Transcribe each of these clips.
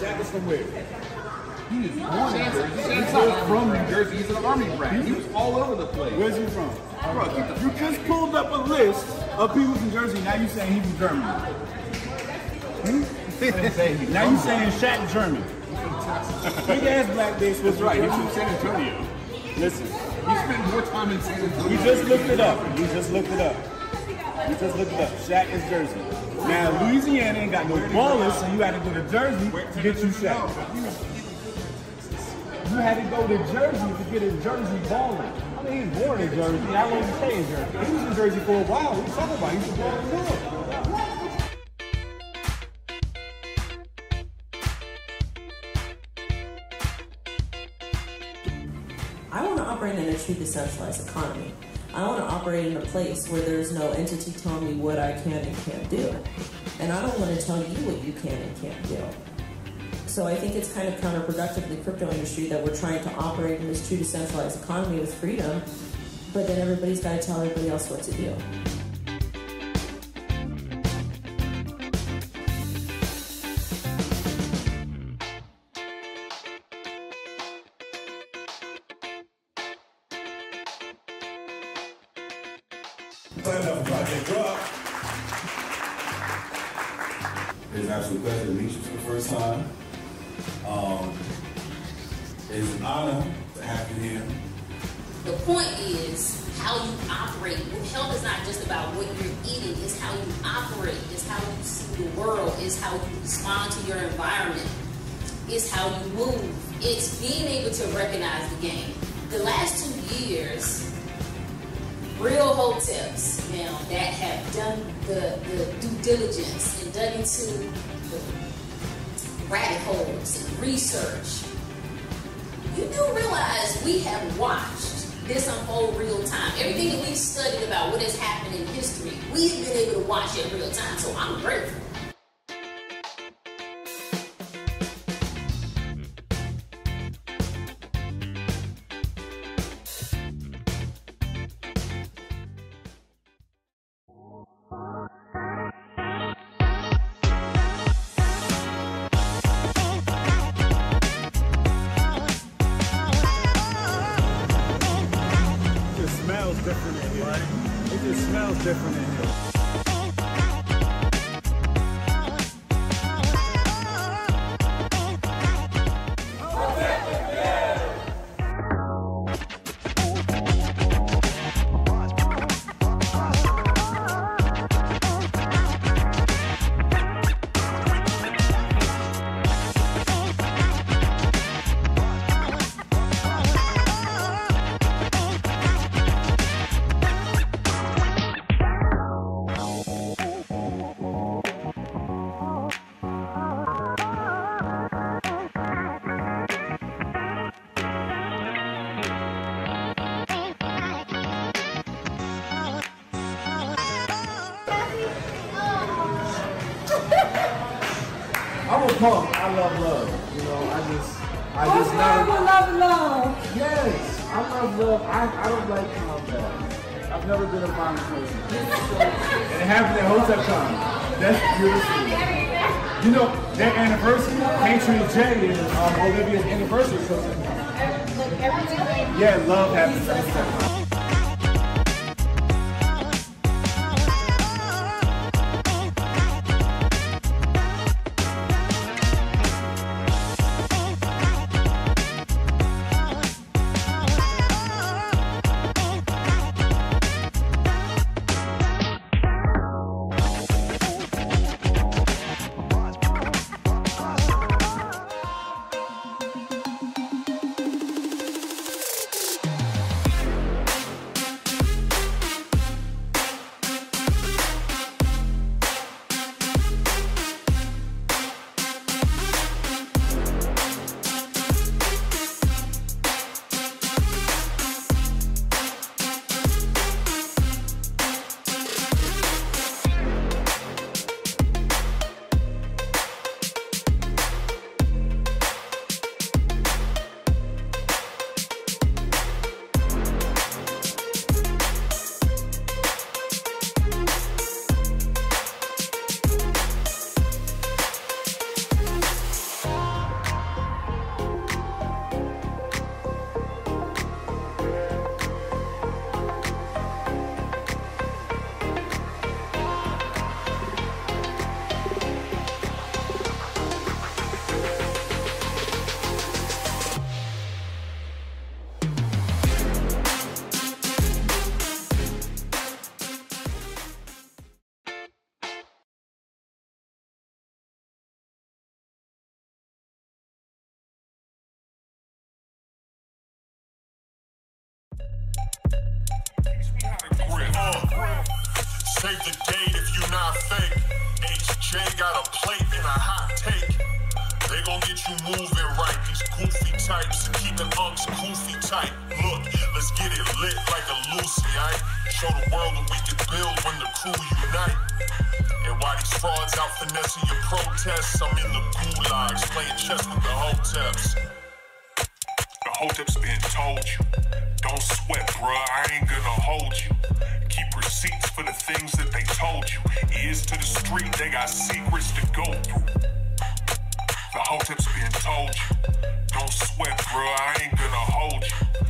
Shaq is from where? He was born in Jersey. He's not from New Jersey. He's an army brat. He was all over the place. Where's he from? Bro, You just pulled up a list of people from Jersey. Now you saying he's from Germany. Hmm? now you saying Shaq German. Big ass black bitch was right. right. He's from San Antonio. Listen, He spent more time in San Antonio. we just looked it up. We just looked it up. We just looked it up. Shaq is Jersey. Now Louisiana ain't got no ballers, so you had to go to Jersey to get you Shaq. You had to go to Jersey to get a Jersey baller. I mean, he was born in Jersey. I he stay in Jersey? He was in Jersey for a while. What you talking about? He was born in Newark. I want to operate in a truly decentralized economy. I want to operate in a place where there's no entity telling me what I can and can't do. And I don't want to tell you what you can and can't do. So I think it's kind of counterproductive in the crypto industry that we're trying to operate in this true decentralized economy with freedom, but then everybody's got to tell everybody else what to do. Save the date if you not fake. HJ got a plate and a hot take. They gon' get you moving right. These goofy types keeping unks goofy tight. Look, let's get it lit like a Lucy, aight? Show the world what we can build when the crew unite. And while these frauds out finessing your protests, I'm in the gulags playing chess with the hoteps. Hotep's been told you. Don't sweat, bruh, I ain't gonna hold you. Keep receipts for the things that they told you. Ears to the street, they got secrets to go through. The hotep's been told you. Don't sweat, bruh, I ain't gonna hold you.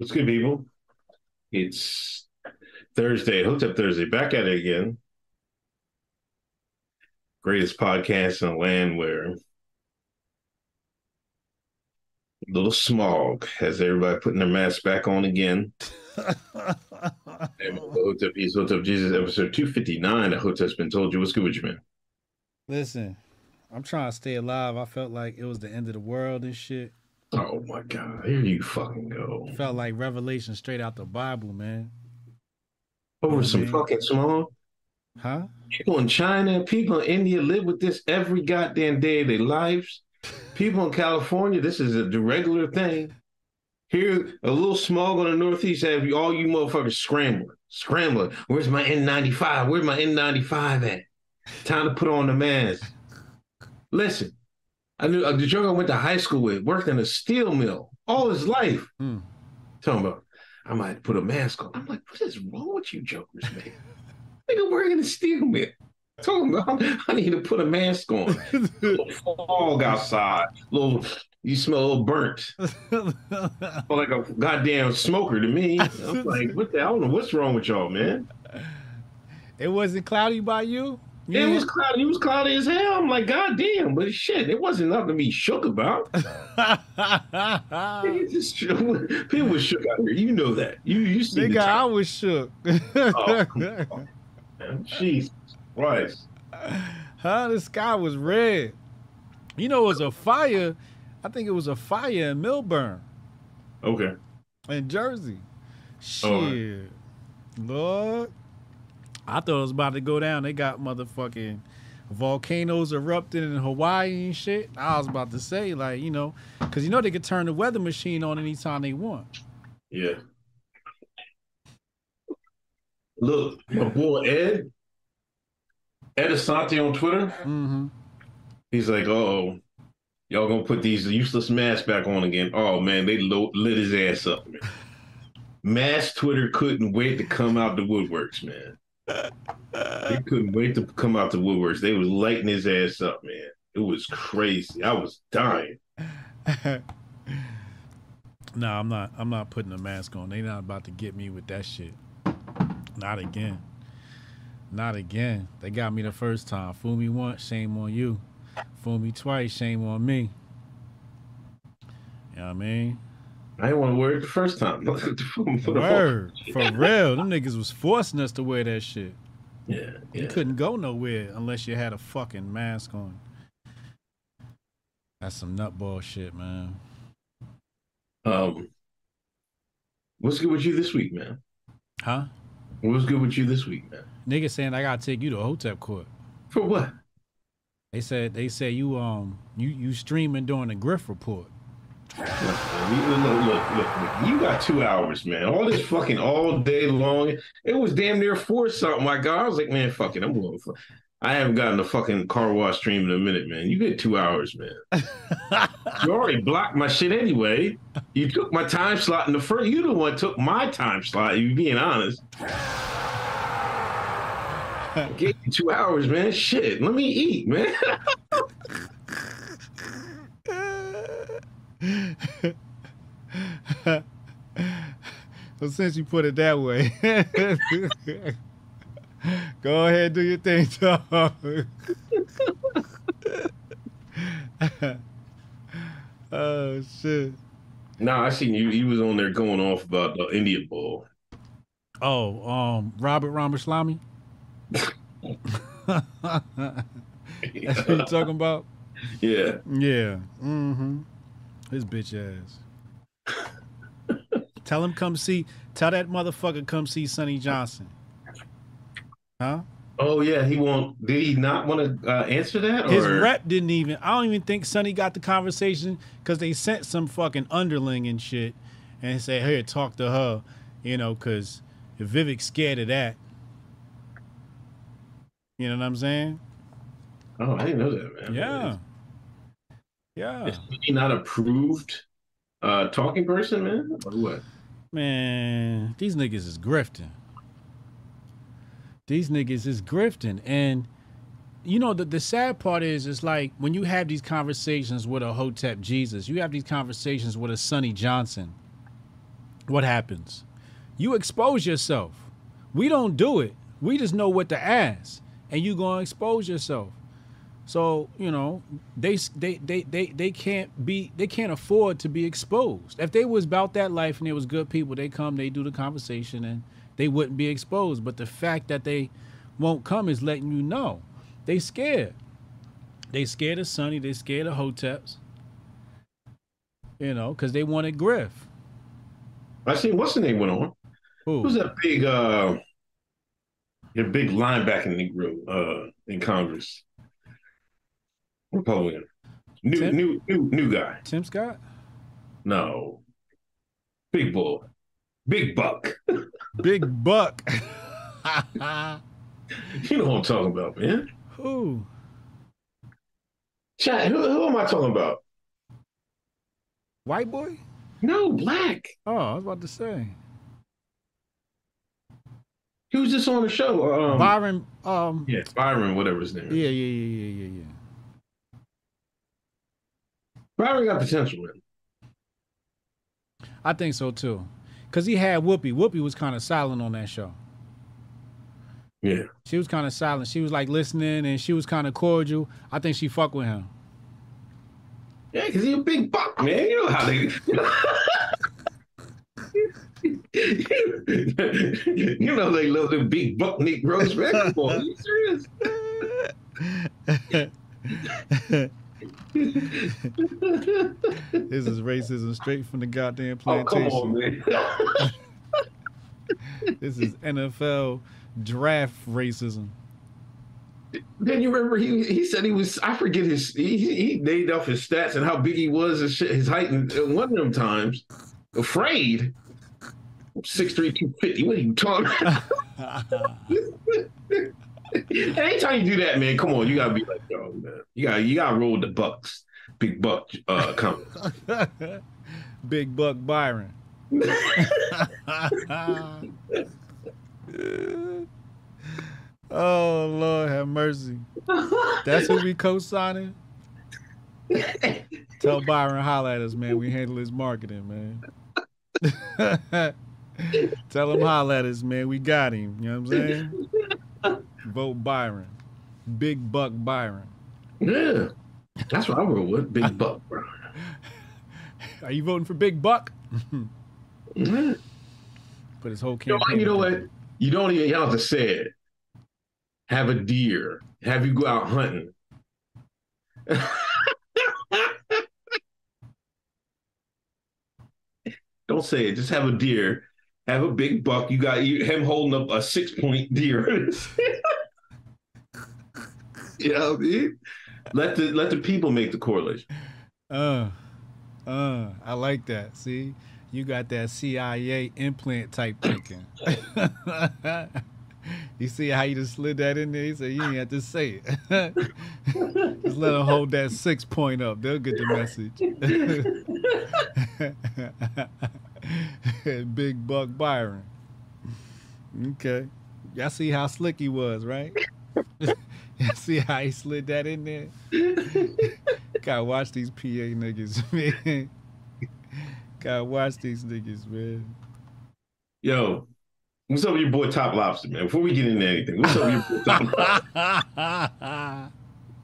What's good, people? It's Thursday, Hotep Thursday, back at it again. Greatest podcast in the land where little smog has everybody putting their masks back on again. Hotep is Hotep Jesus, episode 259 that Hotep's been told you. What's good with you, man? Listen, I'm trying to stay alive. I felt like it was the end of the world and shit. Oh my God, here you fucking go. Felt like revelation straight out the Bible, man. Over some man. fucking smog. Huh? People in China, people in India live with this every goddamn day of their lives. People in California, this is a regular thing. Here, a little smog on the Northeast have you all you motherfuckers scrambling, scrambling. Where's my N95? Where's my N95 at? Time to put on the mask. Listen, I knew uh, the joke I went to high school with worked in a steel mill all his life. Hmm. Talking about, I might put a mask on. I'm like, what is wrong with you jokers, man? Nigga working in a steel mill. Talking about, I need to put a mask on. little fog outside. Little, you smell a little burnt. Like a goddamn smoker to me. I'm like, what the? I don't know what's wrong with y'all, man. it wasn't cloudy by you? It was cloudy. It was cloudy as hell. I'm like, goddamn, but shit, it wasn't nothing to be shook about. Just- People were shook out here. You know that. You you see the Nigga, I was shook. Oh. Jesus Christ. huh? The sky was red. You know, it was a fire. I think it was a fire in Millburn, Okay. in Jersey. Right. Shit. Lord. I thought it was about to go down. They got motherfucking volcanoes erupting in Hawaii and shit. I was about to say, like, you know, because you know they could turn the weather machine on anytime they want. Yeah. Look, my boy Ed, Ed Asante on Twitter, Mm-hmm. he's like, oh, y'all gonna put these useless masks back on again. Oh man, they lo- lit his ass up, man. Mass Twitter couldn't wait to come out the woodworks, man. They couldn't wait to come out to woodworks. They was lighting his ass up, man. It was crazy. I was dying. No, I'm not. I'm not putting a mask on. They not about to get me with that shit. Not again. Not again. They got me the first time. Fool me once, shame on you. Fool me twice, shame on me. You know what I mean? I didn't want to wear it the first time. For Word. For real. Them niggas was forcing us to wear that shit. Yeah, You couldn't go nowhere unless you had a fucking mask on. That's some nutball shit, man. Um, what's good with you this week, man? Huh? What's good with you this week, man? Niggas saying I gotta take you to Hotep court. For what? They said they said you um you you streaming during the Griff report. Look, look, look, look, you got two hours, man. All this fucking all day long. It was damn near four something. My God, I was like, man, fuck it, I'm going for. I haven't gotten a fucking car wash stream in a minute, man. You get two hours, man. you already blocked my shit anyway. You took my time slot in the first. You the one took my time slot. You being honest. Get you two hours, man. Shit, let me eat, man. well, since you put it that way, go ahead do your thing, dog. oh shit. nah, I seen you. You was on there going off about the Indian ball. Oh, um, Robert Ramaswamy. That's what you're talking about? Yeah. Yeah. Mm-hmm. His bitch ass. tell him come see. Tell that motherfucker come see Sonny Johnson. Huh? Oh yeah, he won't. Did he not want to uh, answer that? His or? rep didn't even. I don't even think Sonny got the conversation because they sent some fucking underling and shit, and say, "Here, talk to her," you know, because if Vivek's scared of that, you know what I'm saying? Oh, I didn't know that, man. Yeah. Yeah. Is he not approved uh, talking person, man? Or what? Man, these niggas is grifting. These niggas is grifting. And you know, the, the sad part is it's like when you have these conversations with a Hotep Jesus, you have these conversations with a Sonny Johnson. What happens? You expose yourself. We don't do it. We just know what to ask. And you gonna expose yourself. So you know they they they they they can't be they can't afford to be exposed. If they was about that life and they was good people, they come, they do the conversation, and they wouldn't be exposed. But the fact that they won't come is letting you know they scared. They scared of Sonny. They scared of Hoteps. You know, because they wanted Griff. I see. what's the name went on. Who? Who's that big uh your big linebacking Negro uh in Congress? Republican. New Tim? new new new guy. Tim Scott? No. Big bull. Big buck. Big Buck. You know what I'm talking about, man. Who? Chat, who, who am I talking about? White boy? No, black. Oh, I was about to say. He was just on the show. Um, Byron. Um. Yeah, Byron, whatever his name is. Yeah, yeah, yeah, yeah, yeah, yeah. Byron got potential, man. I think so too. Cause he had Whoopi. Whoopi was kind of silent on that show. Yeah. She was kind of silent. She was like listening and she was kind of cordial. I think she fucked with him. Yeah, because he's a big buck, man. You know how they. you know they love the big buck Negroes, man. Come on, you serious? This is racism straight from the goddamn plantation. Oh, come on, man. This is NFL draft racism. then you remember he he said he was I forget his he he named off his stats and how big he was and shit, his height and, and one of them times afraid. six three two fifty What are you talking about? Anytime you do that, man, come on, you gotta be like, yo, man. You gotta you gotta roll the bucks. Big buck uh comments. Big Buck Byron. oh Lord have mercy. That's who we co-signing. Tell Byron holla at us, man. We handle his marketing, man. Tell him holla at us, man. We got him. You know what I'm saying? Vote Byron. Big Buck Byron. Yeah. That's what I roll with. Big buck, bro. Are you voting for Big Buck? Yeah. Put his whole You know, campaign. you know what? You don't even don't have to say it. Have a deer. Have you go out hunting. don't say it. Just have a deer. Have a big buck. You got him holding up a six point deer. you know what I mean? Let the let the people make the correlation. Uh, uh, I like that. See, you got that CIA implant type thinking. you see how you just slid that in there? He said you ain't have to say it. just let them hold that six point up. They'll get the message. Big Buck Byron. Okay. Y'all see how slick he was, right? Y'all see how he slid that in there? Gotta watch these PA niggas, man. Gotta watch these niggas, man. Yo, what's up with your boy Top Lobster, man? Before we get into anything, what's up with your boy Top Lobster?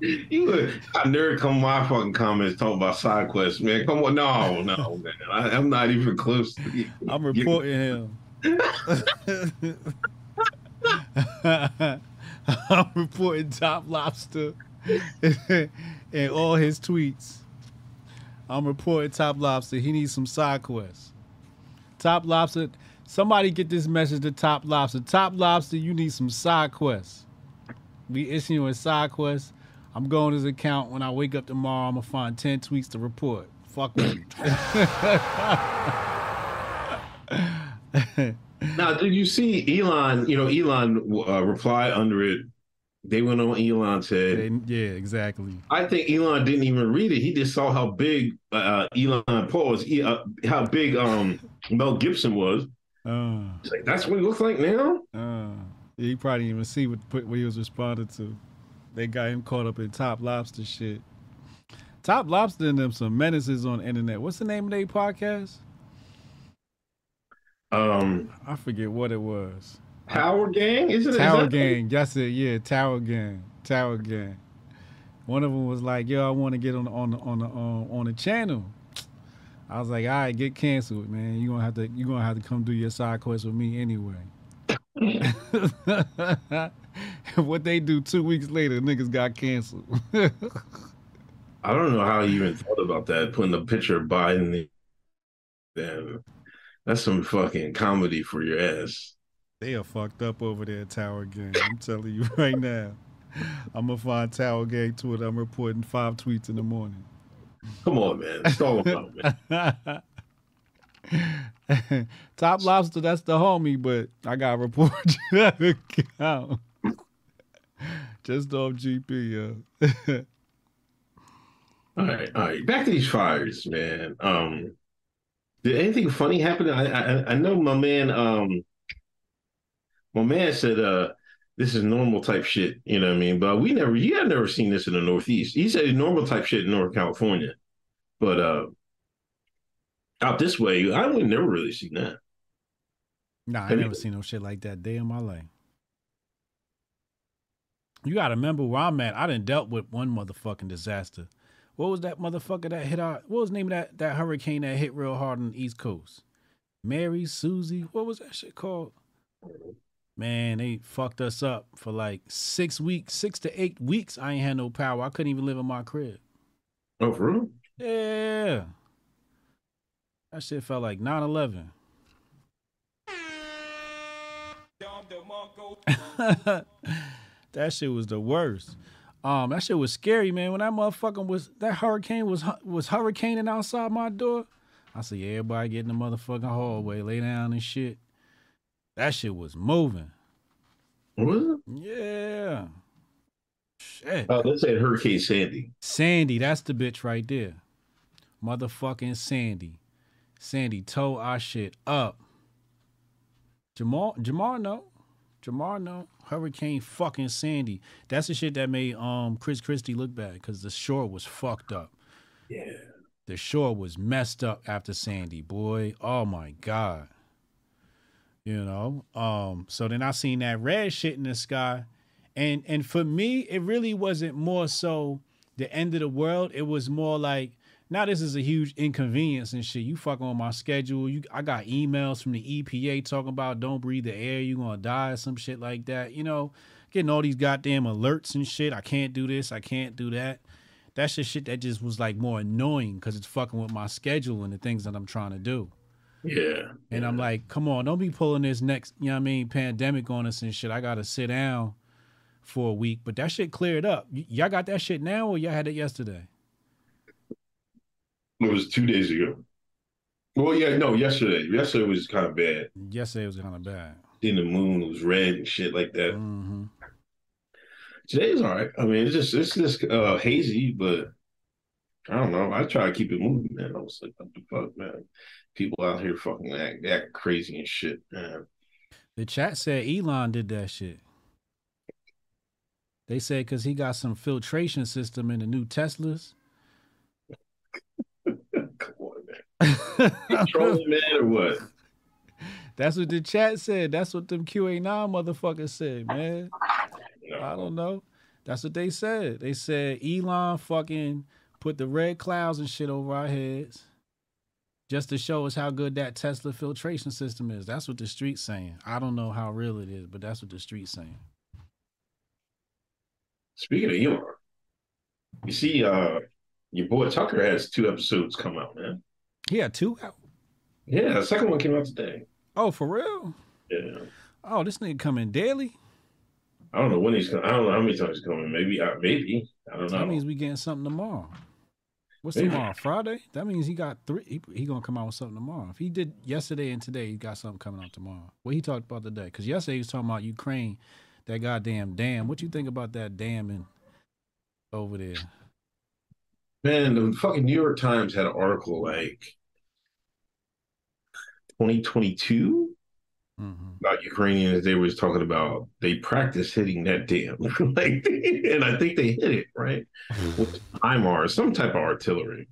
You a nerd come my fucking comments talking about side quests, man. Come on, no, no, man. I, I'm not even close to you. I'm reporting him. I'm reporting Top Lobster and all his tweets. I'm reporting Top Lobster. He needs some side quests. Top Lobster, somebody get this message to Top Lobster. Top Lobster, you need some side quests. We issuing a side quests. I'm going to his account. When I wake up tomorrow, I'm gonna find 10 tweets to report. Fuck with me. Now, did you see Elon? You know, Elon uh, replied under it. They went on Elon said, They- yeah, exactly. I think Elon didn't even read it. He just saw how big uh, Elon Paul was, uh, how big um, Mel Gibson was. Uh, like, that's what he looks like now. uh, he probably didn't even see what, what he was responding to. They got him caught up in Top Lobster shit. Top Lobster and them some menaces on the internet. What's the name of their podcast? Um, I forget what it was. Tower Gang, isn't it? Tower is Gang. That's it. Yeah, Tower Gang. Tower Gang. One of them was like, "Yo, I want to get on the, on the, on the um, on the channel." I was like, "All right, get canceled, man. You gonna have to you gonna have to come do your side quest with me anyway." what they do two weeks later, niggas got canceled. I don't know how you even thought about that. Putting the picture of Biden. Damn, that's some fucking comedy for your ass. they are fucked up over there, at Tower Gang. I'm telling you right now. I'm gonna find Tower Gang Twitter. I'm reporting five tweets in the morning. Come on, man. Stall him out, man. Top Lobster, that's the homie, but I got to report that account. Just off GP, yo. All right, all right. Back to these fires, man. Um, did anything funny happen? I, I I know my man. Um, my man said, "Uh, this is normal type shit." You know what I mean? But we never, you had never seen this in the Northeast. He said normal type shit in North California, but uh, out this way, I would never really seen that. Nah, I Have you- never seen no shit like that day in my life. You gotta remember where I'm at. I done dealt with one motherfucking disaster. What was that motherfucker that hit our what was the name of that, that hurricane that hit real hard on the East Coast? Mary, Susie, what was that shit called? Man, they fucked us up for like six weeks, six to eight weeks. I ain't had no power. I couldn't even live in my crib. Oh, for real? Yeah. That shit felt like 9 11. that shit was the worst. Um, that shit was scary, man. When that motherfucker was that hurricane was was hurricaning outside my door, I see everybody get in the motherfucking hallway, lay down and shit. That shit was moving. What was it? Yeah. Shit. Oh, let's say Hurricane Sandy. Sandy, that's the bitch right there. Motherfucking Sandy. Sandy tore our shit up. Jamal, Jamar, no. Jamar, no. Hurricane fucking Sandy. That's the shit that made um Chris Christie look bad because the shore was fucked up. Yeah. The shore was messed up after Sandy, boy. Oh my God. You know? Um, so then I seen that red shit in the sky. And and for me, it really wasn't more so the end of the world. It was more like, now this is a huge inconvenience and shit. You fucking on my schedule. You I got emails from the EPA talking about don't breathe the air, you gonna die, or some shit like that. You know, getting all these goddamn alerts and shit. I can't do this, I can't do that. That's the shit that just was like more annoying because it's fucking with my schedule and the things that I'm trying to do. Yeah. And I'm like, come on, don't be pulling this next, you know what I mean, pandemic on us and shit. I gotta sit down for a week. But that shit cleared up. Y- y'all got that shit now or y'all had it yesterday? It was two days ago. Well, yeah, no, yesterday. Yesterday was kind of bad. Yesterday was kind of bad. in the moon was red and shit like that. hmm Today's all right. I mean, it's just it's just uh, hazy, but I don't know. I try to keep it moving, man. I was like, what the fuck, man? People out here fucking act, act crazy and shit, man. The chat said Elon did that shit. They said because he got some filtration system in the new Teslas. Come on, man. Trolling man or what? That's what the chat said. That's what them QAnon motherfuckers said, man. I don't know. That's what they said. They said Elon fucking put the red clouds and shit over our heads just to show us how good that Tesla filtration system is. That's what the street's saying. I don't know how real it is, but that's what the street's saying. Speaking of Elon, you see, uh, your boy Tucker has two episodes come out, man. He had two out. Yeah, the second one came out today. Oh, for real? Yeah. Oh, this nigga coming daily? I don't know when he's coming. I don't know how many times he's coming. Maybe, uh, maybe. I don't know. That means we getting something tomorrow. What's Maybe. tomorrow? Friday? That means he got three. He, he gonna come out with something tomorrow. If he did yesterday and today, he got something coming out tomorrow. What he talked about today? Because yesterday he was talking about Ukraine, that goddamn dam. What you think about that dam in over there? Man, the fucking New York Times had an article like 2022 hmm about Ukrainians. They was talking about they practice hitting that dam, like, and I think they hit it right with HIMARS, some type of artillery.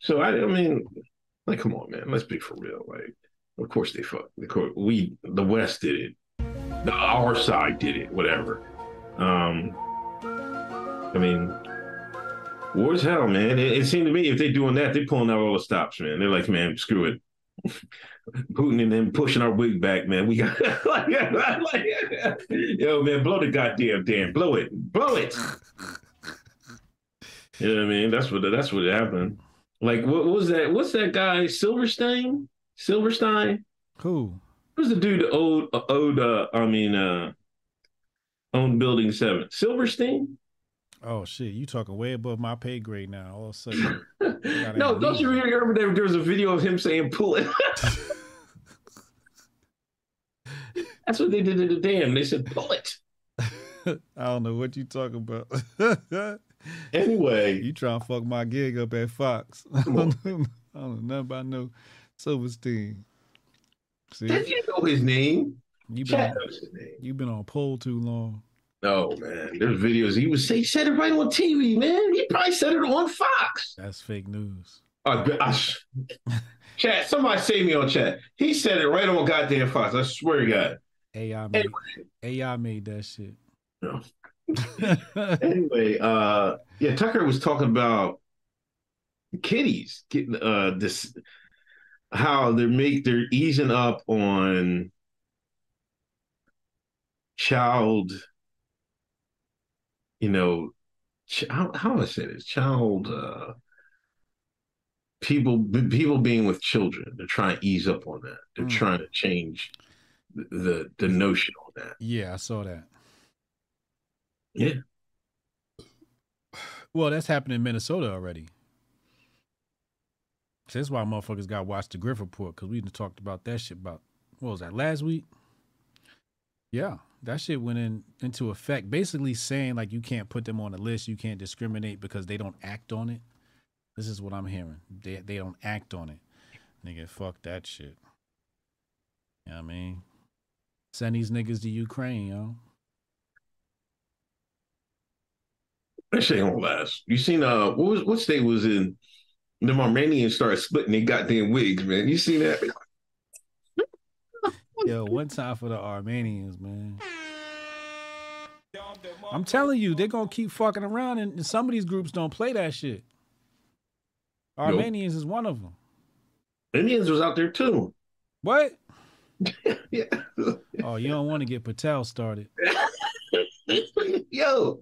So I, I mean, like, come on, man, let's be for real. Like, of course they fuck. Of course, we, the West did it. The, our side did it. Whatever. Um, I mean, war's hell, man. It, it seemed to me if they're doing that, they're pulling out all the stops, man. They're like, man, screw it. Putin and them pushing our wig back, man. We got like, like, yo, man, blow the goddamn damn, blow it, blow it. You know what I mean? That's what that's what happened. Like, what, what was that? What's that guy? Silverstein? Silverstein? Who? Who's the dude that owed owed? Uh, I mean, uh, owned Building Seven? Silverstein? Oh shit! You talking way above my pay grade now. All of a sudden, no, don't you remember there, there was a video of him saying "pull it"? That's what they did to the dam. They said "pull it." I don't know what you talking about. Anyway, you trying to fuck my gig up at Fox? I don't know, nothing about no Silverstein. See, did you know his name? you been on, knows his name. you been on pole too long. No, man. There's videos. He was say he said it right on TV, man. He probably said it on Fox. That's fake news. I, I, chat. Somebody save me on chat. He said it right on goddamn Fox. I swear to God. AI made AI made that shit. No. Anyway, uh, yeah, Tucker was talking about kitties getting uh this how they're make they're easing up on child, you know, ch- how how do I say this? Child uh people people being with children. They're trying to ease up on that. They're Mm. trying to change the, the notion on that. yeah, I saw that. Yeah. Well, that's happening in Minnesota already. So that's why motherfuckers got to watch the Griff report because we talked about that shit about what was that last week? Yeah, that shit went in into effect, basically saying like you can't put them on a list, you can't discriminate because they don't act on it. This is what I'm hearing. They they don't act on it. Nigga, fuck that shit. You know what I mean? Send these niggas to Ukraine, yo. That shit gonna last. You seen uh what was what state was in them Armenians started splitting their goddamn wigs, man. You seen that? Yo, one time for the Armenians, man. I'm telling you, they're gonna keep fucking around, and some of these groups don't play that shit. Armenians is one of them. Indians was out there too. What? Yeah. Oh, you don't want to get Patel started. Yo.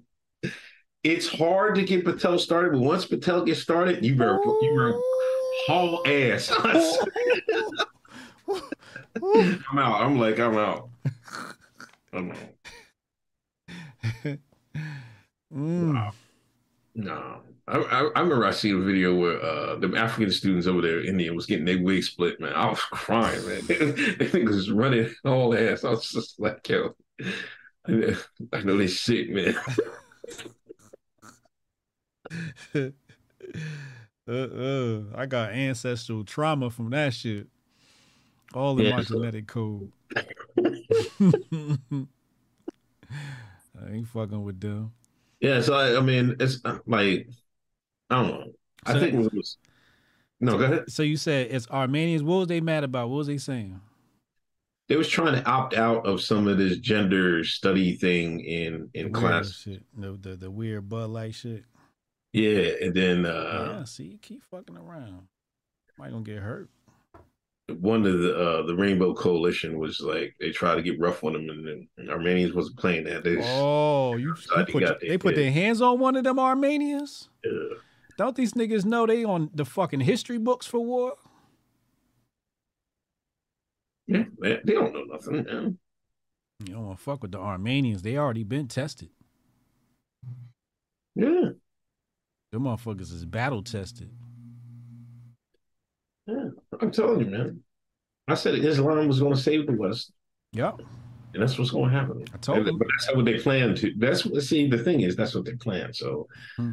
It's hard to get Patel started, but once Patel gets started, you better you better haul ass. I'm out. I'm like, I'm out. I'm out. Mm. No. I, I, I remember I seen a video where uh, the African students over there in India was getting their wig split, man. I was crying, man. they think was running all ass. I was just like, yo, I know they sick, man. uh, uh, I got ancestral trauma from that shit. All in Yeah, my so- genetic code. I ain't fucking with them. Yeah, so I, I mean, it's uh, like I don't know. I So- think it was no. Go ahead. So you said it's Armenians. What was they mad about? What was they saying? They was trying to opt out of some of this gender study thing in in Weird class. shit. The, the the weird Bud Light shit. Yeah, and then uh, yeah, see, keep fucking around. Might gonna get hurt. One of the uh, the Rainbow Coalition was like they tried to get rough on them, and then Armenians wasn't playing that. They just, Oh, you, you put, he got they put their hands on one of them Armenians? uh, Don't these niggas know they on the fucking history books for war? yeah, they, they don't know nothing. Man. You don't want to fuck with the Armenians. They already been tested. Yeah, Them motherfuckers is battle tested. Yeah, I'm telling you, man. I said Islam was going to save the West. Yep. And that's what's going to happen. I told And- them. But that's what they plan to. That's what. See, the thing is, that's what they plan. So Hmm.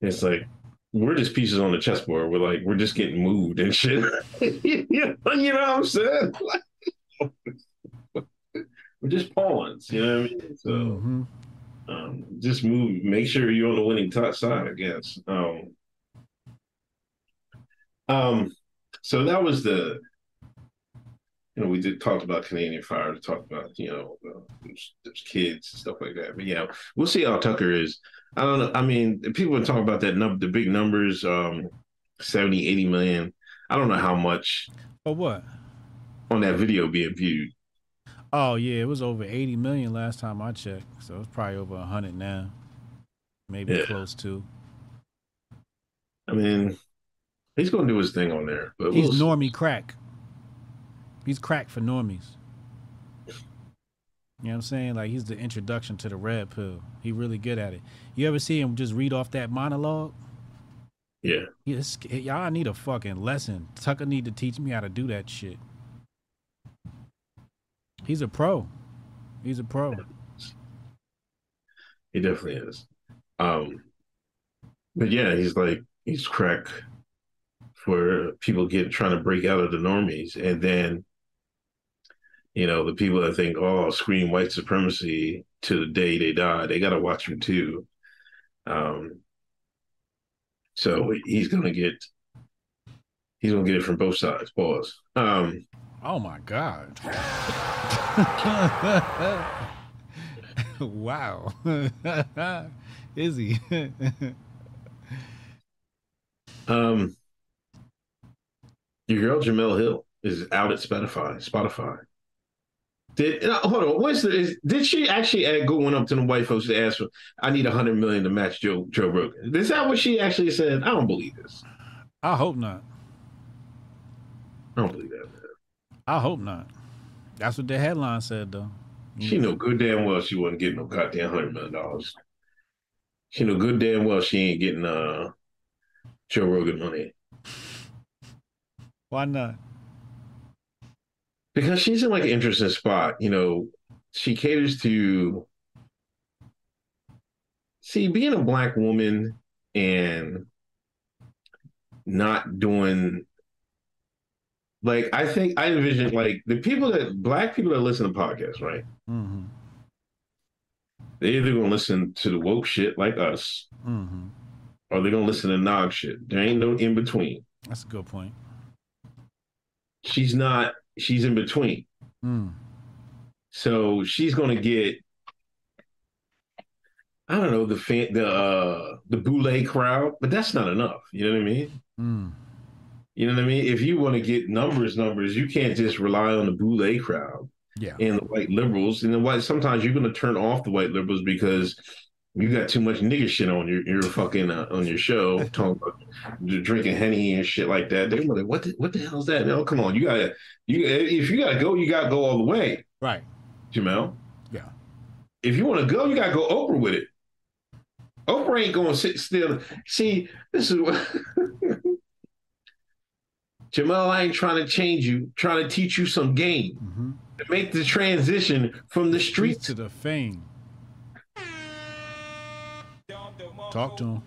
it's like we're just pieces on the chessboard. We're like we're just getting moved and shit. you know what I'm saying? we're just pawns. You know what I mean? So Mhm. um, just move. Make sure you're on the winning t- side. I guess. Um, um. So that was the you know, we did talk about Canadian Fire, to talk about, you know, uh, there's, there's kids and stuff like that. But yeah, we'll see how Tucker is. I don't know. I mean, people talk about that number, the big numbers, um, 70, 80 million. I don't know how much For what? on that video being viewed. Oh yeah, it was over 80 million last time I checked. So it's probably over 100 now. Maybe Yeah. close to. I mean, he's going to do his thing on there. But He's we'll normie crack. He's crack for normies. You know what I'm saying? Like he's the introduction to the red pill. He really good at it. You ever see him just read off that monologue? Yeah. Yes, y'all need a fucking lesson. Tucker need to teach me how to do that shit. He's a pro. He's a pro. He definitely is. Um, but yeah, he's like he's crack for people get trying to break out of the normies, and then you know the people that think oh scream white supremacy to the day they die, they got to watch him too. Um, so he's gonna get he's gonna get it from both sides. Pause. Um, Oh my god. wow. Is he? Um, your girl Jemele Hill is out at Spotify. Spotify. Did uh, hold on? What's the, is, did she actually add, go went up to the white folks to ask for? I need a hundred million to match Joe Joe Rogan. Is that what she actually said? I don't believe this. I hope not. I don't believe that. Man. I hope not. That's what the headline said though. She know good damn well she wasn't getting no goddamn hundred million dollars. She know good damn well she ain't getting uh Joe Rogan money Why not? because she's in like an interesting spot. You know, she caters to see being a black woman and not doing like I think I envision like the people that black people that listen to podcasts, right? Mm-hmm. They either gonna listen to the woke shit like us, Mm-hmm. or they're gonna listen to nog shit. There ain't no in between. That's a good point. She's not. She's in between. Mm. So she's gonna get. I don't know the fan, the uh, the boule crowd, but that's not enough. You know what I mean? Mm. You know what I mean? If you want to get numbers, numbers, you can't just rely on the boule crowd Yeah. and the white liberals. And the white sometimes you're gonna turn off the white liberals because you got too much nigga shit on your your fucking uh, on your show talking about drinking henny and shit like that. They're like, what the, what the hell is that? No, come on, you gotta you if you gotta go, you gotta go all the way, Right. Jemele. Yeah. If you want to go, you gotta go Oprah with it. Oprah ain't gonna sit still. See, this is what Jemele. I ain't trying to change you, trying to teach you some game Mm-hmm. to make the transition from the Streets streets to the fame. Talk to him.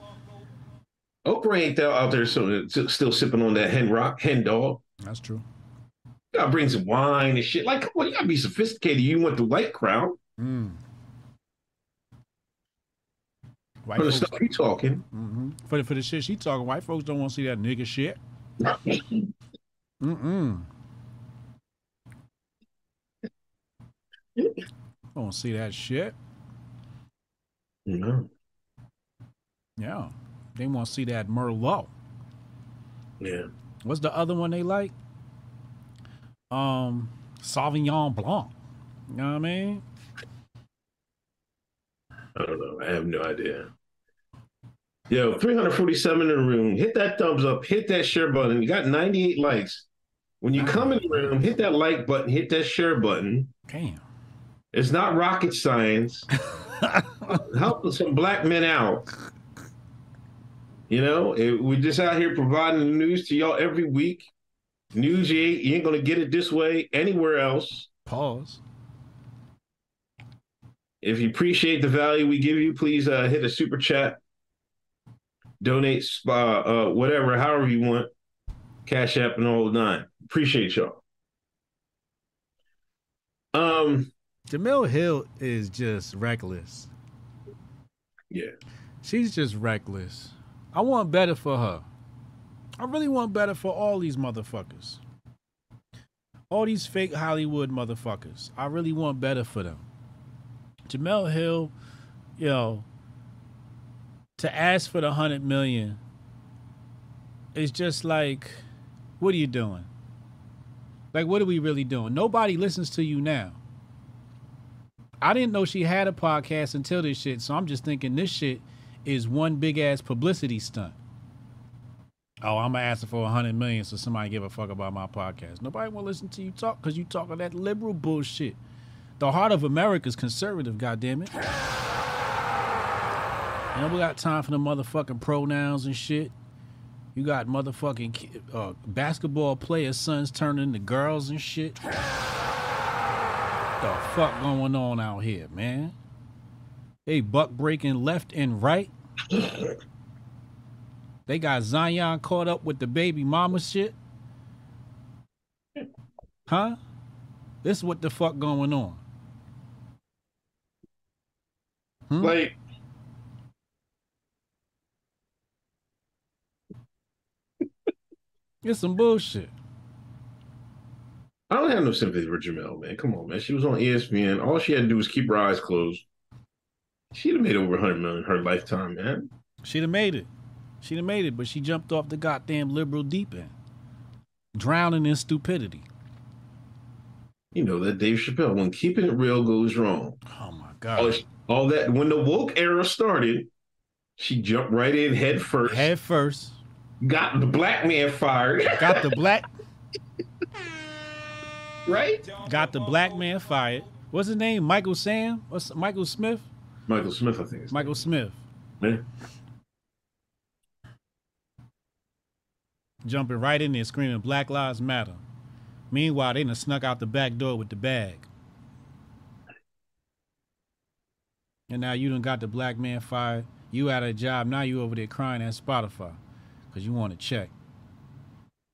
Oprah ain't there out there so, still sipping on that hen rock, hen dog. That's true. You gotta bring some wine and shit. Like, come on, you gotta be sophisticated. You want the white crowd Mm. White for the folks, stuff you talking. hmm for, the, for the shit she talking, white folks don't want to see that nigga shit. Mm-mm. Don't see that shit. No. Yeah. They want to see that Merlot. Yeah. What's the other one they like? Um, Sauvignon Blanc. You know what I mean? I don't know. I have no idea. Yo, 347 in the room. Hit that thumbs up. Hit that share button. You got 98 likes. When you come in the room, hit that like button. Hit that share button. Damn. It's not rocket science. Helping some black men out. You know, it, we're just out here providing the news to y'all every week. News you ain't, you ain't gonna get it this way anywhere else. Pause. If you appreciate the value we give you, please uh, hit a super chat, donate, uh, uh, whatever, however you want, Cash App and all nine. Appreciate y'all. Um, Jemele Hill is just reckless. yeah, She's just reckless. I want better for her. I really want better for all these motherfuckers. All these fake Hollywood motherfuckers. I really want better for them. Jemele Hill, you know, to ask for the hundred million is just like, what are you doing? Like, what are we really doing? Nobody listens to you now. I didn't know she had a podcast until this shit, so I'm just thinking this shit is one big ass publicity stunt. Oh, I'm gonna ask for a hundred million so somebody give a fuck about my podcast. Nobody will listen to you talk because you talk of that liberal bullshit. The heart of America is conservative, goddammit. And we got time for the motherfucking pronouns and shit. You got motherfucking uh, basketball players' sons turning into girls and shit. the fuck going on out here, man? They buck breaking left and right. they got Zion caught up with the baby mama shit. Huh? This is what the fuck going on. Hmm? like It's some bullshit. I don't have no sympathy for Jemele, man. Come on, man. She was on ESPN. All she had to do was keep her eyes closed. She'd have made over 100 million in her lifetime, man. She'd have made it. She'd have made it, but she jumped off the goddamn liberal deep end, drowning in stupidity. You know that Dave Chappelle, when keeping it real goes wrong. Oh my All, god! all that when the woke era started, she jumped right in head first. Head first, got the black man fired. got the black, right? got the black man fired. What's his name? Michael Sam? What's Michael Smith? Michael Smith, I think. Is Michael Smith man. jumping right in there, screaming "Black Lives Matter." Meanwhile, they done snuck out the back door with the bag. And now you done got the black man fired. You out of a job. Now you over there crying at Spotify. Cause you want to check.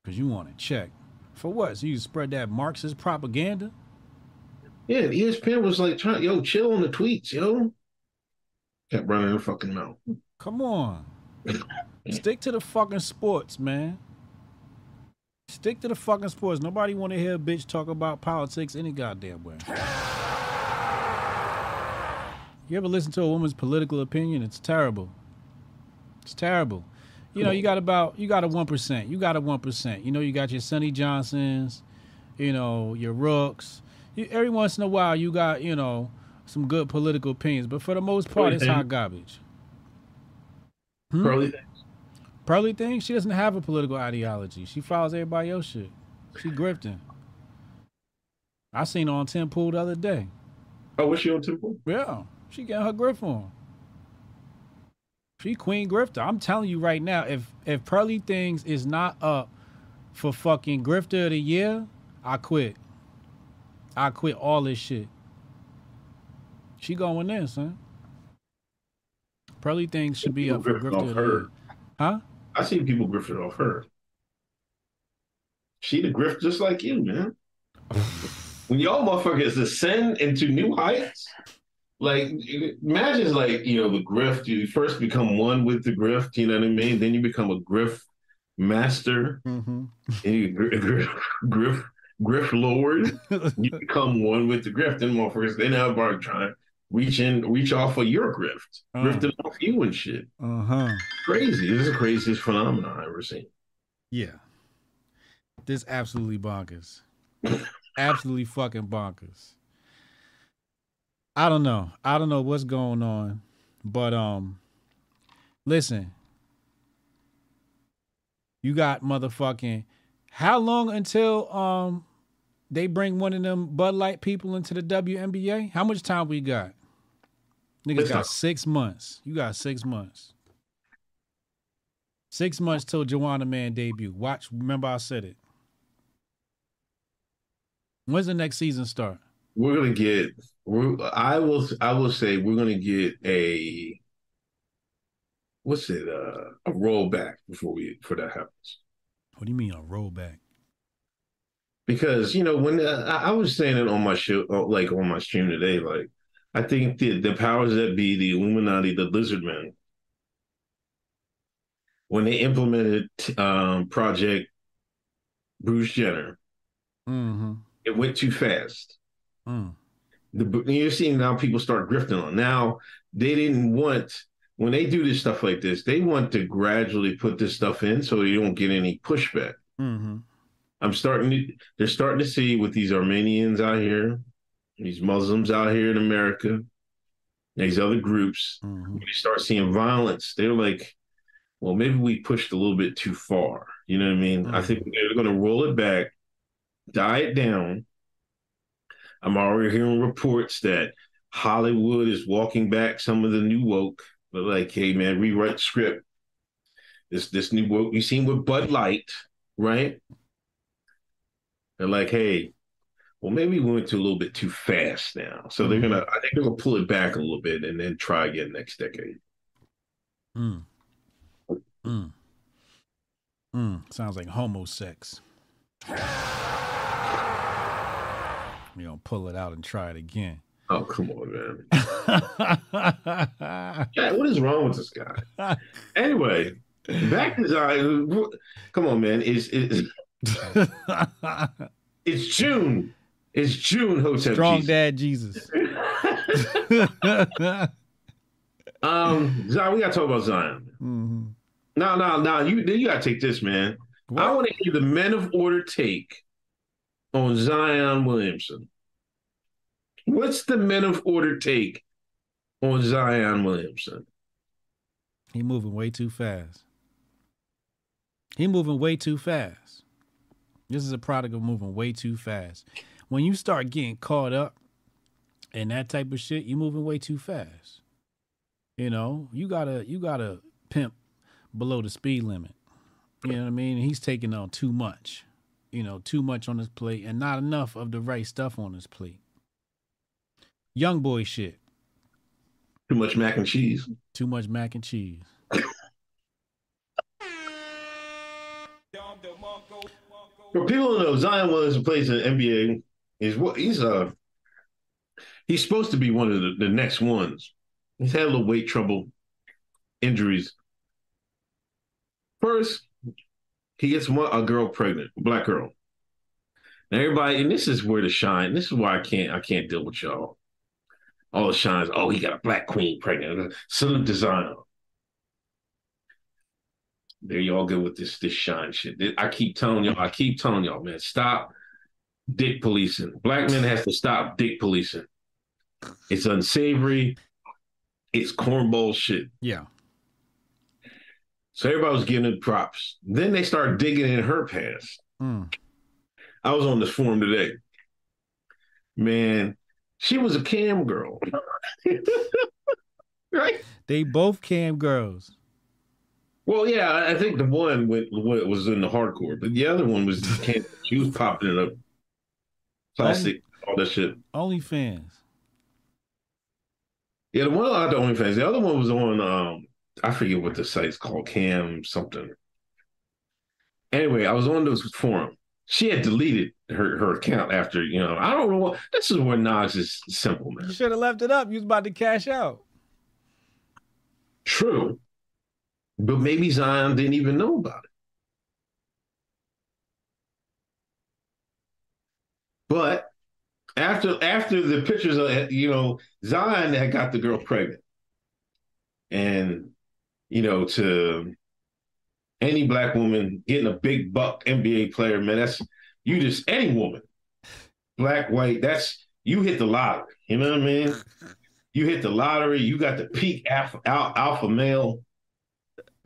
Cause you want to check. For what? So you spread that Marxist propaganda? Yeah, and ESPN was like, trying, yo, chill on the tweets, yo. Kept running her fucking mouth. Come on. Stick to the fucking sports, man. Stick to the fucking sports. Nobody want to hear a bitch talk about politics any goddamn way. You ever listen to a woman's political opinion? It's terrible. It's terrible. You know, you got about you got a one percent. You got a one percent. You know, you got your Sonnie Johnsons, you know, your Rooks. You, every once in a while, you got you know some good political opinions, but for the most part, it's hot garbage. Hmm? Curly Pearly thing, she doesn't have a political ideology. She follows everybody else shit. She grifting. I seen her on Tim Pool the other day. Oh, was she on Tim Pool? Yeah, she getting her grift on. She Queen Grifter. I'm telling you right now, if if Pearly Things is not up for fucking Grifter of the Year, I quit. I quit all this shit. She going in, son. Pearly Things should be up for grifting off her. Huh? I see people grifting off her. She the grift just like you, man. when y'all motherfuckers ascend into new heights, like imagine like you know the grift. You first become one with the grift. You know what I mean? Then you become a grift master. Mm-hmm. And you gr- gr- grift grift lord. you become one with the grift. Then motherfuckers they now are trying to reach in, reach off of your grift, Uh. grifting off you and shit. Uh huh. Crazy. This is the craziest phenomenon I've ever seen. Yeah. This absolutely bonkers. absolutely fucking bonkers. I don't know. I don't know what's going on, but um, listen. You got motherfucking. How long until um they bring one of them Bud Light people into the WNBA? How much time we got? Niggas Listen. got six months. You got six months. Six months till Joanna Man debut. Watch. Remember I said it. When's the next season start? We're gonna get. We're, I will. I will say we're gonna get a. What's it? Uh, a rollback before we before that happens. What do you mean a rollback? Because you know when uh, I, I was saying it on my show, uh, like on my stream today, like I think the the powers that be, the Illuminati, the Lizard Men, when they implemented um, Project Bruce Jenner, Mm-hmm. it went too fast. Mm. the you're seeing now people start grifting on. Now they didn't want when they do this stuff like this, they want to gradually put this stuff in so you don't get any pushback. Mm-hmm. I'm starting to they're starting to see with these Armenians out here, these Muslims out here in America, these other groups, Mm-hmm. when they start seeing violence, they're like, well, maybe we pushed a little bit too far. You know what I mean? I think they're gonna roll it back, die it down. I'm already hearing reports that Hollywood is walking back some of the new woke, but like, hey man, rewrite the script. This this new woke you seen with Bud Light, right? They're like, hey, well, maybe we went to a little bit too fast now. So they're gonna I think they're gonna pull it back a little bit and then try again next decade. Mm. Mm. Mm. Sounds like homo sex. We gonna pull it out and try it again. Oh, come on, man. Yeah, what is wrong with this guy? Anyway, back to Zion. Come on, man. It's it's, it's June. It's June, Hotep Strong Jesus. dad Jesus. Um, Zion, we gotta talk about Zion. No, no, no. You you gotta take this, man. I want to hear the men of order take on Zion Williamson. What's the men of order take on Zion Williamson? He moving way too fast. He moving way too fast. This is a product of moving way too fast. When you start getting caught up in that type of shit, you're moving way too fast. You know, you gotta you gotta pimp below the speed limit. You know what I mean? He's taking on too much. You know, too much on his plate and not enough of the right stuff on his plate. Young boy shit. Too much mac and cheese. Too much mac and cheese. For people who know, Zion Williamson plays in the NBA. He's what he's uh he's supposed to be one of the, the next ones. He's had a little weight trouble, injuries. First, he gets one, a girl pregnant, a black girl. Now everybody, and this is where the shine. This is why I can't I can't deal with y'all. All the shines. Oh, he got a black queen pregnant. Salute to Zion. There y'all go with this this shine shit. I keep telling y'all, I keep telling y'all, man, stop dick policing. Black men has to stop dick policing. It's unsavory. It's cornball shit. Yeah. So everybody was giving it props. Then they start digging in her past. Mm. I was on this forum today. Man, she was a cam girl. right? They both cam girls. Well, yeah, I think the one went, was in the hardcore, but the other one was can't, she was popping it up, plastic, all that shit. OnlyFans. Yeah, the one I the OnlyFans. The other one was on um I forget what the site's called, Cam something. Anyway, I was on those forum. She had deleted her, her account after, you know, I don't know what this is where Knox is simple, man. You should have left it up. You was about to cash out. True. But maybe Zion didn't even know about it. But after after the pictures of you know, Zion had got the girl pregnant. And you know, to any black woman getting a big buck NBA player, man, that's you just any woman, black, white, that's you hit the lottery. You know what I mean? You hit the lottery, you got the peak alpha, alpha male.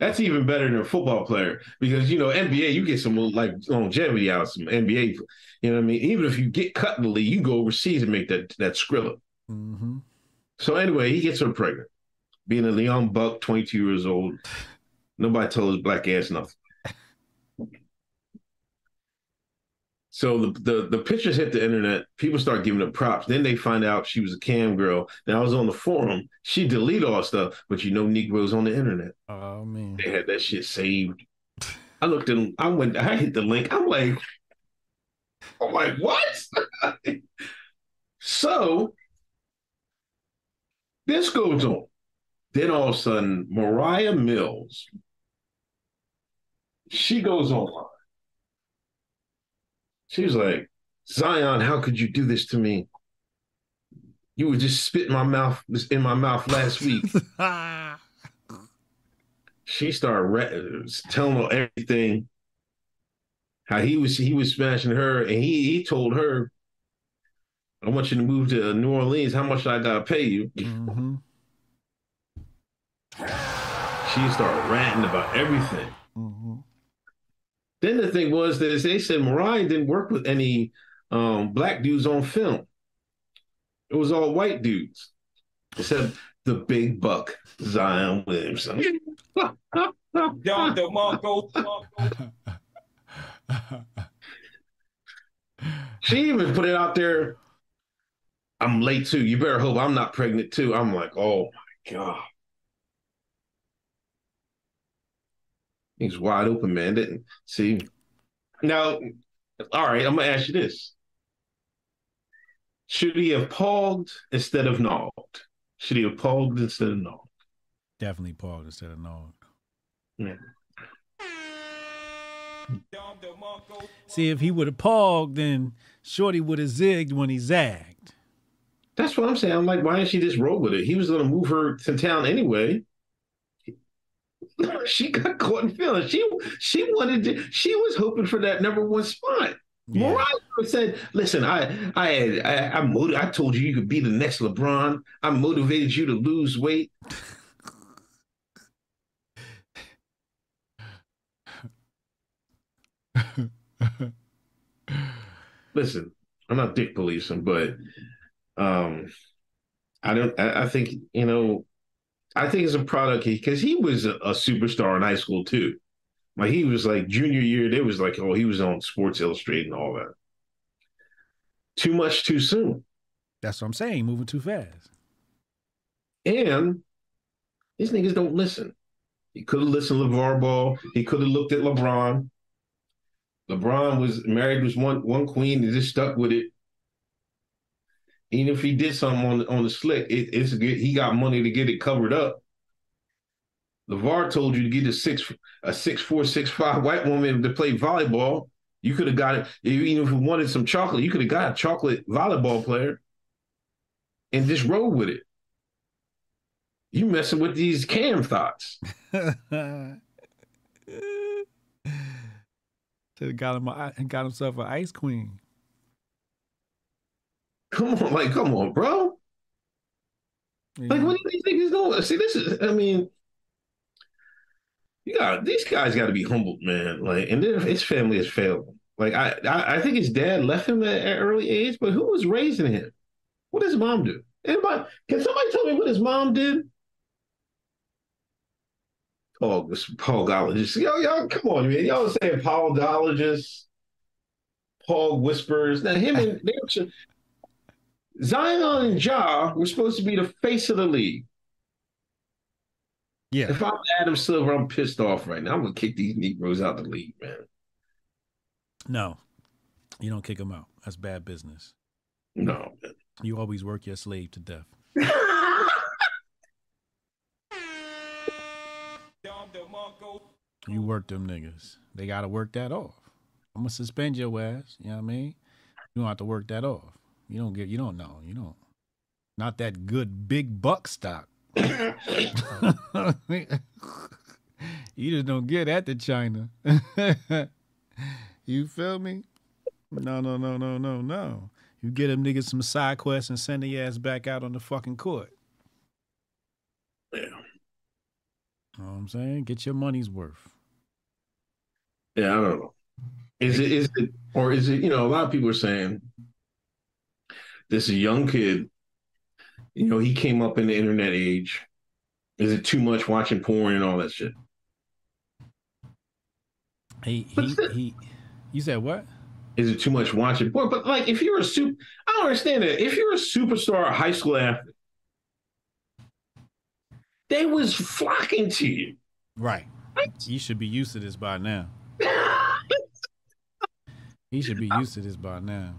That's even better than a football player because you know NBA you get some like longevity out of some NBA. You know what I mean? Even if you get cut in the league, you go overseas and make that that skrilla. Mm-hmm. So anyway, he gets her pregnant, being a Leon buck, twenty two years old. Nobody told his black ass nothing. So the, the the pictures hit the internet. People start giving her props. Then they find out she was a cam girl. Now I was on the forum. She deleted all stuff, but you know Negroes on the internet. Oh man. They had that shit saved. I looked at them. I went. I hit the link. I'm like, I'm like, what? so this goes on. Then all of a sudden, Moriah Mills. She goes online. She was like, Zion, how could you do this to me? You were just spit in my mouth in my mouth last week. she started re- telling her everything. How he was he was smashing her, and he he told her, "I want you to move to New Orleans. How much I gotta pay you?" mm-hmm. She started ranting about everything. Then the thing was that as they said Moriah didn't work with any um, black dudes on film. It was all white dudes, except the big buck Zion Williamson. John DeMarco. She even put it out there. I'm late too. You better hope I'm not pregnant too. I'm like, oh my god. He's wide open, man. Didn't see. Now, all right. I'm gonna ask you this: Should he have paused instead of gnawed? Should he have paused instead of gnawed? Definitely Paul instead of no. Yeah. See, if he would have pogged, then Shorty would have zigged when he zagged. That's what I'm saying. I'm like, why didn't she just roll with it? He was gonna move her to town anyway. She got caught in feelings. She she wanted to, she was hoping for that number one spot. Yeah. Moriah said, "Listen, I I I I, motiv- I told you you could be the next LeBron. I motivated you to lose weight." Listen, I'm not dick policing, but um, I don't. I, I think you know. I think it's a product because he was a, a superstar in high school too. Like he was like junior year, they was like, oh, he was on Sports Illustrated and all that. Too much too soon. That's what I'm saying. Moving too fast. And these niggas don't listen. He could have listened to LaVar Ball. He could have looked at LeBron. LeBron was married with one one queen and just stuck with it. Even if he did something on on the slick, it, it's good. He got money to get it covered up. LaVar told you to get a six a six four six five white woman to play volleyball. You could have got it even if you wanted some chocolate. You could have got a chocolate volleyball player, and just roll with it. You messing with these cam thoughts. Should got him got himself an ice queen. Come on, like, come on, bro. Like, what do you think he's doing? See, this is, I mean, you got these guys got to be humbled, man. Like, and then his family has failed him. Like, I, I, I think his dad left him at an early age, but who was raising him? What does his mom do? Anybody? Can somebody tell me what his mom did? Paul Paulgologist. Yo, y'all, come on, man. Y'all saying Paulgologist, Paul whispers. Now him and they were, Zion and Ja were supposed to be the face of the league. Yeah. If I'm Adam Silver, I'm pissed off right now. I'm gonna kick these Negroes out the league, man. No, you don't kick them out. That's bad business. No, man. You always work your slave to death. You work them niggas. They got to work that off. I'm gonna suspend your ass. You know what I mean? You don't have to work that off. You don't get. You don't know. You don't. Not that good big buck stock. you just don't get at the China. you feel me? No, no, no, no, no, no. You get them niggas some side quests and send their ass back out on the fucking court. Yeah. Know what I'm saying? Get your money's worth. Yeah, I don't know. Is it is it or is it, you know, a lot of people are saying this is a young kid, you know, he came up in the internet age. Is it too much watching porn and all that shit? He he he you said what? Is it too much watching porn? But like if you're a super I don't understand it. If you're a superstar high school athlete, they was flocking to you. Right. You should be used to this by now. he should be used to this by now.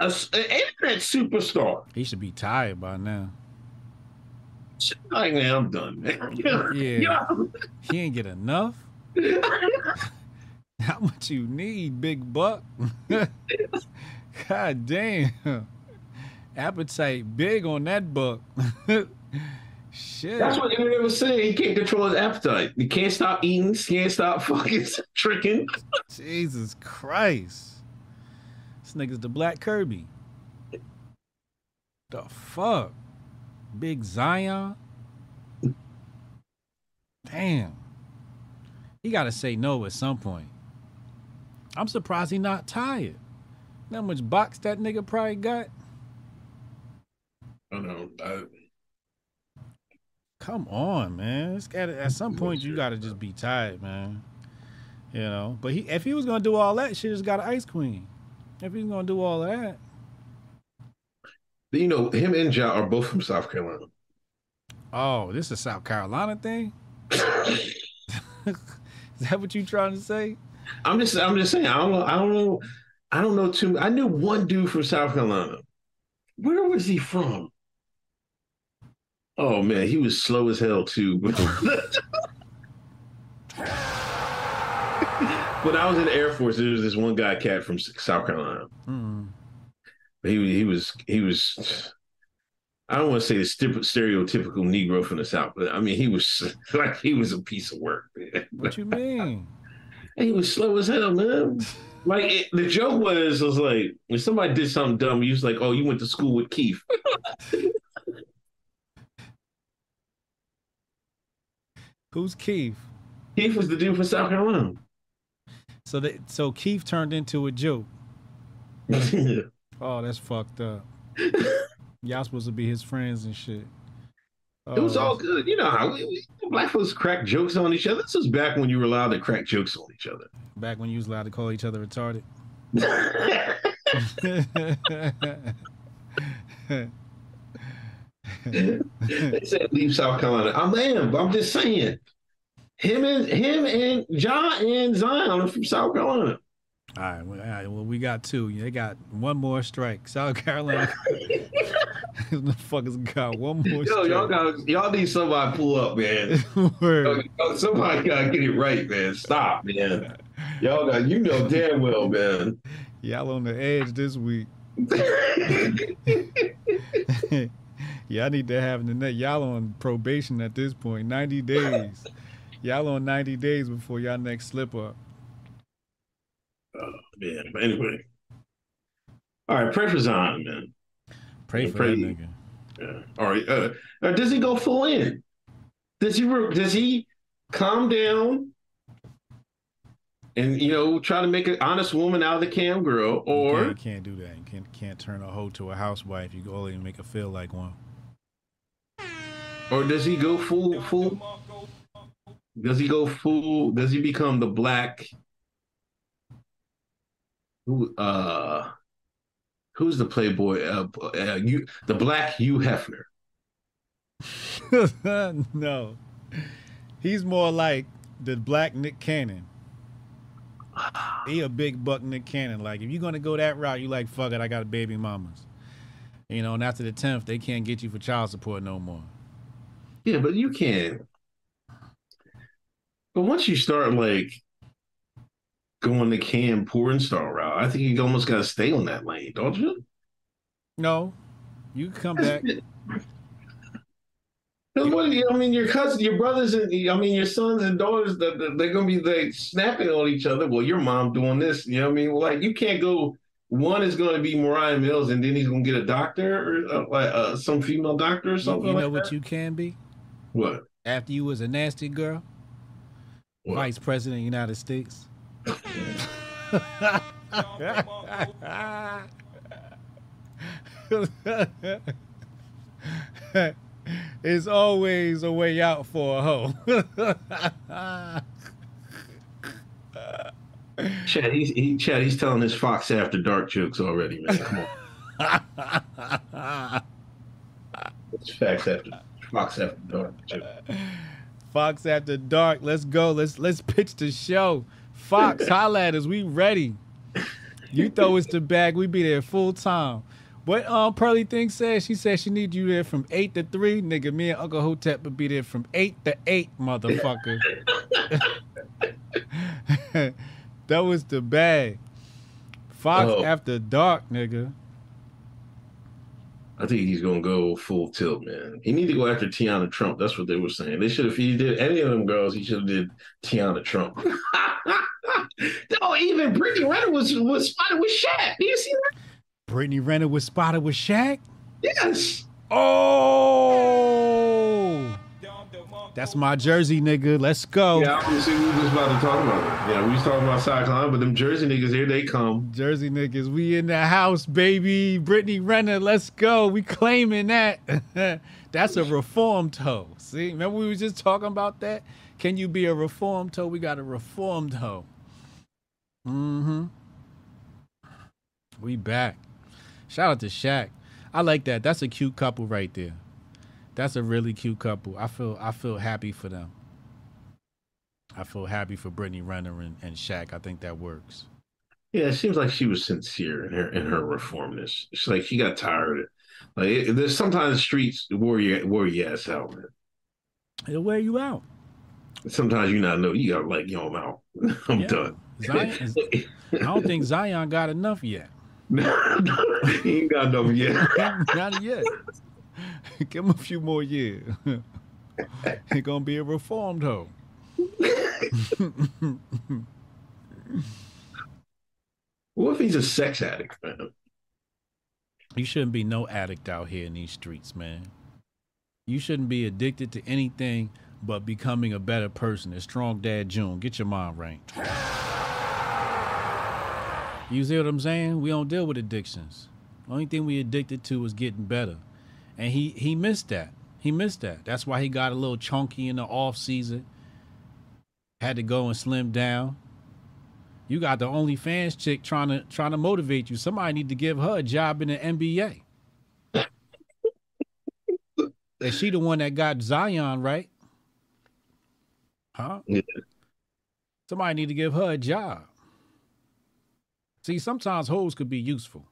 A, an internet superstar. He should be tired by now. Like, man, I'm done, man. Yeah. He ain't get enough. How much you need, big buck? God damn. Appetite big on that buck. Shit. That's what internet was saying. He can't control his appetite. He can't stop eating. He can't stop fucking tricking. Jesus Christ. This nigga's the Black Kirby. The fuck? Big Zion? Damn. He gotta say no at some point. I'm surprised he not tired. How much box that nigga probably got? I don't know. I, Come on, man. It's gotta, at some point you gotta just be tired, man. You know. But he if he was gonna do all that shit, just got an ice queen. If he's gonna do all that. you know, him and Ja are both from South Carolina. Oh, this is a South Carolina thing? is that what you trying to say? I'm just I'm just saying, I don't know, I don't know, I don't know too I knew one dude from South Carolina. Where was he from? Oh man, he was slow as hell too. when I was in the Air Force, there was this one guy cat from South Carolina. Hmm. He he was he was I don't want to say the stereotypical Negro from the South, but I mean he was like he was a piece of work. Man. What you mean? He was slow as hell, man. Like it, the joke was, was like when somebody did something dumb, he was like, "Oh, you went to school with Keith." Who's Keith? Keith was the dude from South Carolina. So that so Keith turned into a joke. Oh, that's fucked up. Y'all supposed to be his friends and shit. It was Oh, all good. You know how we, we, black folks crack jokes on each other. This was back when you were allowed to crack jokes on each other. back when you was allowed to call each other retarded. they said leave South Carolina. I'm am, but I'm just saying. Him and him and John and Zion are from South Carolina. All right, well, all right, well, we got two. They got one more strike. South Carolina. the fuckers got one more Yo, strike. y'all got y'all need somebody to pull up, man. Yo, somebody gotta get it right, man. Stop, man. Y'all got you know damn well, man. Y'all on the edge this week. y'all need to have the net. Y'all on probation at this point. 90 days. Y'all on 90 days before y'all next slip up. Oh, man. But anyway. All right, pray for Zion, man. Pray Yeah, for pray- that nigga. Yeah. All right. Uh, uh, does he go full in? Does he re- does he calm down and you know try to make an honest woman out of the cam girl, You or can't, can't do that. You can't, can't turn a hoe to a housewife. You can only make her feel like one. or does he go full full Does he go full? Does he become the black? Who uh, who's the Playboy? Uh, uh you the black Hugh Hefner. no, he's more like the black Nick Cannon. He a big buck Nick Cannon. Like if you're gonna go that route, you like fuck it. I got a baby mamas. You know, and after the tenth, they can't get you for child support no more. Yeah, but you can't. But once you start like going the can porn star route, I think you almost got to stay on that lane, don't you? No, you can come back. What, I mean, your cousin, your brothers, and I mean, your sons and daughters, they're gonna be like snapping on each other. Well, your mom doing this, you know what I mean? Like you can't go. One is going to be Moriah Mills, and then he's going to get a doctor or uh, like uh, some female doctor or something. You, know like what that? you can be? What? After you was a nasty girl, What? vice president of the United States. it's always a way out for a hoe. Chad, he's he, Chad, he's telling his Fox After Dark jokes already, man. Come on, it's facts after Fox After Dark. joke. Fox after dark. Let's go. Let's let's pitch the show. Fox, holla at us. We ready. You throw us the bag. We be there full time. What um Pearly thing said? She said she need you there from eight to three. Nigga, me and Uncle Hotep would be there from eight to eight, motherfucker. that was the bag. Fox Oh. after dark, nigga. I think he's gonna go full tilt, man. He need to go after Tiana Trump. That's what they were saying. They should have. He did any of them girls, he should have did Tiana Trump. no, even Brittany Renner was was spotted with Shaq. Do you see that? Brittany Renner was spotted with Shaq. Yes. Oh, that's my jersey, nigga. Let's go. Yeah, I was we was just about to talk about it. Yeah, we was talking about Cyclone, but them Jersey niggas here they come. Jersey niggas, we in the house, baby. Brittany Renner, let's go. We claiming that. That's a reformed hoe. See, remember we was just talking about that? Can you be a reformed hoe? We got a reformed hoe. Mm-hmm. We back. Shout out to Shaq. I like that. That's a cute couple right there. That's a really cute couple. I feel I feel happy for them. I feel happy for Brittany Renner and, and Shaq. I think that works. Yeah, it seems like she was sincere in her in her reformness. It's like she got tired of. Like it, there's sometimes streets wore your wore your ass out, man. It'll wear you out. Sometimes you not know you got like yo, I'm out. I'm Yeah. done. Zion, I don't think Zion got enough yet. he ain't got no yet. Not yet. Give him a few more years. He gonna be a reformed hoe. What if he's a sex addict, man? You shouldn't be no addict out here in these streets, man. You shouldn't be addicted to anything but becoming a better person. As strong dad June, get your mind right. You see what I'm saying? We don't deal with addictions. Only thing we addicted to is getting better. And he he missed that. He missed that. That's why he got a little chunky in the off season. Had to go and slim down. You got the OnlyFans chick trying to trying to motivate you. Somebody need to give her a job in the NBA. Is she the one that got Zion right? Huh? Yeah. Somebody need to give her a job. See, sometimes hoes could be useful.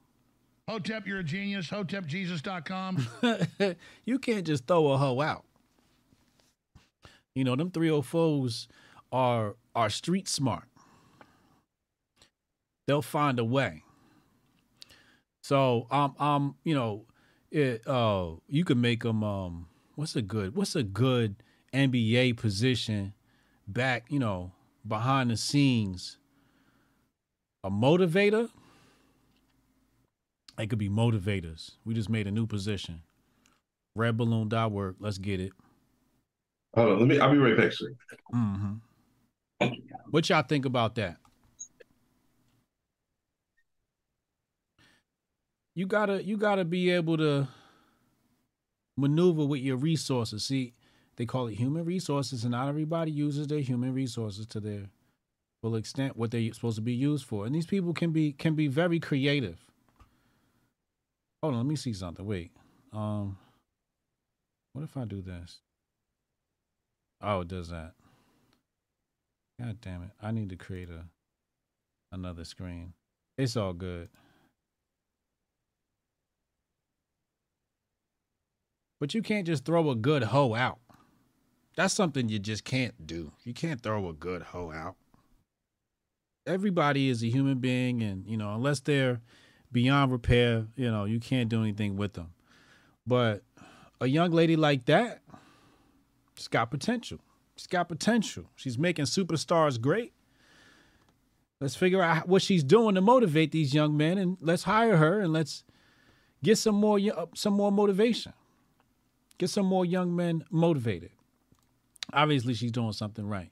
Hotep, you're a genius. HotepJesus.com. you can't just throw a hoe out. You know, them 304s are are street smart. They'll find a way. So um um you know it uh you can make them um what's a good what's a good NBA position back you know behind the scenes a motivator they could be motivators. We just made a new position. Red balloon dot work. Let's get it. Hold on, let me. I'll be right back, sir. Mm-hmm. What y'all think about that? You gotta you gotta be able to maneuver with your resources. See, They call it human resources, and not everybody uses their human resources to their full extent what they're supposed to be used for. And these people can be can be very creative. Hold on, let me see something. Wait. Um what if I do this? Oh, it does that. God damn it. I need to create a another screen. It's all good. But you can't just throw a good hoe out. That's something you just can't do. You can't throw a good hoe out. Everybody is a human being, and you know, unless they're beyond repair, you know, you can't do anything with them. But a young lady like that, she's got potential. She's got potential. She's making superstars great. Let's figure out what she's doing to motivate these young men, and let's hire her, and let's get some more some more motivation. Get some more young men motivated. Obviously, she's doing something right.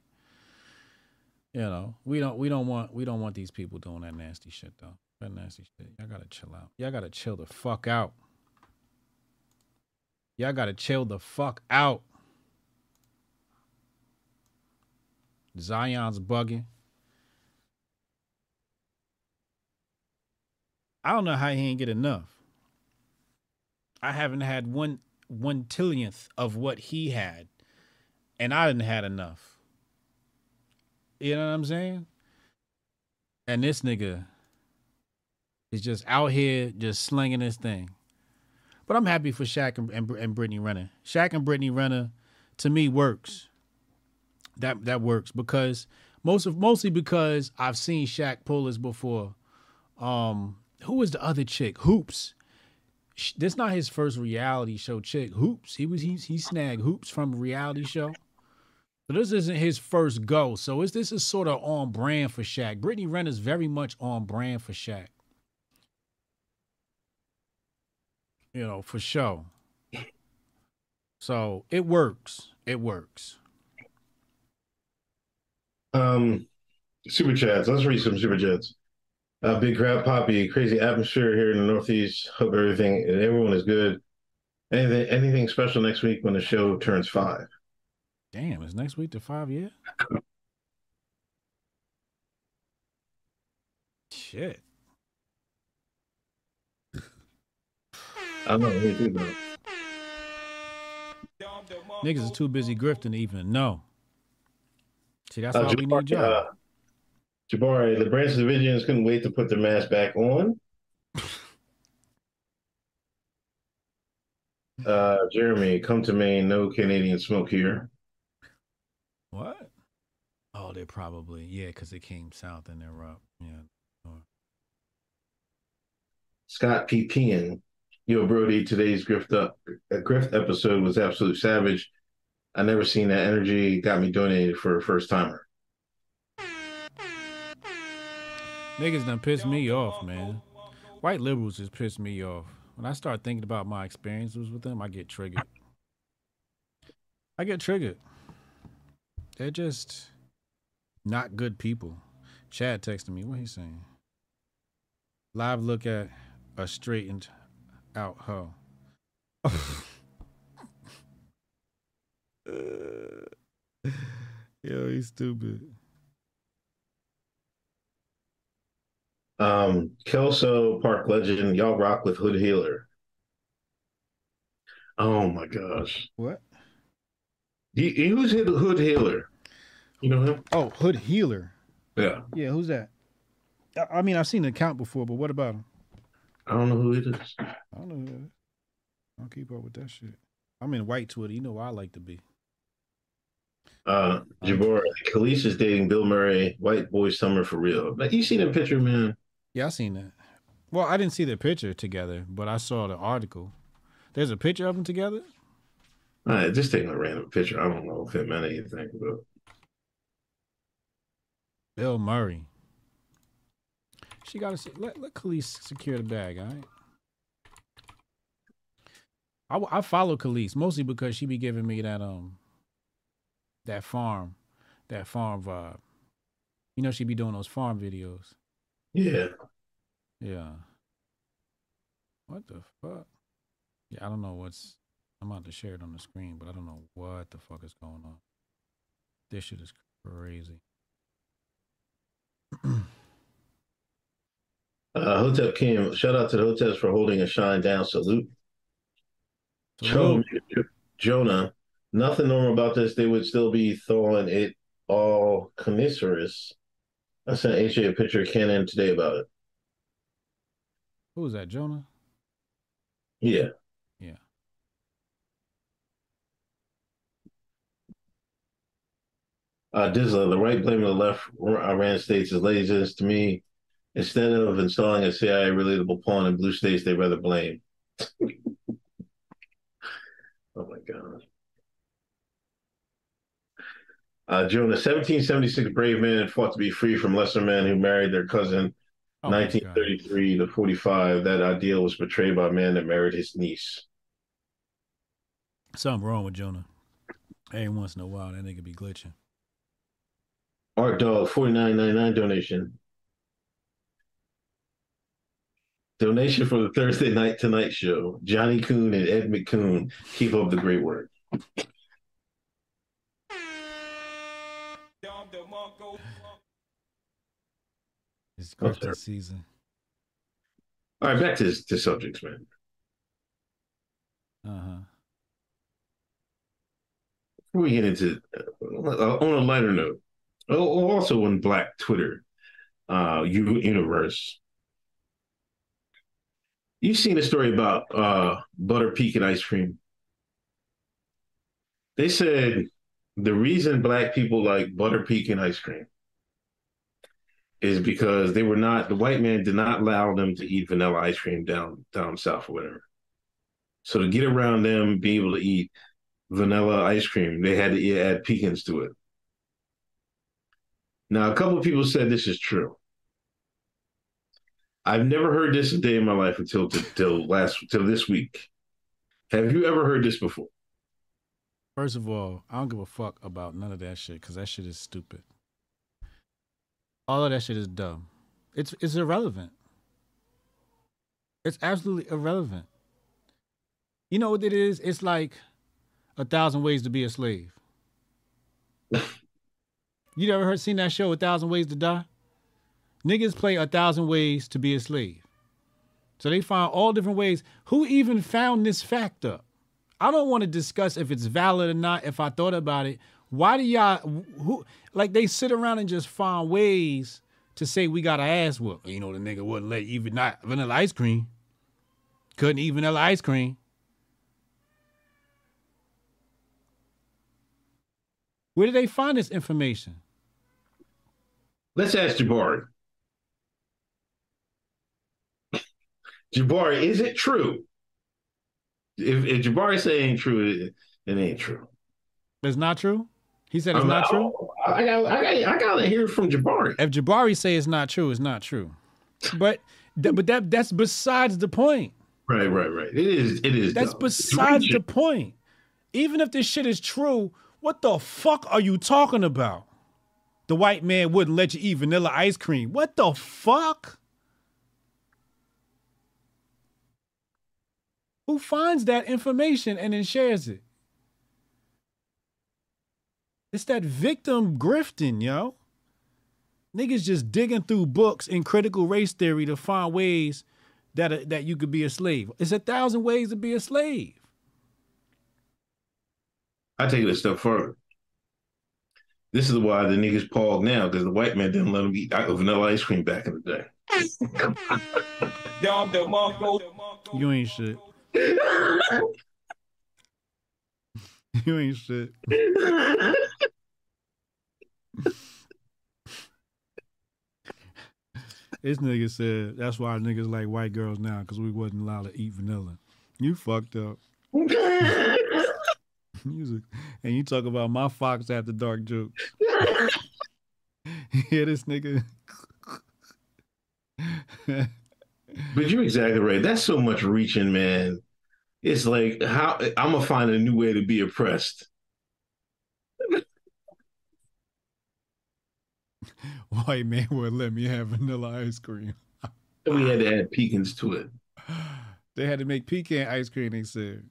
You know, we don't we don't want we don't want these people doing that nasty shit though. That nasty shit. Y'all gotta chill out. Y'all gotta chill the fuck out. Y'all gotta chill the fuck out. Zion's bugging. I don't know how he ain't get enough. I haven't had one one tillionth of what he had, and I didn't had enough. You know what I'm saying? And this nigga is just out here just slinging this thing. But I'm happy for Shaq and, and, and Brittany Renner. Shaq and Brittany Renner, to me, works. That that works because most of mostly because I've seen Shaq pull this before. Um, who was the other chick? Hoops. This not his first reality show chick. Hoops. He was he he snagged Hoops from a reality show. So this isn't his first go. So it's, this is sort of on brand for Shaq. Brittany Renner's very much on brand for Shaq. You know, for sure. So it works. It works. Um, super chats. Let's read some super chats. Uh, Big Crab Poppy, crazy atmosphere here in the Northeast. Hope everything and everyone is good. Anything anything special next week when the show turns five? Damn, is next week the five year? Shit. I don't to do Niggas is too busy grifting to even know. See, that's Uh, why we need y'all. uh, Jabari, the Branch Davidians couldn't wait to put their mask back on. Uh, Jeremy, come to Maine. No Canadian smoke here. What? Oh, they're probably yeah, because they came south and they're up. Yeah. Scott P. Pean, yo, Brody, today's grift up uh, grift episode was absolute savage. I never seen that energy. Got me donated for a first timer. Niggas done pissed me off, man. White liberals just pissed me off. When I start thinking about my experiences with them, I get triggered. I get triggered. They're just not good people. Chad texted me. What he saying? Live look at a straightened out hoe. Yo, he's stupid. Um, Kelso Park legend, y'all rock with Hood Healer. Oh my gosh. What? He, he who's Hood Hood Healer? You know him? Oh, Hood Healer. Yeah. Yeah, who's that? I, I mean, I've seen the account before, but what about him? I don't know who it is. I don't know who. I don't keep up with that shit. I'm in white Twitter. You know where I like to be. Uh, Jabor, Kelis is dating Bill Murray. White boy summer for real. Like you seen the picture, man? Yeah, I seen that. Well, I didn't see the picture together, but I saw the article. There's a picture of them together. All right, just taking a random picture. I don't know if it meant anything, but Bill Murray. She got to let let Kelis secure the bag. All right. I, I follow Kelis mostly because she be giving me that um that farm, that farm vibe. You know she be doing those farm videos. yeah. Yeah. What the fuck? Yeah, I don't know what's I'm about to share it on the screen, but I don't know what the fuck is going on. This shit is crazy. Uh, Hotep Kim, shout out to the Hoteps for holding a shine down salute. Salute. Jo- Jonah, nothing normal about this. They would still be throwing it all commiserates. I sent AJ a picture of Canon today about it. Who was that, Jonah? Yeah. Yeah. Uh, Dizzler, the right blaming the left Iran states is laziness to me. Instead of installing a CIA relatable pawn in blue states, they rather blame. oh my God. Uh, Jonah, 1776 brave men fought to be free from lesser men who married their cousin. Oh 1933 to 45. That ideal was betrayed by a man that married his niece. Something wrong with Jonah. Every once in a while, that nigga be glitching. Art Dog, 49.99 donation. Donation for the Thursday Night Tonight Show. Johnny Coon and Ed McCoon. Keep up the great work. It's. Christmas season. All right, back to to subjects, man. Uh huh. We get into uh, on a lighter note, oh, also on Black Twitter, uh, universe. You've seen a story about uh, butter pecan ice cream. They said the reason black people like butter pecan ice cream is because they were not the white man did not allow them to eat vanilla ice cream down down south or whatever. So to get around them being able to eat vanilla ice cream, they had to add pecans to it. Now, a couple of people said this is true. I've never heard this a day in my life until till last till this week. Have you ever heard this before? First of all, I don't give a fuck about none of that shit because that shit is stupid. All of that shit is dumb. It's it's irrelevant. It's absolutely irrelevant. You know what it is? It's like a thousand ways to be a slave. you never heard seen that show, A Thousand Ways to Die? Niggas play a thousand ways to be a slave. So they find all different ways. Who even found this fact up? I don't want to discuss if it's valid or not. If I thought about it, why do y'all who like they sit around and just find ways to say we got a ass whoop? You know the nigga wouldn't let even not vanilla ice cream. Couldn't eat vanilla ice cream. Where did they find this information? Let's ask Jabari. Jabari, is it true? If, if Jabari say it ain't true, it, it ain't true. It's not true. He said it's I'm not not- true. I got, I got, I gotta hear from Jabari. If Jabari say it's not true, it's not true. But th- but that that's besides the point. Right, right, right. It is, it is. That's dumb. besides the point. Even if this shit is true, what the fuck are you talking about? The white man wouldn't let you eat vanilla ice cream. What the fuck? Who finds that information and then shares it? It's that victim grifting, yo. Niggas just digging through books in critical race theory to find ways that uh, that you could be a slave. It's a thousand ways to be a slave. I take it a step further. This is why the niggas pog now because the white man didn't let them eat vanilla ice cream back in the day. You ain't shit. you ain't shit. this nigga said that's why niggas like white girls now because we wasn't allowed to eat vanilla. You fucked up. Music. And you talk about my Fox after dark jokes. Hear this nigga? But you're exactly right. That's so much reaching, man. It's like how I'm gonna find a new way to be oppressed. White man would let me have vanilla ice cream. We had to add pecans to it. They had to make pecan ice cream, they said.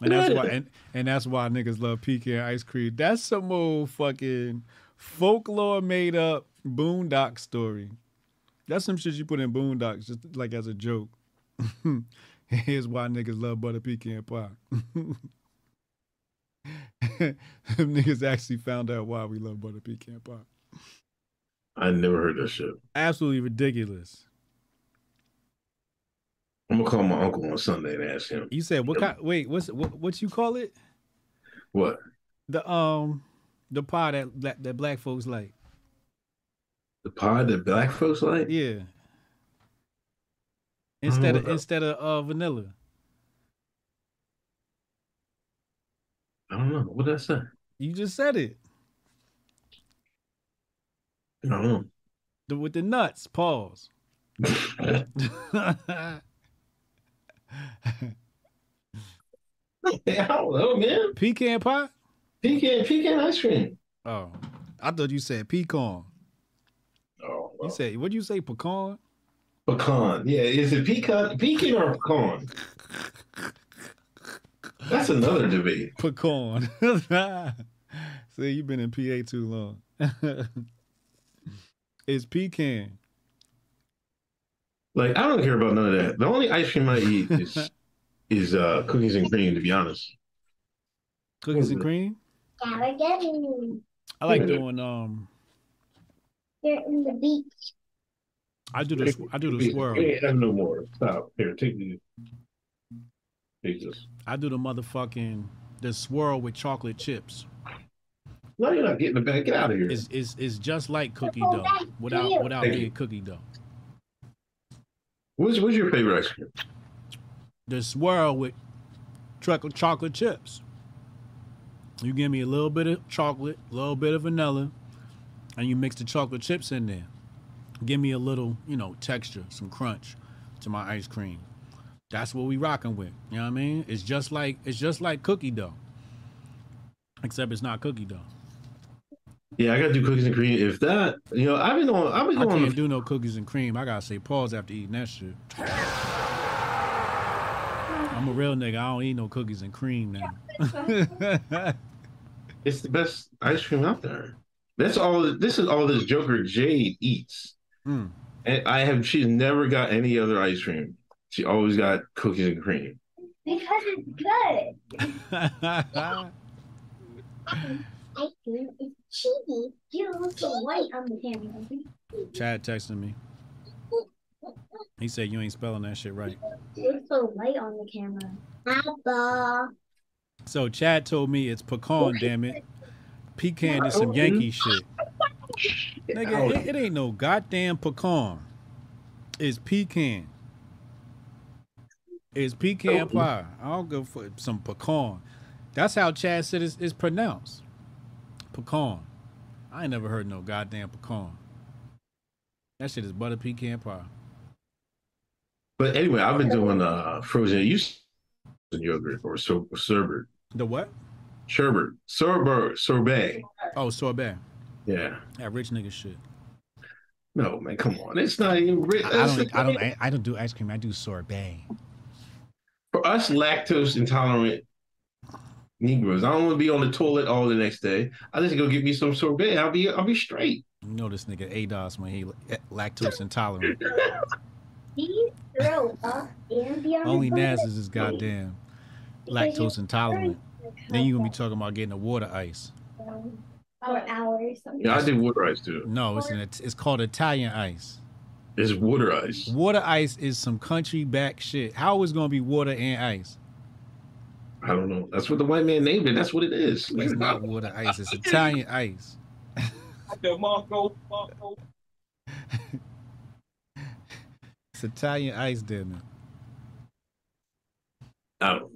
And that's why and, and that's why niggas love pecan ice cream. That's some old fucking folklore made up boondock story. That's some shit you put in boondocks just like as a joke. Here's why niggas love butter pecan pie. Them niggas actually found out why we love butter pecan pie. I never heard that shit. Absolutely ridiculous. I'm gonna call my uncle on Sunday and ask him You said what kind? Wait, what's what? What you call it? what. The um, the pie that that, that black folks like. The pie that black folks like? Yeah. Instead of instead of uh vanilla. I don't know. What did I say? You just said it. I don't know. The, with the nuts. Pause. I don't know, man. Pecan pie? Pecan pecan ice cream. Oh, I thought you said pecan. Oh, You said what? Do you say pecan? Pecan. Yeah, is it pecan pecan or pecan? That's another debate. Pecan. See, you've been in PA too long. it's pecan. Like I don't care about none of that. The only ice cream I eat is is uh cookies and cream, to be honest. Cookies and cream. Spaghetti. I like doing um. You're in the beach. I do the I do the swirl. We ain't have no more. Stop. Here, take these. Take this. I do the motherfucking the swirl with chocolate chips. No, you're not getting it back. Get out of here. It's it's, it's just like cookie dough without without Thank being you. cookie dough. What's what's your favorite ice cream? The swirl with chocolate chocolate chips. You give me a little bit of chocolate, a little bit of vanilla, and you mix the chocolate chips in there. Give me a little, you know, texture, some crunch to my ice cream. That's what we rocking with. You know what I mean? It's just like it's just like cookie dough. Except it's not cookie dough. Yeah, I gotta do cookies and cream. If that, you know, I've been on. I've been I going. can't do no cookies and cream. I gotta say pause after eating that shit. I'm a real nigga. I don't eat no cookies and cream now. It's the best ice cream out there. That's all. This is all this Joker Jade eats. Mm. And I have. She's never got any other ice cream. She always got cookies and cream. Because it's good. Ice cream is cheesy. You look so white on the camera. Chad texted me. He said you ain't spelling that shit right. You look so white on the camera. Apple. So Chad told me it's pecan, damn it. Pecan is some Yankee shit. Nigga, it, it ain't no goddamn pecan. It's pecan. It's pecan pie. I'll go for some pecan. That's how Chad said it's, it's pronounced. Pecan. I ain't never heard no goddamn pecan. That shit is butter pecan pie. But anyway, I've been doing uh frozen use yogurt or sorbet. The what? Sherbet. Sorbet. Sorbet. Oh, sorbet. Yeah. That rich nigga shit. No, man, come on. It's not even rich. I don't. I don't. I, I don't do ice cream. I do sorbet. For us lactose intolerant Negroes, I don't want to be on the toilet all the next day. I just go get me some sorbet. I'll be I'll be straight. You know this nigga ADOS when he eh, lactose intolerant. These throw up and be on Only the Nas is this goddamn lactose intolerant. Then you gonna be talking about getting a water ice. For hours. Yeah, I did water ice too. No, it's an, it's called Italian ice. It's water ice. Water ice is some country back shit. How is gonna be water and ice? I don't know. That's what the white man named it. That's what it is. It's not water ice. It's Italian ice. The Marco, Marco. It's Italian ice, damn it. I don't know.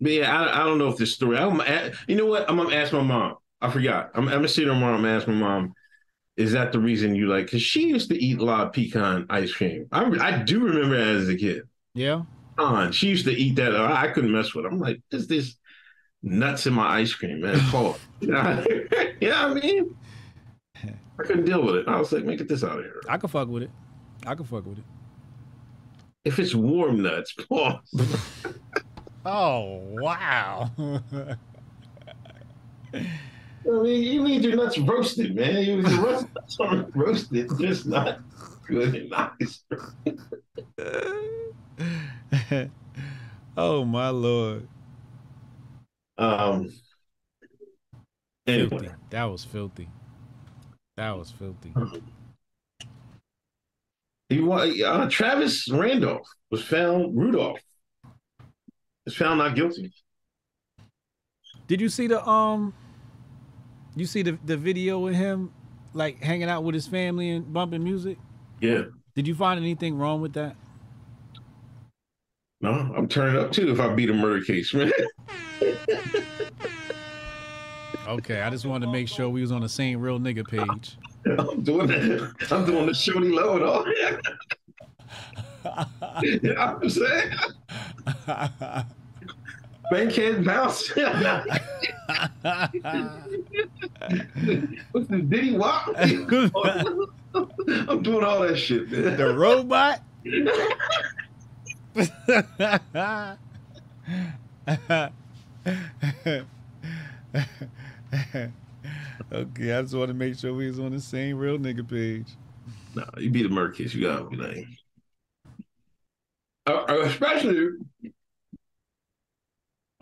But yeah, I, I don't know if this story. I'm, you know what? I'm gonna ask my mom. I forgot. I'm, I'm gonna sit there tomorrow. I'm gonna ask my mom. Is that the reason you like? Because she used to eat a lot of pecan ice cream. I, I do remember that as a kid. Yeah. On, she used to eat that. I couldn't mess with. it. I'm like, is this nuts in my ice cream, man? Paul. you, know, you know what I mean? I couldn't deal with it. I was like, man, get this out of here. I can fuck with it. I can fuck with it. If it's warm nuts, Paul. Oh wow. I mean, you need your nuts roasted, man. You your nuts are roasted, just not good and nice. oh my lord. Um. Anyway, Filthy. That was filthy. That was filthy. he uh, Travis Randolph was found. Rudolph was found not guilty. Did you see the um? You see the the video of him like hanging out with his family and bumping music? Yeah. Did you find anything wrong with that? No, I'm turning up too if I beat a murder case, man. Okay, I just wanted to make sure we was on the same real nigga page. I'm doing that. I'm doing the shorty low and all. you know what I'm saying? Bankhead bounce. What's the Diddy Wop? I'm doing all that shit, man. The robot? okay, I just want to make sure we was on the same real nigga page. No, you beat the case. You gotta be like, uh, uh, especially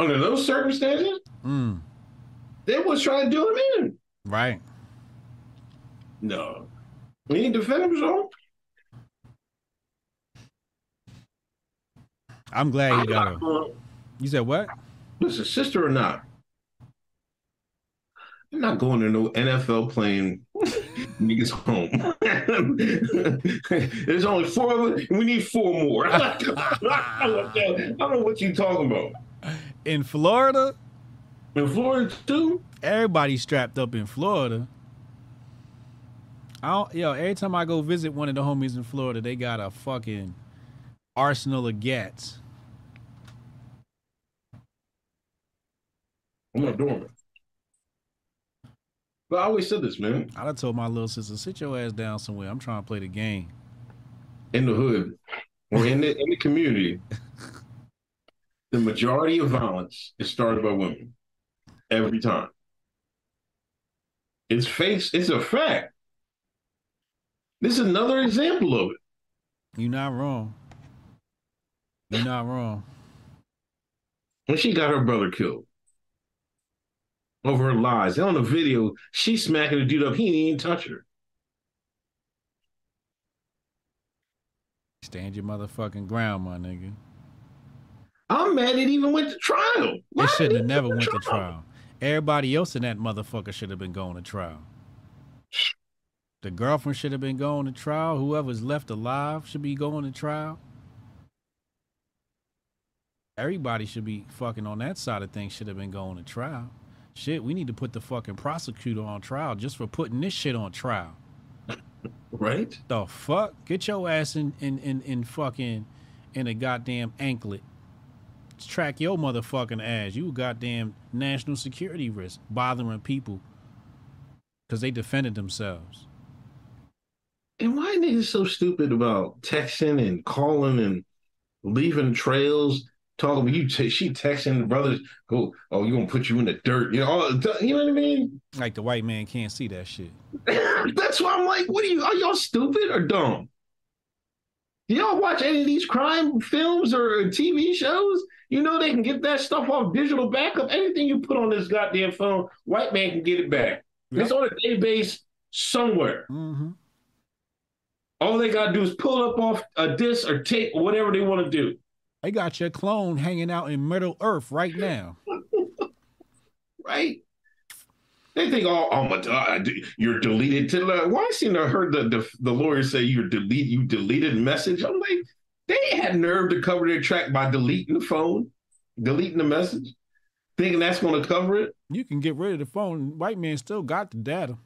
under those circumstances, Mm, they was trying to do him in. right. No, he didn't defend himself. I'm glad he got him. You said what? Listen, sister or not, I'm not going to no NFL playing niggas home. There's only four of us. We need four more. I don't know what you're talking about. In Florida? In Florida too? Everybody's strapped up in Florida. I don't, yo, every time I go visit one of the homies in Florida, they got a fucking arsenal of gats. I'm not doing it. But I always said this, man. I done told my little sister, sit your ass down somewhere. I'm trying to play the game. In the hood or in the in the community, the majority of violence is started by women. Every time. It's face, it's a fact. This is another example of it. You're not wrong. You're not wrong. When she got her brother killed over her lies. On the video, she smacking the dude up. He didn't even touch her. Stand your motherfucking ground, my nigga. I'm mad it even went to trial. Why It shouldn't have never went to trial. Everybody else in that motherfucker should have been going to trial. The girlfriend should have been going to trial. Whoever's left alive should be going to trial. Everybody should be fucking on that side of things should have been going to trial. Shit, we need to put the fucking prosecutor on trial just for putting this shit on trial. Right? The fuck? Get your ass in in in, in fucking in a goddamn anklet. Track your motherfucking ass. You goddamn national security risk bothering people because they defended themselves. And why are niggas so stupid about texting and calling and leaving trails? Talking you, t- she texting the brothers, Who? oh, you gonna put you in the dirt, you know, all, you know what I mean? Like the white man can't see that shit. That's why I'm like, what are you? Are y'all stupid or dumb? Do y'all watch any of these crime films or TV shows? You know they can get that stuff off digital backup. Anything you put on this goddamn phone, white man can get it back. It's on a database somewhere. Mm-hmm. All they gotta do is pull up off a disc or tape or whatever they want to do. They got your clone hanging out in Middle Earth right now. right? They think, oh, oh my God, you're deleted to the. Why I seen I heard the, the the lawyer say you're delete you deleted message. I'm like, they had nerve to cover their track by deleting the phone, deleting the message, thinking that's going to cover it. You can get rid of the phone. White man still got the data.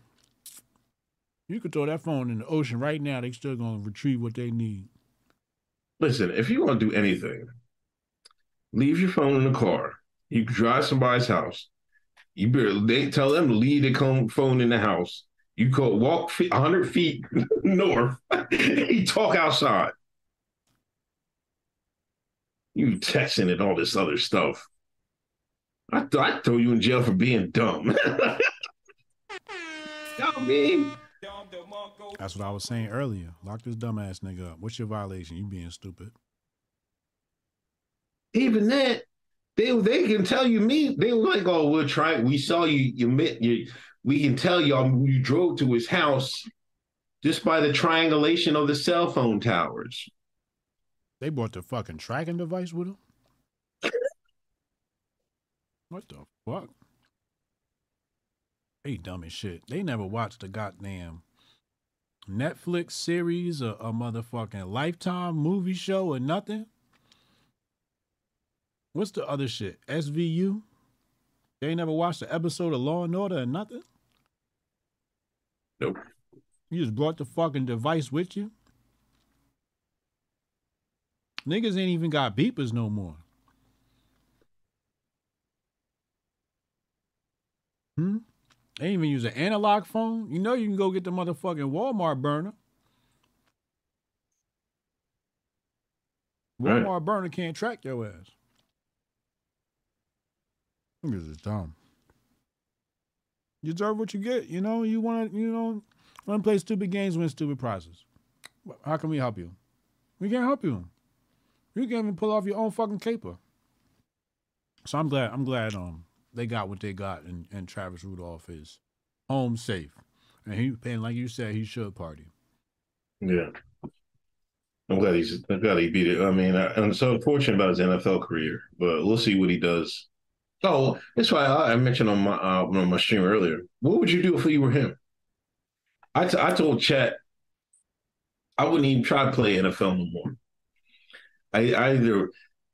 You could throw that phone in the ocean right now. They still gonna retrieve what they need. Listen, if you want to do anything, leave your phone in the car. You drive somebody's house. You better they tell them to leave the phone in the house. You go walk 100 feet north. you talk outside. You texting and all this other stuff. I thought I throw you in jail for being dumb. you know what I mean? That's what I was saying earlier. Lock this dumbass nigga up. What's your violation? You being stupid. Even that, they they can tell you me. They were like, "Oh, we'll try. We saw you. You met you. We can tell y'all um, you drove to his house just by the triangulation of the cell phone towers." They brought the fucking tracking device with them. what the fuck? They dumb as shit. They never watched a goddamn Netflix series or a motherfucking Lifetime movie show or nothing. What's the other shit? SVU? They ain't never watched an episode of Law and Order or nothing? Nope. You just brought the fucking device with you? Niggas ain't even got beepers no more. Hmm? They ain't even use an analog phone. You know you can go get the motherfucking Walmart burner. Right. Walmart burner can't track your ass. Niggas is dumb. You deserve what you get. You know, you want to, you know, want to play stupid games, win stupid prizes. How can we help you? We can't help you. You can't even pull off your own fucking caper. So I'm glad. I'm glad. Um, they got what they got, and, and Travis Rudolph is home safe, and he and like you said, he should party. Yeah. I'm glad he's I'm glad he beat it. I mean, I, I'm so unfortunate about his NFL career, but we'll see what he does. Oh, that's why I, mentioned on my uh, on my stream earlier. What would you do if you were him? I, t- I told Chat I wouldn't even try to play NFL no more. I, I either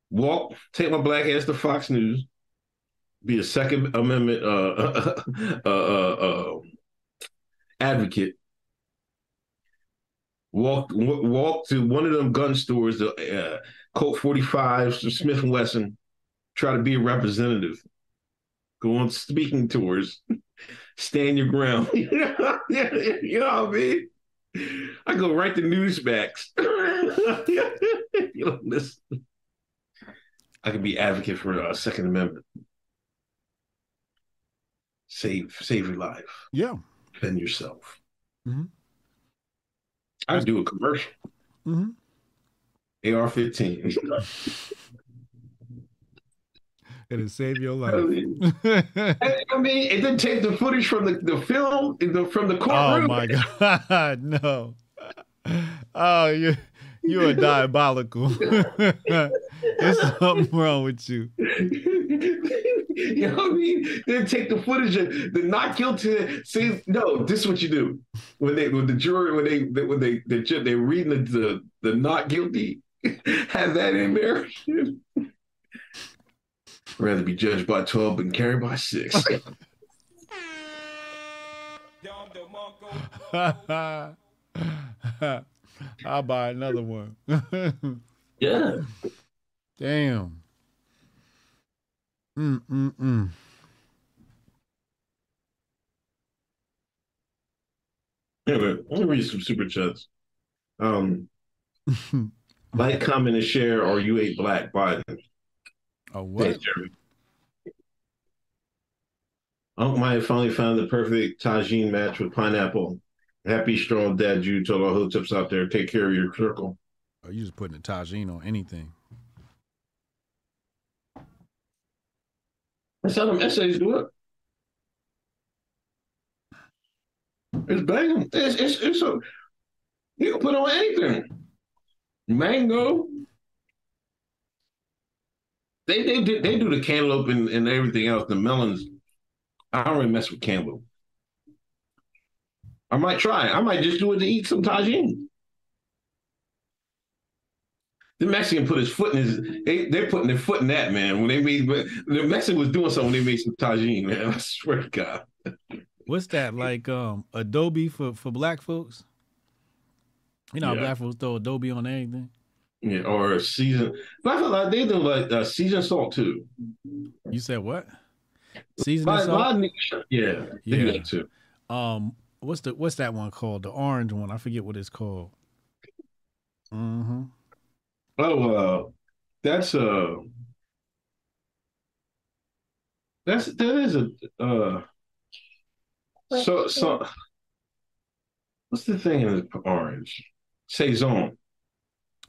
walk, take my black ass to Fox News, be a Second Amendment uh, uh, uh, uh, advocate, walk w- walk to one of them gun stores, the uh, Colt 45s, Smith and Wesson, try to be a representative, go on speaking tours, stand your ground. you know what I mean? I go right to Newsmax. you know, listen. I could be advocate for a uh, Second Amendment. Save save your life. Yeah. Defend yourself. Mm-hmm. I'd do a commercial. Mm-hmm. AR fifteen. It'll save your life. I mean, I mean, it didn't take the footage from the, the film the, from the courtroom. oh my god, no. Oh, you you are diabolical. There's something wrong with you. you know what I mean? They didn't take the footage of the not guilty. See, no, this is what you do when they when the jury when they when they they they they're reading the, the the not guilty. Have that in there. Rather be judged by twelve than carried by six. I'll buy another one. yeah. Damn. Mm mm mm. Anyway, let me read some super chats. Um, like, comment, and share, or you ate black Biden. Oh, what? Uncle Mike finally found the perfect Tajín match with pineapple. Happy, strong dad you told all hood tips out there, take care of your circle. Are you just putting a Tajín on anything? That's how them essays do it. It's banging. It's, it's, it's a, you can put on anything. Mango. They they do, they do the cantaloupe and, and everything else. The melons. I don't really mess with cantaloupe. I might try. I might just do it to eat some Tajín. The Mexican put his foot in his. They, they're putting their foot in that man. When they made the Mexican was doing something, they made some Tajín. Man, I swear to God. What's that like? Um, Adobo for for black folks. You know, how Yeah. black folks throw Adobo on everything. Yeah, or season. But I feel like they do like uh, season salt too. You said what? Season salt. but I think- yeah, they do Yeah. that too. Um, what's the what's that one called? The orange one. I forget what it's called. Mm-hmm. Oh, uh, That's uh that's that is a uh so so what's the thing in the orange? Sazon.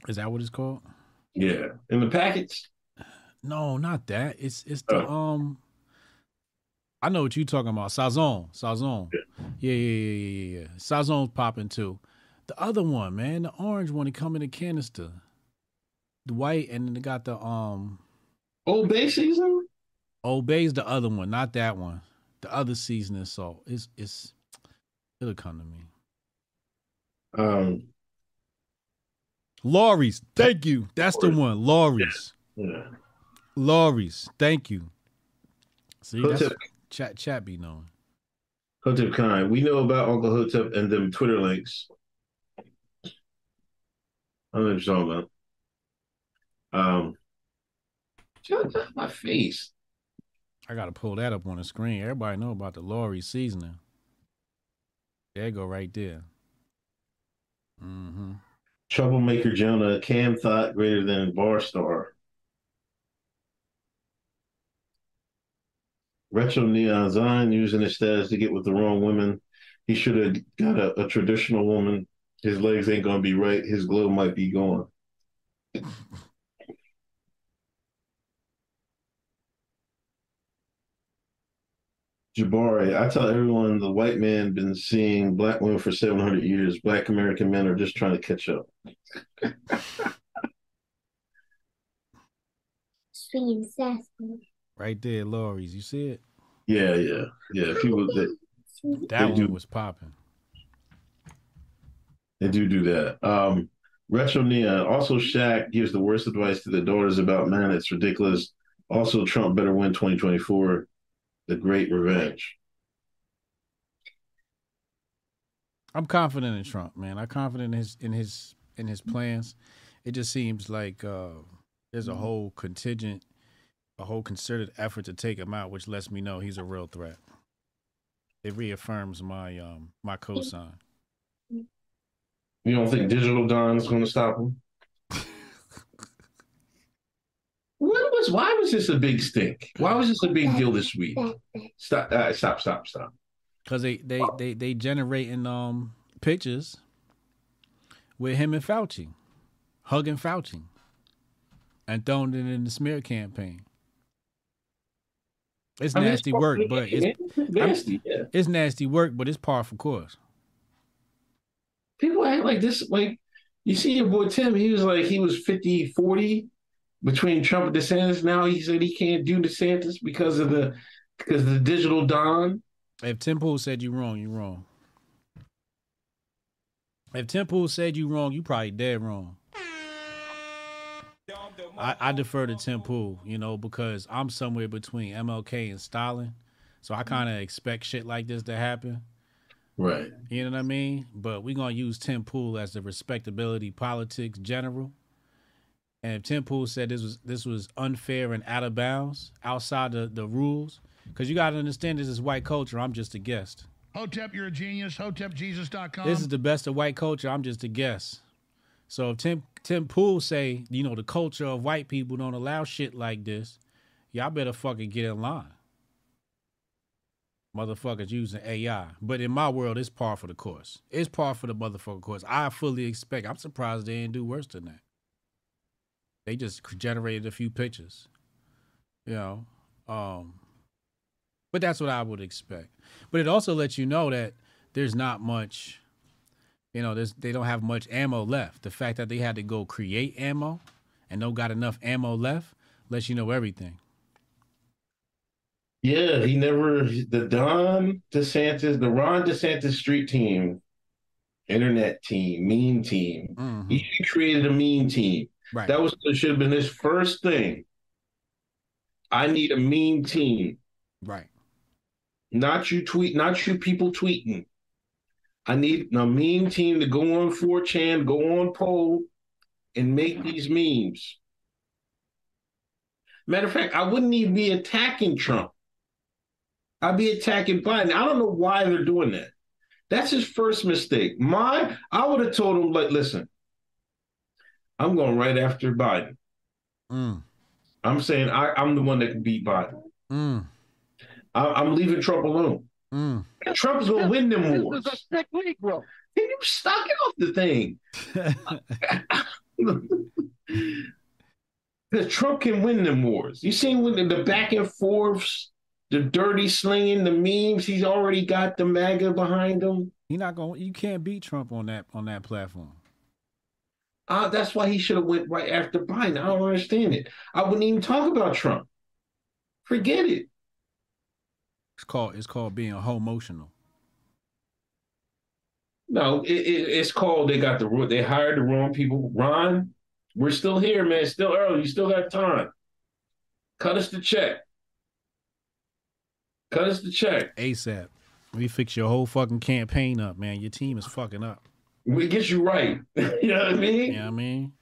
Is that what it's called? Yeah. In the package. No, not that. It's it's the um. I know what you're talking about. Sazon, Sazon. Yeah, yeah, yeah, yeah, yeah. Sazon's popping too. The other one, man, the orange one, it come in a canister. The white, and then they got the um. Old Bay season. Old Bay's the other one, not that one. The other seasoning salt. It's it's. It'll come to me. Um. Lawry's. Thank you. That's the one. Lawry's. Yeah. Lawry's. Thank you. See, that's chat chat be knowing. Hotep Khan. We know about Uncle Hotep and them Twitter links. I don't know what you're talking about. Um, shut up my face. I gotta pull that up on the screen. Everybody know about the Lawry seasoning. There you go, right there. Mm-hmm. Troublemaker Jonah, Cam thought greater than Bar Star. Retro Neon Zion using his status to get with the wrong women. He should have got a, a traditional woman. His legs ain't gonna be right. His glow might be gone. Jabari, I tell everyone the white man been seeing black women for 700 years. Black American men are just trying to catch up. Sweet sassy. Right there, Lawry's. You see it? Yeah, yeah, yeah. People they, That They one do. was popping. they do do that. Um, Retro Neon also Shaq gives the worst advice to the daughters about man. It's ridiculous. Also, Trump better win 2024. The Great Revenge. I'm confident in Trump, man. I'm confident in his in his in his plans. It just seems like uh, there's a whole contingent, a whole concerted effort to take him out, which lets me know he's a real threat. It reaffirms my um my cosign. You don't think Digital Don is going to stop him? What was? Why was this a big stink? Why was this a big deal this week? Stop! Uh, stop! Stop! Stop! Cause they they they they generating um pictures with him and Fauci, hugging Fauci, and throwing it in the smear campaign. It's I mean, nasty work, but it's it's nasty. Yeah. it's nasty work, but it's par for course. People act like this. Like you see your boy Tim. He was like he was 50, 40 between Trump and DeSantis. Now he said he can't do DeSantis because of the because of the Digital Don. If Tim Pool said you wrong, you wrong. If Tim Pool said you wrong, you probably dead wrong. I, I defer to Tim Pool, you know, because I'm somewhere between MLK and Stalin. So I kind of expect shit like this to happen. Right. You know what I mean? But we're gonna use Tim Pool as the respectability politics general. And if Tim Pool said this was this was unfair and out of bounds, outside the, the rules, because you gotta understand this is white culture. I'm just a guest. Hotep, you're a genius. HotepJesus.com. This is the best of white culture. I'm just a guest. So if Tim Tim Pool say, you know, the culture of white people don't allow shit like this, y'all better fucking get in line. Motherfuckers using AI. But in my world, it's par for the course. It's par for the motherfucking course. I fully expect. I'm surprised they didn't do worse than that. They just generated a few pictures. You know. Um but that's what I would expect. But it also lets you know that there's not much, you know, there's they don't have much ammo left. The fact that they had to go create ammo and don't got enough ammo left lets you know everything. Yeah, he never the Don DeSantis, the Ron DeSantis street team, internet team, meme team. He created a meme team. Right. That was should have been his first thing. I need a meme team. Right. Not you tweet, not you people tweeting. I need a meme team to go on 4chan, go on poll, and make these memes. Matter of fact, I wouldn't even be attacking Trump. I'd be attacking Biden. I don't know why they're doing that. That's his first mistake. My, I would have told him, like, listen, I'm going right after Biden. Mm. I'm saying I, I'm the one that can beat Biden. Mm. I, I'm leaving Trump alone. Mm. Trump's gonna win them This wars. is a sick Negro. Can you stop it off the thing? Because Trump can win them wars. You seen when the, the back and forths, the dirty slinging, the memes. He's already got the MAGA behind him. He not going. You can't beat Trump on that on that platform. Uh, that's why he should have went right after Biden. I don't understand it. I wouldn't even talk about Trump. Forget it. It's called it's called being homotional. No, it, it, it's called. They got the they hired the wrong people. Ron, we're still here, man. It's still early. You still got time. Cut us the check. Cut us the check. ASAP. We fix your whole fucking campaign up, man. Your team is fucking up. We get you right. you know what I mean? You know I mean?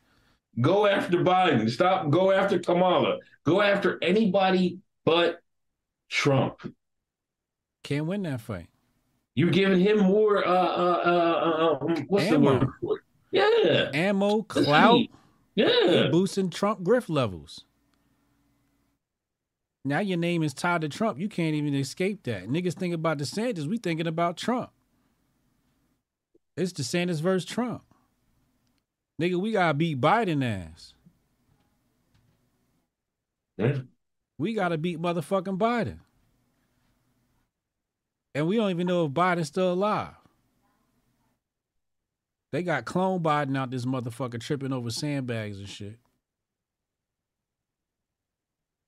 Go after Biden. Stop. Go after Kamala. Go after anybody but Trump. Can't win that fight. You're giving him more. Uh, uh, uh, uh um, what's Ammo. the word? Yeah. Ammo, clout, Yeah. boosting Trump grift levels. Now your name is tied to Trump. You can't even escape that. Niggas think about DeSantis. We thinking about Trump. It's DeSantis versus Trump. Nigga, we gotta beat Biden ass. Yeah. We gotta beat motherfucking Biden. And we don't even know if Biden's still alive. They got clone Biden out this motherfucker tripping over sandbags and shit.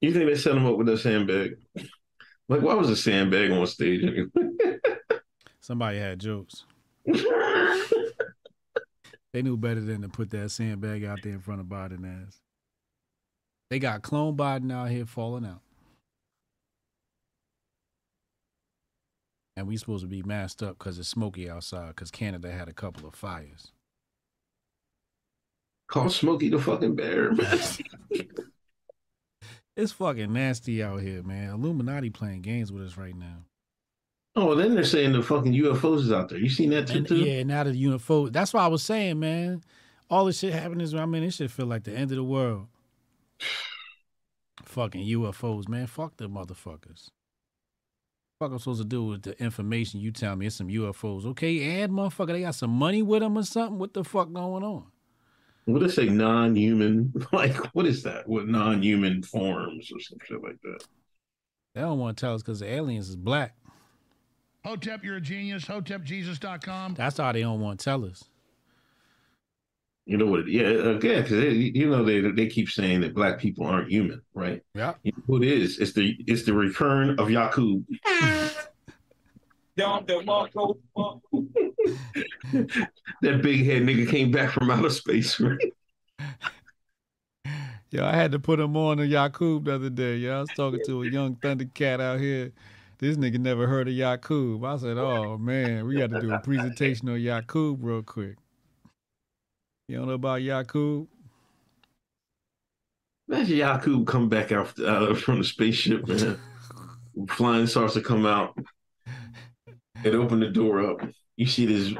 You think they set him up with a sandbag? Like, why was a sandbag on stage? anyway? Somebody had jokes. They knew better than to put that sandbag out there in front of Biden ass. They got clone Biden out here falling out. And we supposed to be masked up because it's smoky outside because Canada had a couple of fires. Call Smokey the fucking bear, man. It's fucking nasty out here, man. Illuminati playing games with us right now. Oh, then they're saying the fucking UFOs is out there. You seen that too? And, too? yeah, now the UFO. That's what I was saying, man. All this shit happening is, I mean, this shit feel like the end of the world. Fucking UFOs, man. Fuck the motherfuckers. Fuck I'm supposed to do with the information you tell me it's some UFOs. Okay, and motherfucker, they got some money with them or something? What the fuck going on? What do they say? Non-human? Like, what is that? What non-human forms or some shit like that? They don't want to tell us because the aliens is black. Hotep, you're a genius. HotepJesus.com. That's how they don't want to tell us. You know what? Yeah, yeah, because you know they they keep saying that black people aren't human, right? Yeah. You know what it is? It's the it's the return of Yakub. Down the That big head nigga came back from outer space, right? Yo, I had to put him on to Yakub the other day. Yo, I was talking to a young Thundercat out here. This nigga never heard of Yakub. I said, oh man, we got to do a presentation on Yakub real quick. You don't know about Yakub? Imagine Yakub come back out uh, from the spaceship, man. Flying starts to come out. It opened the door up. You see this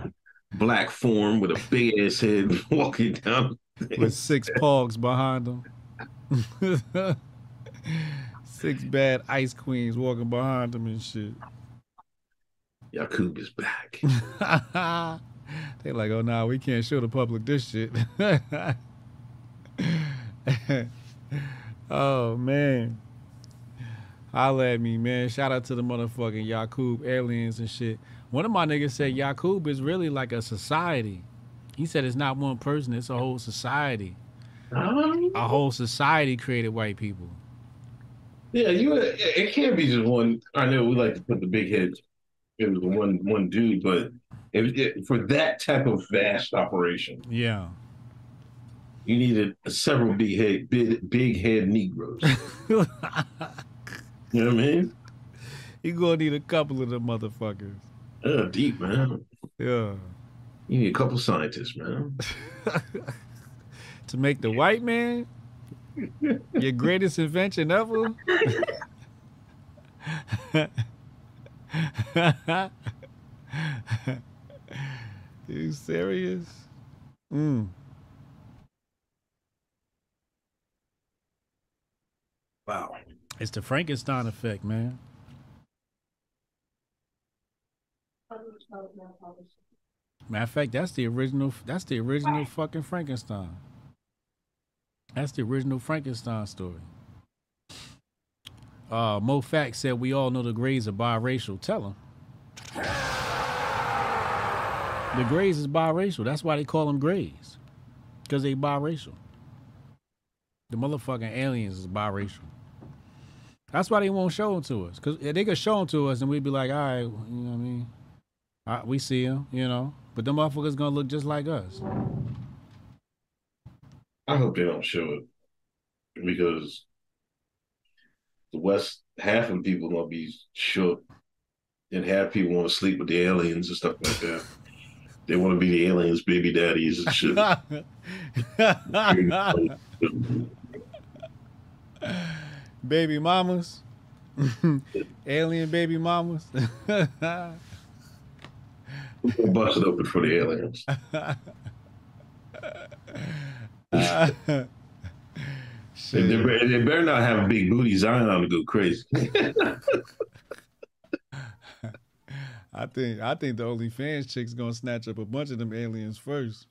black form with a big ass head walking down. With six pogs behind him. six bad ice queens walking behind them and shit. Yakub is back. they like, oh nah, we can't show the public this shit. oh man. Holla at me, man. Shout out to the motherfucking Yakub aliens and shit. One of my niggas said Yakub is really like a society. He said it's not one person, it's a whole society. A whole society created white people. Yeah, you. It it can't be just one. I know we like to put the big head in the one one dude, but if, it, for that type of vast operation, Yeah. you needed several big head big, big head Negroes. you know what I mean? You gonna need a couple of them motherfuckers. Yeah, deep man. Yeah. You need a couple scientists, man. To make the white man your greatest invention ever. Are you serious? Mm. Wow. It's the Frankenstein effect, man. Matter of fact, that's the original. That's the original fucking Frankenstein. That's the original Frankenstein story. Uh, Mo Fact said we all know the Greys are biracial. Tell him. The Greys is biracial. That's why they call them Greys, because they biracial. The motherfucking aliens is biracial. That's why they won't show them to us, because they could show them to us and we'd be like, all right, you know what I mean? Right, we see them, you know, but them motherfuckers gonna look just like us. I hope they don't show it because the West, half of people gonna be shook, and half people want to sleep with the aliens and stuff like that. They want to be the aliens' baby daddies and shit. baby mamas, alien baby mamas. Bust it open for the aliens. They, they better- they better not have a big booty Zion on to go crazy. I think I think the OnlyFans chick's gonna snatch up a bunch of them aliens first.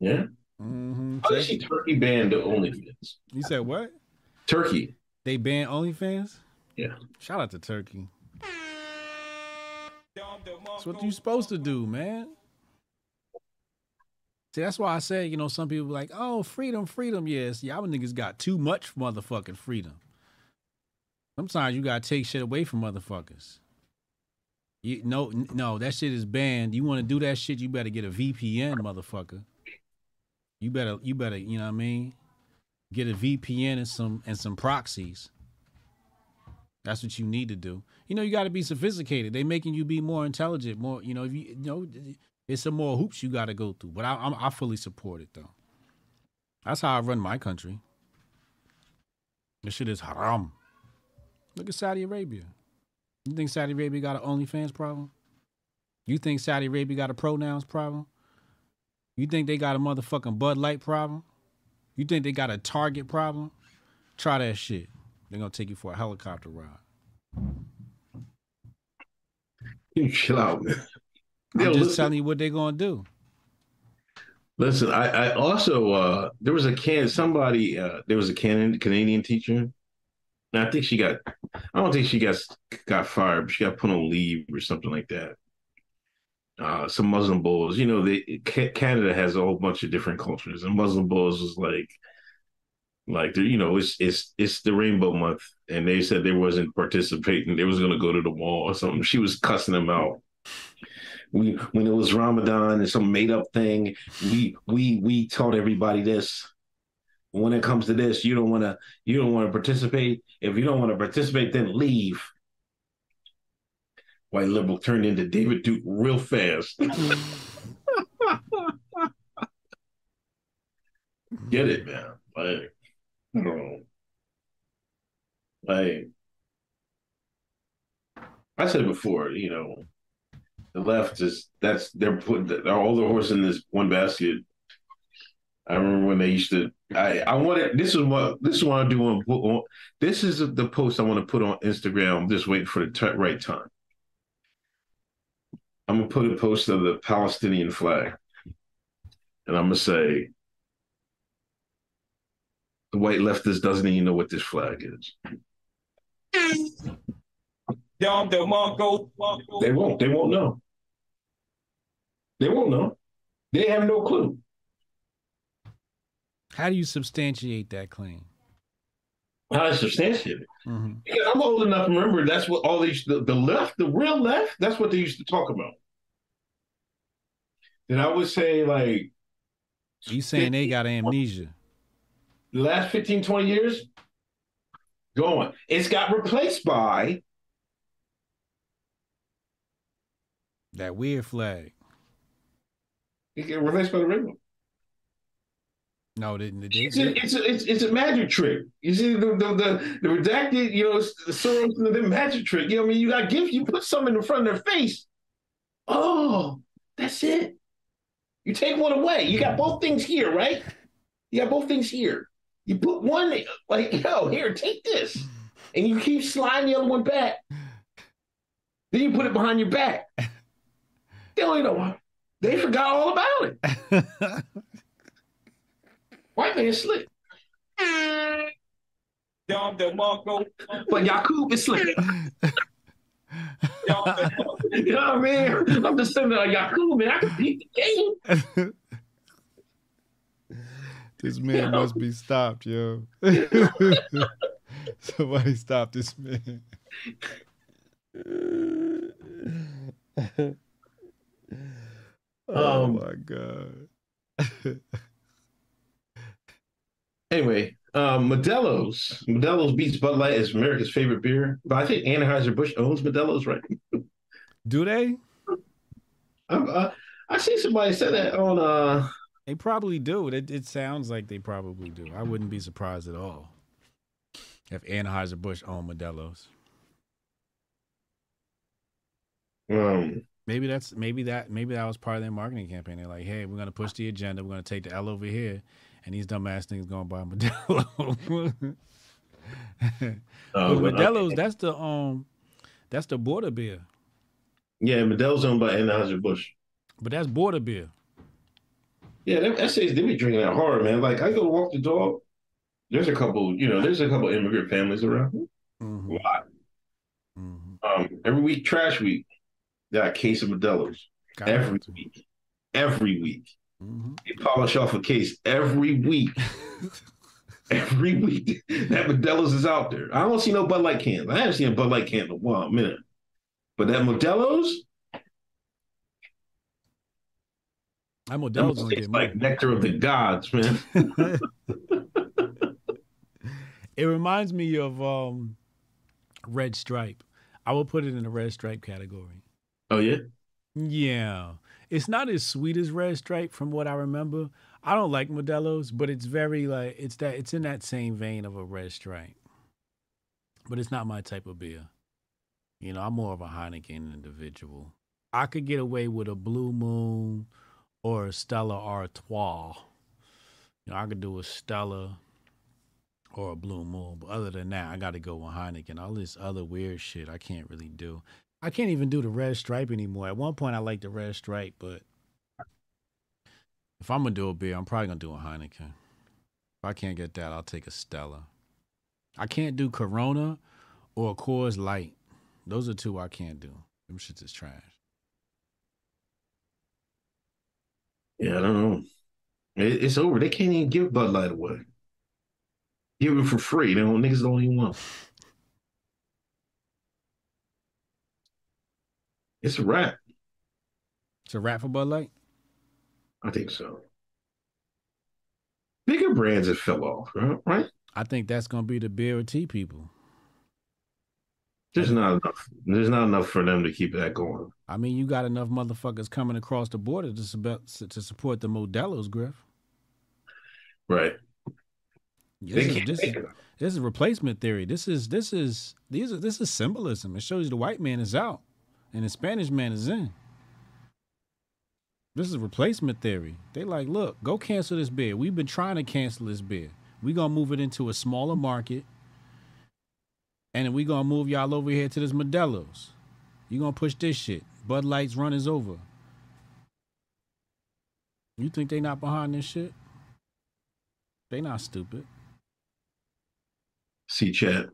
yeah. Mm-hmm. How did she Turkey banned the OnlyFans? You said what? Turkey. They banned OnlyFans? Yeah. Shout out to Turkey. That's what you supposed to do, man. See, that's why I say, you know, some people be like, oh, freedom, freedom. Yes, y'all niggas got too much motherfucking freedom. Sometimes you gotta take shit away from motherfuckers. You no no, that shit is banned. You wanna do that shit, you better get a VPN, motherfucker. You better you better, you know what I mean? Get a VPN and some and some proxies. That's what you need to do. You know, you got to be sophisticated. They making you be more intelligent, more. You know, if you, you know, it's some more hoops you got to go through. But I, I'm, I fully support it though. That's how I run my country. This shit is haram. Look at Saudi Arabia. You think Saudi Arabia got an OnlyFans problem? You think Saudi Arabia got a pronouns problem? You think they got a motherfucking Bud Light problem? You think they got a Target problem? Try that shit. They're gonna take you for a helicopter ride. You chill out, man. I'm Yo, just listen. telling you what they're gonna do. Listen, I, I also uh there was a can somebody uh there was a Canadian Canadian teacher. And I think she got I don't think she got got fired, but she got put on leave or something like that. Uh some Muslim bulls, you know, they Canada has a whole bunch of different cultures, and Muslim bulls is like like they're, you know, it's it's it's the rainbow month, and they said they wasn't participating. They was gonna go to the wall or something. She was cussing them out we when it was Ramadan and some made up thing, we we we taught everybody this. When it comes to this, you don't want to you don't want to participate. If you don't want to participate, then leave. White liberal turned into David Duke real fast. Get it, man. Like. Like, I said before, you know, the left is that's they're putting they're all the horse in this one basket. I remember when they used to. I I wanted this is what this is what I do on, this is the post I want to put on Instagram. I'm just waiting for the t- right time. I'm gonna put a post of the Palestinian flag, and I'm gonna say the white leftist doesn't even know what this flag is. Dom DeMarco. They won't. They won't know. They won't know. They have no clue. How do you substantiate that claim? How to substantiate it. Mhm. Because I'm old enough to remember that's what all these the, the left, the real left, that's what they used to talk about. And I would say like You saying they got amnesia? the last 15, 20 years, going. It's got replaced by That weird flag. it got replaced by the rainbow. No, they, they, It's a, it's a, it's it's a magic trick. You see the the the, the redacted, you know, the Soros the magic trick. You know what I mean? You got gifts, you put something in front of their face. Oh, that's it. You take one away. You got both things here, right? You got both things here. You put one like, yo, here, take this, and you keep sliding the other one back. Then you put it behind your back. They don't know. They forgot all about it. White man slick. Dom DeMarco. But Yakub is slick. You know what I mean? I'm just saying that Yakub, man, I can beat the game. This man must be stopped, yo. Somebody stop this man. oh Um, my god. Anyway, um, Modelo's. Modelo's beats Bud Light as America's favorite beer. But I think Anheuser-Busch owns Modelo's, right? Do they? I, uh, I see somebody said that on uh They probably do. It, it sounds like they probably do. I wouldn't be surprised at all if Anheuser-Busch owned Modelo's. um Maybe that's maybe that maybe that was part of their marketing campaign. They're like, hey, we're gonna push the agenda. We're gonna take the L over here, and these dumbass niggas gonna buy Modelo. Uh, Modelo's that's the um that's the border beer. yeah, Modelo's owned by Anheuser-Busch. But that's border beer. Yeah, them essays they be drinking that hard, man. Like I go walk the dog. There's a couple, you know, there's a couple immigrant families around. Mm-hmm. A lot. Um, every week, trash week, got a case of Modelo's. Got every to. week, every week. Mm-hmm. They polish off a case every week. every week that Modelo's is out there. I don't see no Bud Light cans. I haven't seen a Bud Light can in a while, minute. But that Modelo's, That Modelo's it's get like nectar of the gods, man. It reminds me of um Red Stripe. I will put it in the Red Stripe category. Oh yeah, Yeah. It's not as sweet as Red Stripe from what I remember. I don't like Modelo's, but it's very like it's that it's in that same vein of a Red Stripe. But it's not my type of beer. You know, I'm more of a Heineken individual. I could get away with a Blue Moon or a Stella Artois. You know, I could do a Stella or a Blue Moon. But other than that, I got to go with Heineken. All this other weird shit I can't really do. I can't even do the red stripe anymore. At one point, I liked the red stripe, but if I'm gonna do a beer, I'm probably gonna do a Heineken. If I can't get that, I'll take a Stella. I can't do Corona or Coors Light. Those are two I can't do. Them shits is trash. yeah. I don't know. It, it's over. They can't even give Bud Light away. Give it for free. They don't niggas don't even want. It's a wrap. It's a wrap for Bud Light. I think so. Bigger brands have fell off, right? I think that's gonna be the beer or tea people. There's not enough. There's not enough for them to keep that going. I mean, you got enough motherfuckers coming across the border to support to support the Modelo's, Griff. Right. This is, this, is, this is replacement theory. This is this is these are this is symbolism. It shows you the white man is out and the Spanish man is in. This is replacement theory. They like, look, go cancel this beer. We've been trying to cancel this beer. We gonna move it into a smaller market, and then we gonna move y'all over here to this Modelo's. You gonna push this shit. Bud Light's run is over. You think they not behind this shit? They not stupid. See, Chad.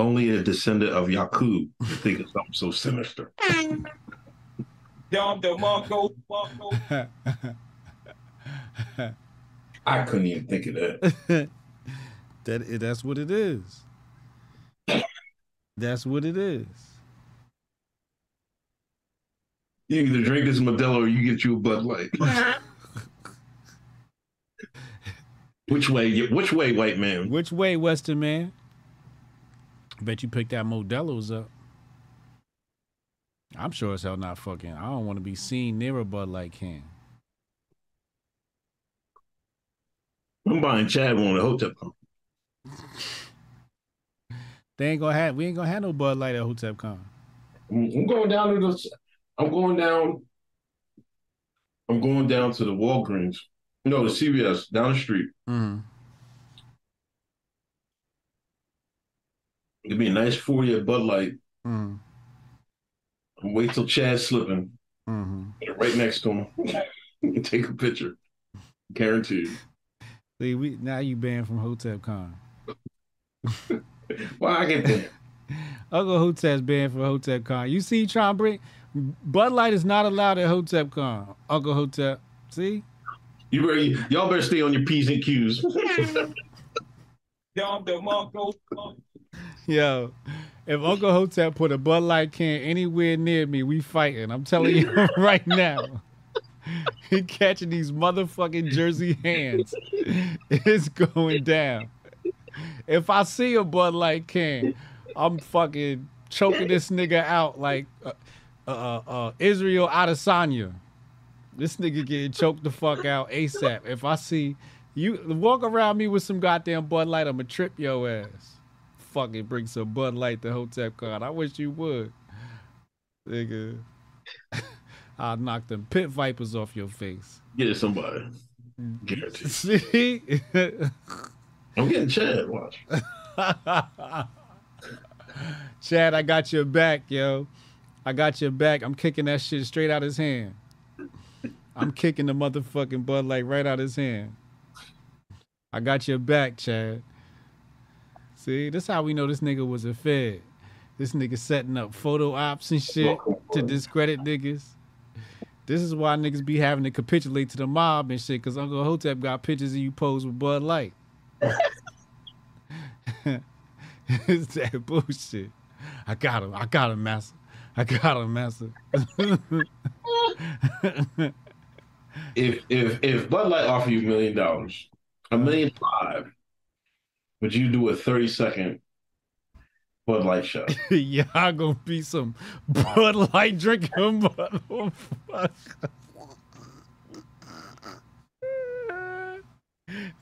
Only a descendant of Yakub would think of something so sinister. Dom DeMarco. Marco. I couldn't even think of that. that that's what it is. That's what it is. You either drink this Modelo or you get you a Bud Light. which way? Which way, white man? Which way, Western man? Bet you picked that Modelo's up. I'm sure as hell not fucking. I don't want to be seen near a Bud Light can. I'm buying Chad one at Hotep. They ain't gonna have. We ain't gonna have no Bud Light at Hotep Con. I'm I'm going down to the. I'm going down. I'm going down to the Walgreens. No, the CVS down the street. Mm-hmm. It'd be a nice 40 at Bud Light. Mm. Wait till Chad's slipping. Mm-hmm. Get right next to him. take a picture. Guaranteed. See, we now you banned from Hotep Con. Why I get that? Uncle Hotep's banned from Hotep Con. You see, trying to bring Bud Light is not allowed at Hotep Con. Uncle Hotep. See? You better, y'all better stay on your P's and Q's. Dom DeMarco. Yo, if Uncle Hotep put a Bud Light can anywhere near me, we fighting. I'm telling you right now. He catching these motherfucking Jersey hands. It's going down. If I see a Bud Light can, I'm fucking choking this nigga out like uh, uh, uh, Israel Adesanya. This nigga getting choked the fuck out ASAP. If I see you walk around me with some goddamn Bud Light, I'ma trip your ass. Fucking bring some Bud Light to Hotep Con. I wish you would. Nigga. I'll knock them pit vipers off your face. Get it somebody. Guaranteed. See? I'm getting Chad. Watch. Chad, I got your back, yo. I got your back. I'm kicking that shit straight out his hand. I'm kicking the motherfucking Bud Light right out his hand. I got your back, Chad. See, this is how we know this nigga was a fed. This nigga setting up photo ops and shit to discredit niggas. This is why niggas be having to capitulate to the mob and shit, cause Uncle Hotep got pictures of you posed with Bud Light. it's that bullshit. I got him. I got him, master. I got him, master. if if if Bud Light offer you a million dollars, a million five, would you do a thirty second Bud Light shot? Y'all gonna be some Bud Light drinking motherfucker.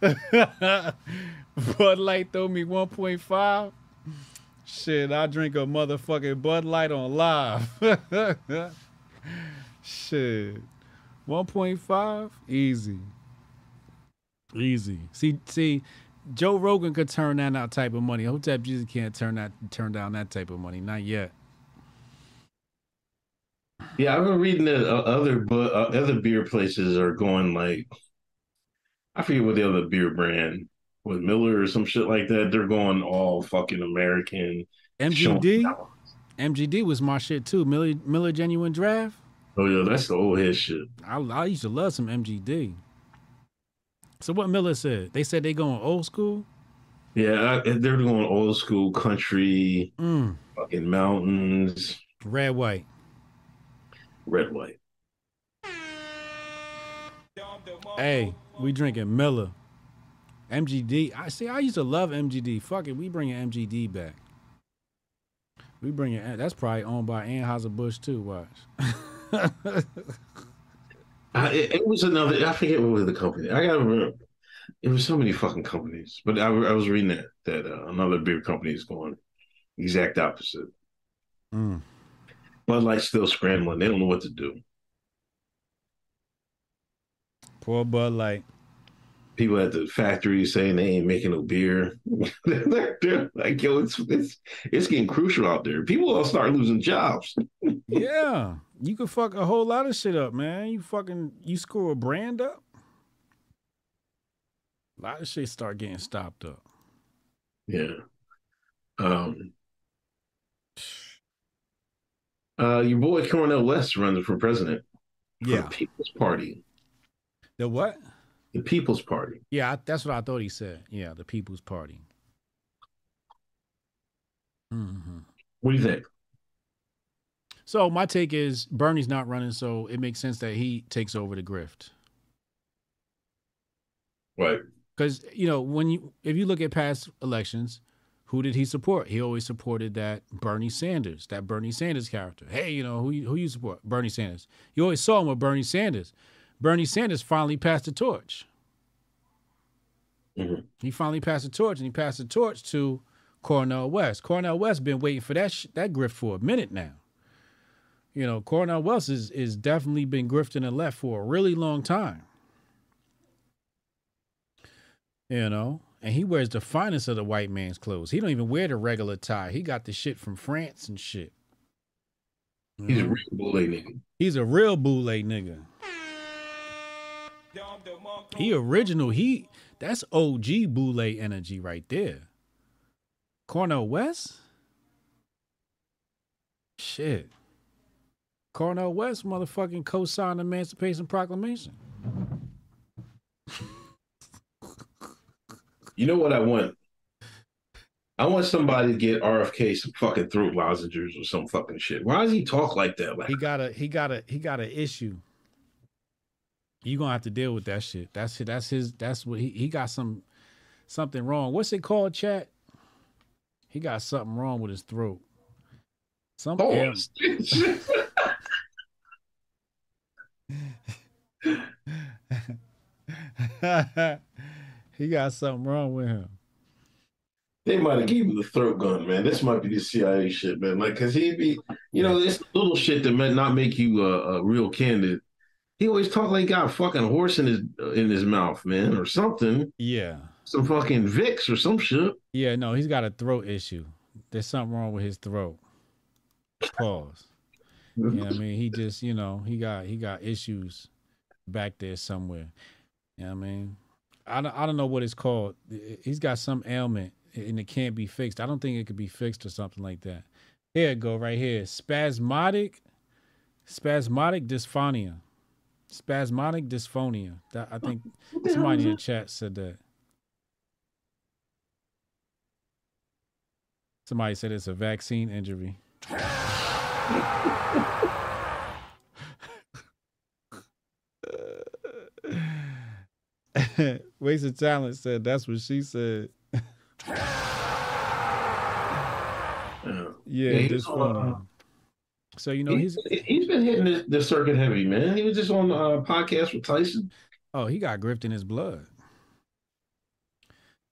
Bud Light throw me 1.5. Shit, I drink a motherfucking Bud Light on live. Shit. 1.5? Easy. Easy. See, see, Joe Rogan could turn down that type of money. Hotep Jesus can't turn that turn down that type of money. Not yet. Yeah, I've been reading that uh, other bu- uh, other beer places are going like, I forget what the other beer brand with Miller or some shit like that. They're going all fucking American. MGD. MGD was my shit too. Miller Miller Genuine Draft. Oh yeah, that's the old head shit. I, I used to love some MGD. So what Miller said? They said they going old school. Yeah, I, they're going old school country, Mm. fucking mountains, Red white. red white. Hey, we drinking Miller. MGD. I see. I used to love MGD. Fuck it, we bringing MGD back. We bringing. That's probably owned by Anheuser Busch too. Watch. I, it, it was another. I forget what was the company. I gotta remember. It was so many fucking companies, but I, I was reading that that uh, another beer company is going exact opposite. Mm. Bud Light's still scrambling. They don't know what to do. Poor Bud Light. People at the factory saying they ain't making no beer. they're, they're like, yo, it's, it's it's getting crucial out there. People will start losing jobs. Yeah, you could fuck a whole lot of shit up, man. You fucking you screw a brand up. A lot of shit start getting stopped up. Yeah. Um. Uh, your boy Cornel West running for president. Yeah. the People's Party. The what? The People's Party. Yeah, I, that's what I thought he said. Yeah, the People's Party. hmm What do you think? So my take is Bernie's not running, so it makes sense that he takes over the grift. Right. Because you know when you if you look at past elections, who did he support? He always supported that Bernie Sanders, that Bernie Sanders character. Hey, you know who you, who you support? Bernie Sanders. You always saw him with Bernie Sanders. Bernie Sanders finally passed the torch. Mm-hmm. He finally passed the torch, and he passed the torch to Cornel West. Cornel West has been waiting for that sh- that grift for a minute now. You know, Cornel West is is definitely been grifting and left for a really long time. You know, and he wears the finest of the white man's clothes. He don't even wear the regular tie. He got the shit from France and shit. He's a Mhm. real bully nigga. He's a real boule nigga. He original. He that's OG boule energy right there. Cornel West. Shit. Cornel West motherfucking co-signed the Emancipation Proclamation. You know what I want? I want somebody to get RFK some fucking throat lozenges or some fucking shit. Why does he talk like that? Like, He got a he got a he got an issue. You gonna have to deal with that shit. That's that's his that's what he he got some something wrong. What's it called, chat? He got something wrong with his throat. Some Oh, he got something wrong with him. they might have gave him the throat gun, man. This might be the CIA shit, man. Like, cause he'd be, you know, this little shit that might not make you a, a real candidate. He always talk like he got a fucking horse in his in his mouth, man, or something. Yeah. Some fucking Vicks or some shit. Yeah, no, he's got a throat issue. There's something wrong with his throat. Pause. You know I mean? He just, you know, he got he got issues back there somewhere. You know I mean? I don't I don't know what it's called. He's got some ailment and it can't be fixed. I don't think it could be fixed or something like that. Here it go right here. Spasmodic spasmodic dysphonia. Spasmodic dysphonia. That I think somebody in the chat said that. Somebody said it's a vaccine injury. Wasted talent said that's what she said. Yeah, Yeah, this on, uh. So you know he's he's been hitting the, the circuit heavy, man. He was just on a podcast with Tyson. oh he got grift in his blood.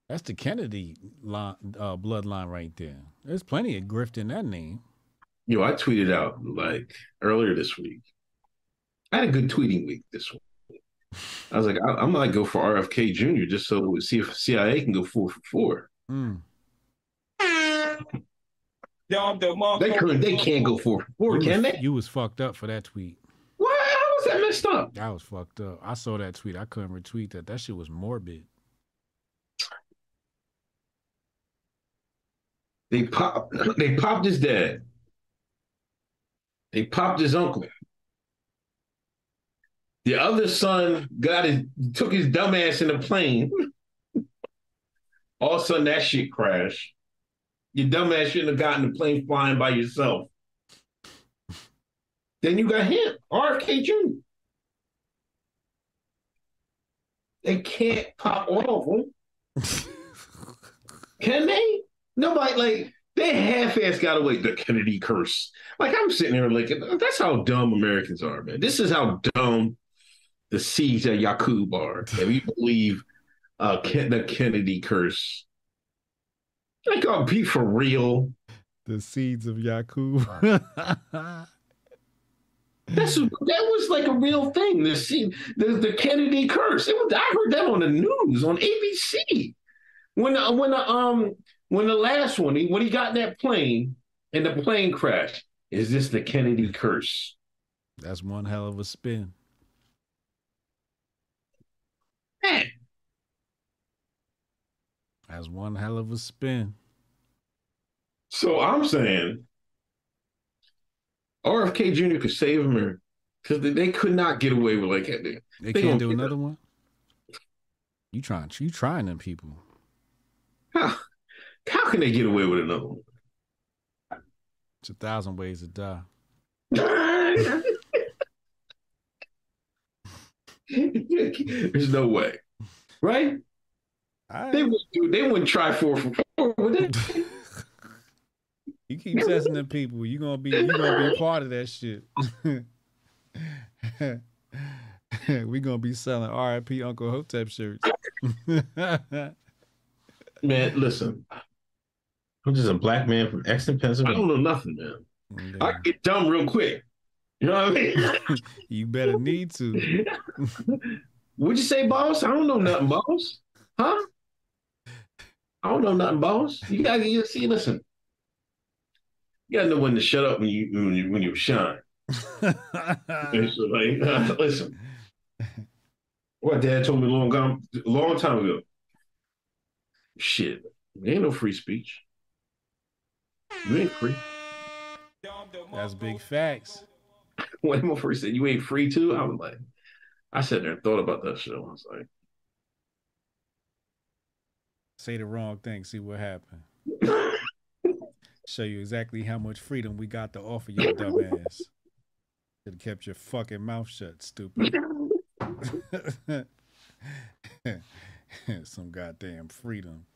That's the Kennedy line, uh, bloodline right there. There's plenty of grift in that name. Yo, I tweeted out like earlier this week. I had a good tweeting week this week. I was like, I, I might go for RFK Jr. just so we see if CIA can go four for four. Mm. They couldn't. They can't go four for four, You can was, they? you was fucked up for that tweet. What? How was that messed up? That was fucked up. I saw that tweet. I couldn't retweet that. That shit was morbid. They popped. They popped his dad. They popped his uncle. The other son got his took his dumb ass in the plane. All of a sudden, that shit crashed. Your dumb ass shouldn't have gotten the plane flying by yourself. Then you got him, RFK Jr. They can't pop all of them. Can they? Nobody like they half-ass got away the Kennedy curse. Like I'm sitting here like That's how dumb Americans are, man. This is how dumb the seeds of Yakub are. If you believe uh, Ken- the Kennedy curse, like, oh, be for real. The seeds of Yakub. That's that was like a real thing. The seed, the, the Kennedy curse. It was, I heard that on the news on ABC when the, when the um when the last one when he got in that plane and the plane crashed. Is this the Kennedy curse? That's one hell of a spin. Man, That's one hell of a spin. So I'm saying RFK Jr. could save him because they, they could not get away with like they, They, they can't do get another one. You trying? You trying them people? How, how can they get away with another one? It's a thousand ways to die. There's no way, right? They would do. They wouldn't try four for four, would they? You keep testing the people. You gonna be. You gonna be part of that shit. we gonna be selling R.I.P. Uncle Hotep shirts. Man, listen. I'm just a black man from Exton, Pennsylvania. I don't know nothing, man. I get dumb real quick. You know what I mean? you better need to. What'd you say, boss? I don't know nothing, boss. Huh? I don't know nothing, boss. You gotta you see. Listen, you gotta know when to shut up when you when you when you shine. Like, uh, listen, what Dad told me a long time long time ago. Shit, there ain't no free speech. You ain't free. That's big facts. When my first said you ain't free too, I was like, I sat there and thought about that shit. I was like, Say the wrong thing, see what happened. Show you exactly how much freedom we got to offer you, dumb ass. Should have kept your fucking mouth shut, stupid. Some goddamn freedom.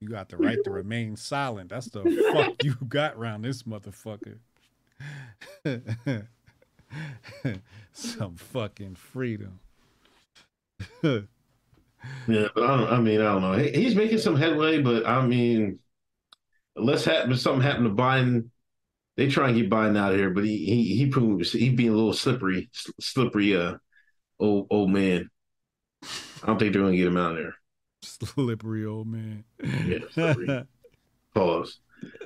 You got the right to remain silent. That's the fuck you got around this motherfucker. Some fucking freedom. Yeah, but I, don't, I mean, I don't know. He, he's making some headway, but I mean, unless happen, something happened to Biden, they try and get Biden out of here. But he he he proved he being a little slippery, slippery, uh, old old man. I don't think they're gonna get him out of there. Slippery old man. Yeah, slippery. Pause.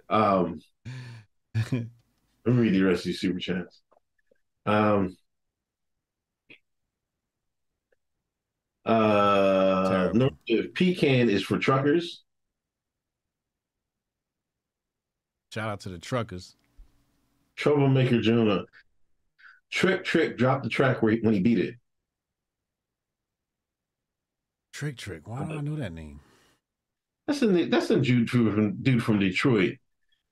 Um, let me read the rest of these super chats. Um, uh, pecan is for truckers. Shout out to the truckers. Troublemaker Jonah. Trick Trick dropped the track where he, when he beat it. Trick Trick. Why do I know that name? That's the that's the dude from dude from Detroit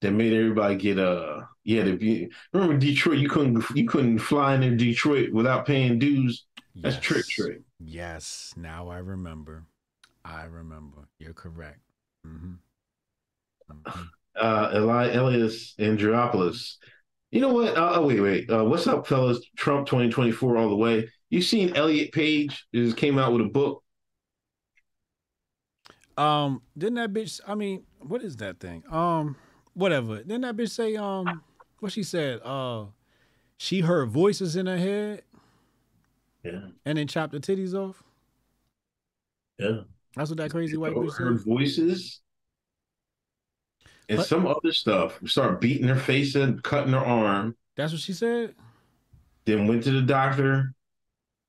that made everybody get uh yeah to be remember Detroit you couldn't you couldn't fly into Detroit without paying dues. That's Trick Trick. Yes, now I remember. I remember. You're correct. hmm Uh Eli Elias Andriopoulos. You know what? Uh, oh wait, wait. Uh, what's up, fellas? Trump 2024 all the way. You seen Elliot Page just came out with a book. Um, didn't that bitch? I mean, what is that thing? Um, whatever. Didn't that bitch say? Um, what she said? Uh, she heard voices in her head. Yeah. And then chopped the titties off. Yeah. That's what that crazy white bitch Her said. voices and some other stuff. Start beating her face and cutting her arm. That's what she said. Then went to the doctor.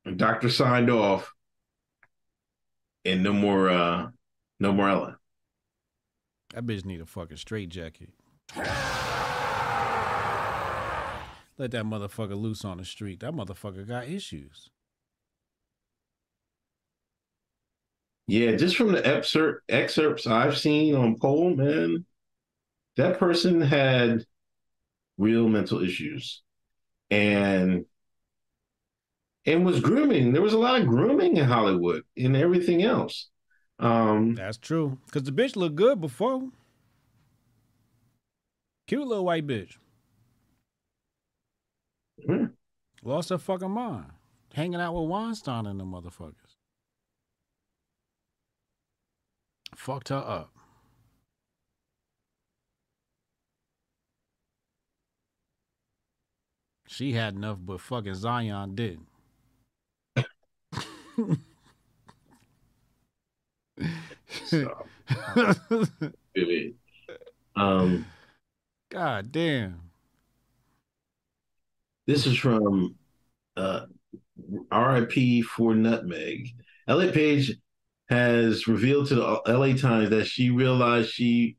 The doctor signed off. And no more uh no more Ella. That bitch need a fucking straight jacket. Let that motherfucker loose on the street. That motherfucker got issues. Yeah, just from the excerpt excerpts I've seen on poll, man, that person had real mental issues. And and was grooming. There was a lot of grooming in Hollywood and everything else. Um That's true. Cause the bitch looked good before. Cute little white bitch. Yeah. Lost her fucking mind. Hanging out with Weinstein and the motherfuckers. Fucked her up. She had enough, but fucking Zion didn't. Really. Um God damn. This is from uh, RIP for Nutmeg. Elliot Page has revealed to the LA Times that she realized she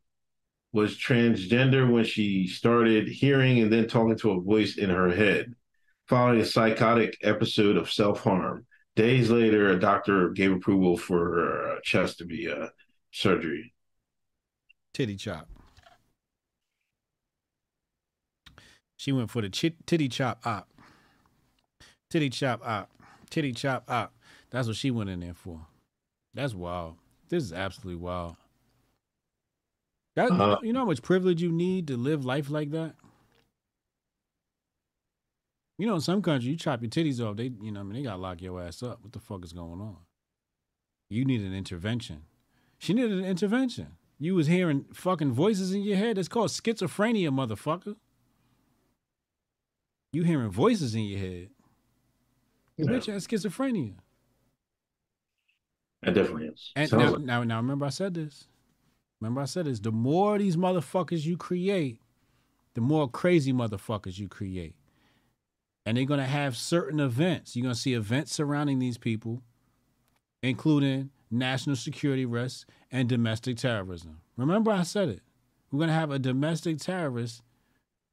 was transgender when she started hearing and then talking to a voice in her head following a psychotic episode of self harm. Days later, a doctor gave approval for her uh, chest to be uh, surgery. Titty chop. She went for the titty chop op. Titty chop op. Titty chop op. That's what she went in there for. That's wild. This is absolutely wild. That Uh, you know how much privilege you need to live life like that? You know, in some countries, you chop your titties off, they you know, I mean, they gotta lock your ass up. What the fuck is going on? You need an intervention. She needed an intervention. You was hearing fucking voices in your head. It's called schizophrenia, motherfucker. You hearing voices in your head. Yeah. bitch has schizophrenia. It definitely is. And now, like- now, now, remember I said this. Remember, I said this: the more these motherfuckers you create, the more crazy motherfuckers you create. And they're gonna have certain events. You're gonna see events surrounding these people, including national security risks and domestic terrorism. Remember, I said it. We're gonna have a domestic terrorist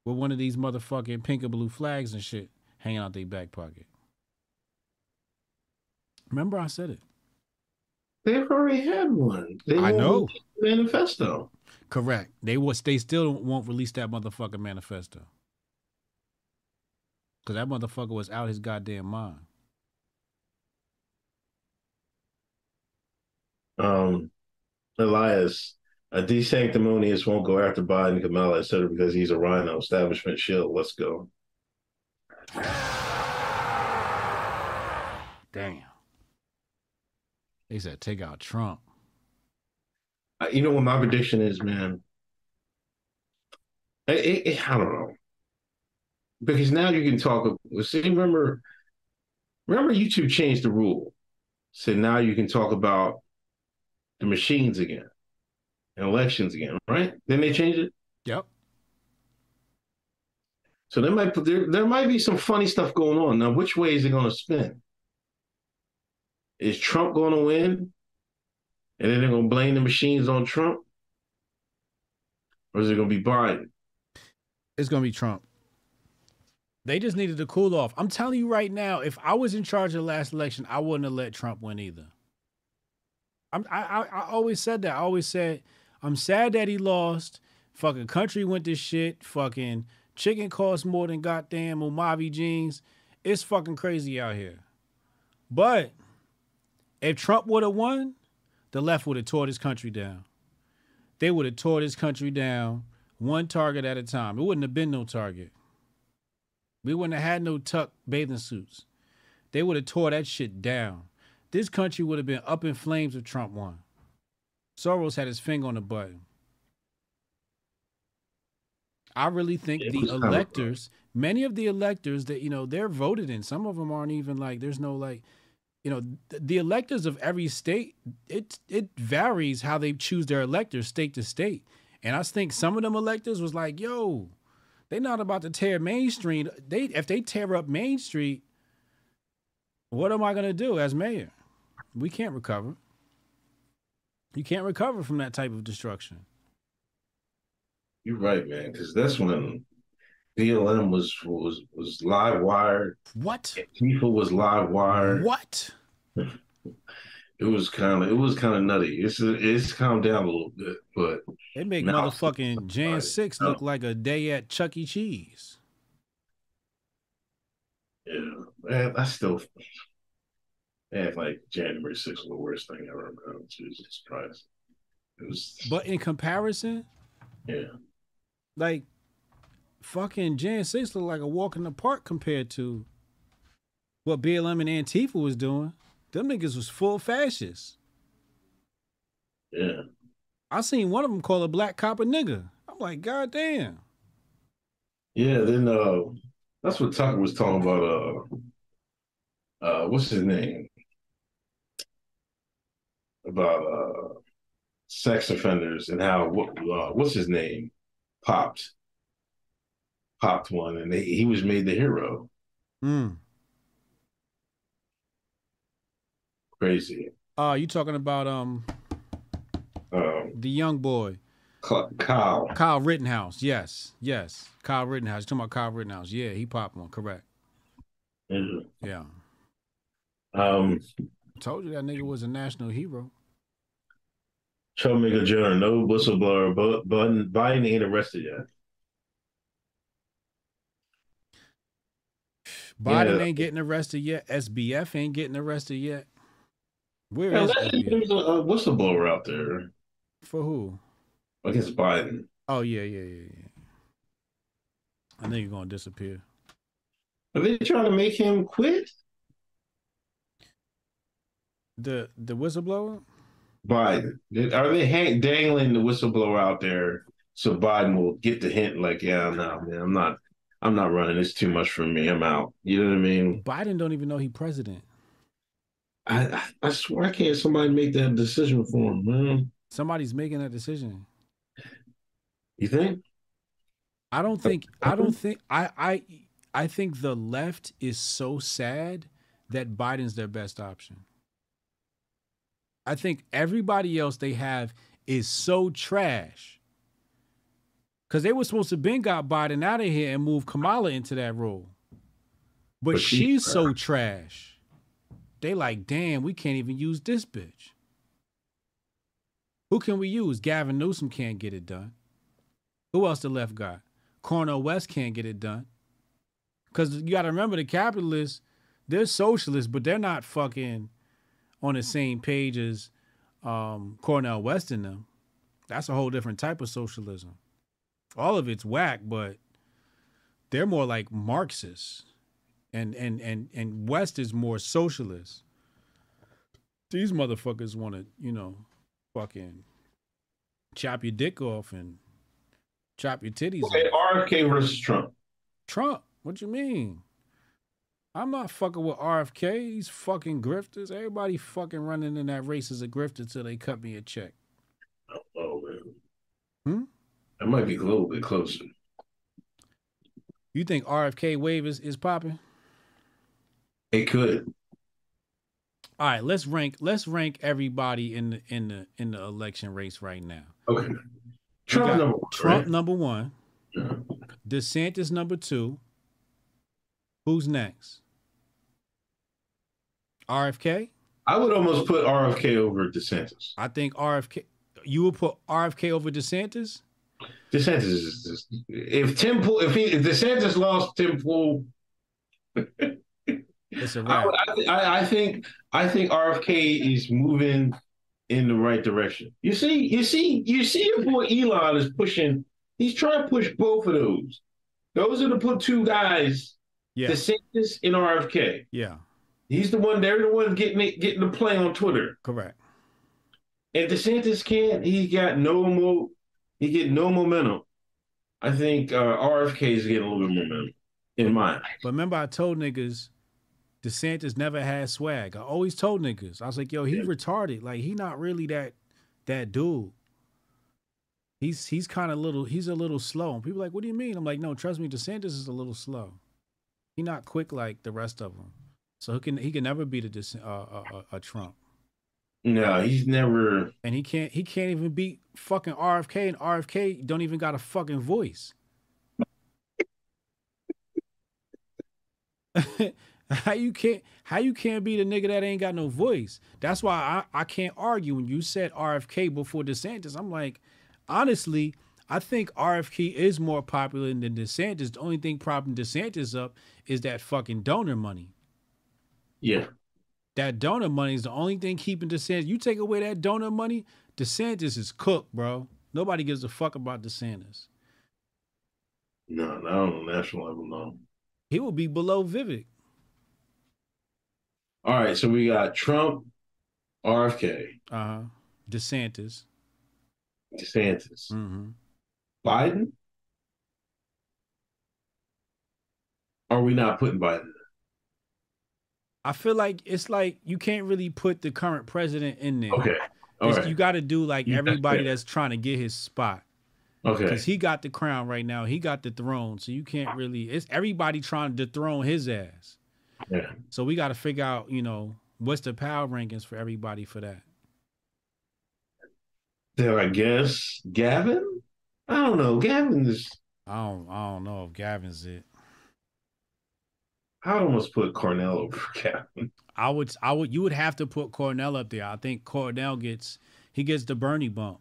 with one of these motherfucking pink and blue flags and shit hanging out their back pocket. Remember, I said it. They've already had one. They I know. Manifesto. Correct. They was they still won't release that motherfucking manifesto. Cause that motherfucker was out his goddamn mind. Um, Elias, a desanctimonious won't go after Biden, Kamala, et cetera, because he's a RINO. Establishment shield. Let's go. Damn. They said take out Trump. Uh, You know what my prediction is, man? I, I, I don't know. Because now you can talk. See, remember, remember YouTube changed the rule. So now you can talk about the machines again and elections again, right? Then they changed it. Yep. So there might there, there might be some funny stuff going on. Now, which way is it going to spin? Is Trump going to win, and then they're going to blame the machines on Trump, or is it going to be Biden? It's gonna be Trump. They just needed to cool off. I'm telling you right now, if I was in charge of the last election, I wouldn't have let Trump win either. I'm, I, I I always said that. I always said I'm sad that he lost. Fucking country went to shit. Fucking chicken costs more than goddamn Umavi jeans. It's fucking crazy out here. But if Trump would have won, the left would have tore this country down. They would have tore this country down one target at a time. It wouldn't have been no target. We wouldn't have had no tuck bathing suits. They would have tore that shit down. This country would have been up in flames if Trump won. Soros had his finger on the button. I really think the was kind of- electors, many of the electors that, you know, they're voted in, some of them aren't even like, there's no like, you know, th- the electors of every state, it it varies how they choose their electors state to state. And I think some of them electors was like, yo, they not about to tear Main Street. They if they tear up Main Street, what am I gonna do as mayor? We can't recover. You can't recover from that type of destruction. You're right, man. Because that's when BLM was was was live wired. What? Antifa was live wired. What? It was kind of it was kind of nutty. It's it's calmed down a little bit, but They make motherfucking Jan 6 look like a day at Chuck E. Cheese. yeah, man, I still man, like January 6th was the worst thing I ever. Man. Jesus Christ, it was But in comparison, yeah. like fucking Jan 6 look like a walk in the park compared to what BLM and Antifa was doing. Them niggas was full fascists. Yeah. I seen one of them call a black cop a nigga. I'm like, God damn. Yeah, then uh that's what Tucker was talking about uh uh what's his name? About uh sex offenders and how what uh, what's his name popped popped one and they, he was made the hero. Mm. Crazy. Uh, you talking about um Um the young boy. Kyle. Kyle Rittenhouse. Yes. Yes. Kyle Rittenhouse. You talking about Kyle Rittenhouse. Yeah, he popped one, correct. Yeah. Yeah. Um Told you that nigga was a national hero. Troublemaker Journal, no whistleblower, but Biden, Biden ain't arrested yet. Biden Yeah. ain't getting arrested yet. SBF ain't getting arrested yet. Where Yeah, is there's a, a whistleblower out there For who? against Biden. Oh yeah, yeah, yeah, yeah. I think you're gonna disappear. Are they trying to make him quit? The the whistleblower? Biden. Are they hang, dangling the whistleblower out there so Biden will get the hint? Like, yeah, no, man, I'm not, I'm not running. It's too much for me. I'm out. You know what I mean? Biden don't even know he president. I, I, I swear, why can't somebody make that decision for him, man? Somebody's making that decision. You think? I don't uh, think I don't think I I I think the left is so sad that Biden's their best option. I think everybody else they have is so trash. Cause they were supposed to been got Biden out of here and move Kamala into that role. But, But she's so trash. They like, damn, we can't even use this bitch. Who can we use? Gavin Newsom can't get it done. Who else the left got? Cornel West can't get it done. Because you got to remember the capitalists, they're socialists, but they're not fucking on the same page as um, Cornel West and them. That's a whole different type of socialism. All of it's whack, but they're more like Marxists. And and and and West is more socialist. These motherfuckers want to, you know, fucking chop your dick off and chop your titties Okay, off. RFK versus Trump. Trump, what you mean? I'm not fucking with RFK. He's fucking grifters. Everybody fucking running in that race is a grifter till they cut me a check. Oh man. Hmm? That might be a little bit closer. You think RFK wave is, is popping? It could. All right, let's rank let's rank everybody in the in the in the election race right now. Okay. Trump number one, Trump right? number one. DeSantis number two. Who's next? RFK? I would almost put RFK over DeSantis. I think RFK you would put RFK over DeSantis? DeSantis is just, if Tim Pool if he if DeSantis lost Tim Pool, It's a I, wrap. I, I, I think I think RFK is moving in the right direction. You see, you see, you see your boy Elon is pushing. He's trying to push both of those. Those are the put two guys, Yeah. DeSantis and RFK. Yeah, He's the one. They're the ones getting it, getting the play on Twitter. correct. And DeSantis can't. He got no more. He get no momentum. I think uh, RFK is getting a little bit of momentum in mind. But remember, I told niggas DeSantis never had swag. I always told niggas. I was like, yo, he retarded. Like he not really that that dude. He's he's kind of little. He's a little slow. And people are like, what do you mean? I'm like, no, trust me. DeSantis is a little slow. He not quick like the rest of them. So he can he can never beat a uh, uh, a Trump. No, he's never. And he can't he can't even beat fucking RFK. And RFK don't even got a fucking voice. how you can't how you can't beat a nigga that ain't got no voice? That's why I, I can't argue when you said RFK before DeSantis. I'm like, honestly, I think RFK is more popular than DeSantis. The only thing propping DeSantis up is that fucking donor money. Yeah. That donor money is the only thing keeping DeSantis. You take away that donor money, DeSantis is cooked, bro. Nobody gives a fuck about DeSantis. No, not on the national level. No. He will be below Vivek. All right, so we got Trump, RFK, Uh huh. DeSantis. DeSantis, Mm-hmm. Biden. Are we not putting Biden? I feel like it's like you can't really put the current president in there. Okay. Right. You got to do like everybody yeah. that's trying to get his spot. Okay. Because he got the crown right now. He got the throne. So you can't really, it's everybody trying to dethrone his ass. Yeah. So we got to figure out, you know, what's the power rankings for everybody for that. Then I guess Gavin. I don't know. Gavin is. I don't, I don't know if Gavin's it. I'd almost put Cornel over Gavin. I would, I would, you would have to put Cornel up there. I think Cornel gets, he gets the Bernie bump.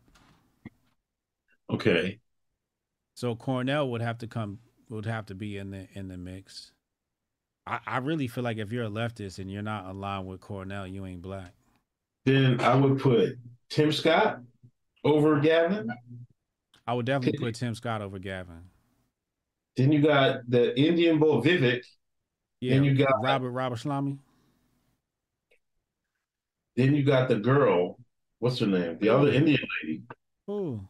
Okay. So Cornel would have to come, would have to be in the in the mix. I, I really feel like if you're a leftist and you're not aligned with Cornel, you ain't black. Then I would put Tim Scott over Gavin. I would definitely put Tim Scott over Gavin. Then you got the Indian boy Vivek. Yeah, Then you got Robert Robert Shlamy. then you got the girl. What's her name? The other Indian lady. Ooh.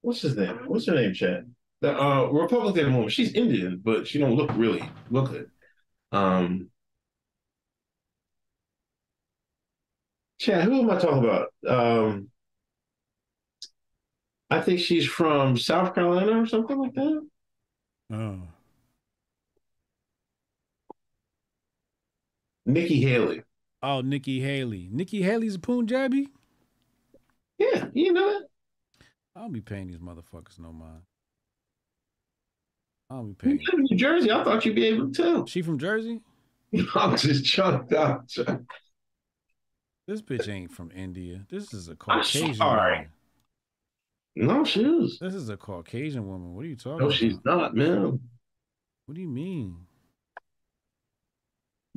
What's his name? What's her name, Chad? The uh, Republican woman. She's Indian, but she don't look really look it. Um, Chad, who am I talking about? Um, I think she's from South Carolina or something like that. Oh. Nikki Haley. Oh, Nikki Haley. Nikki Haley's a Punjabi? Yeah, you know it. I don't be paying these motherfuckers no mind. I don't be You paying. in New Jersey. I thought you'd be able to. She from Jersey? I'm just chunked out. This bitch ain't from India. This is a Caucasian sorry. woman. No, she is. This is a Caucasian woman. What are you talking No, about? she's not, man. What do you mean?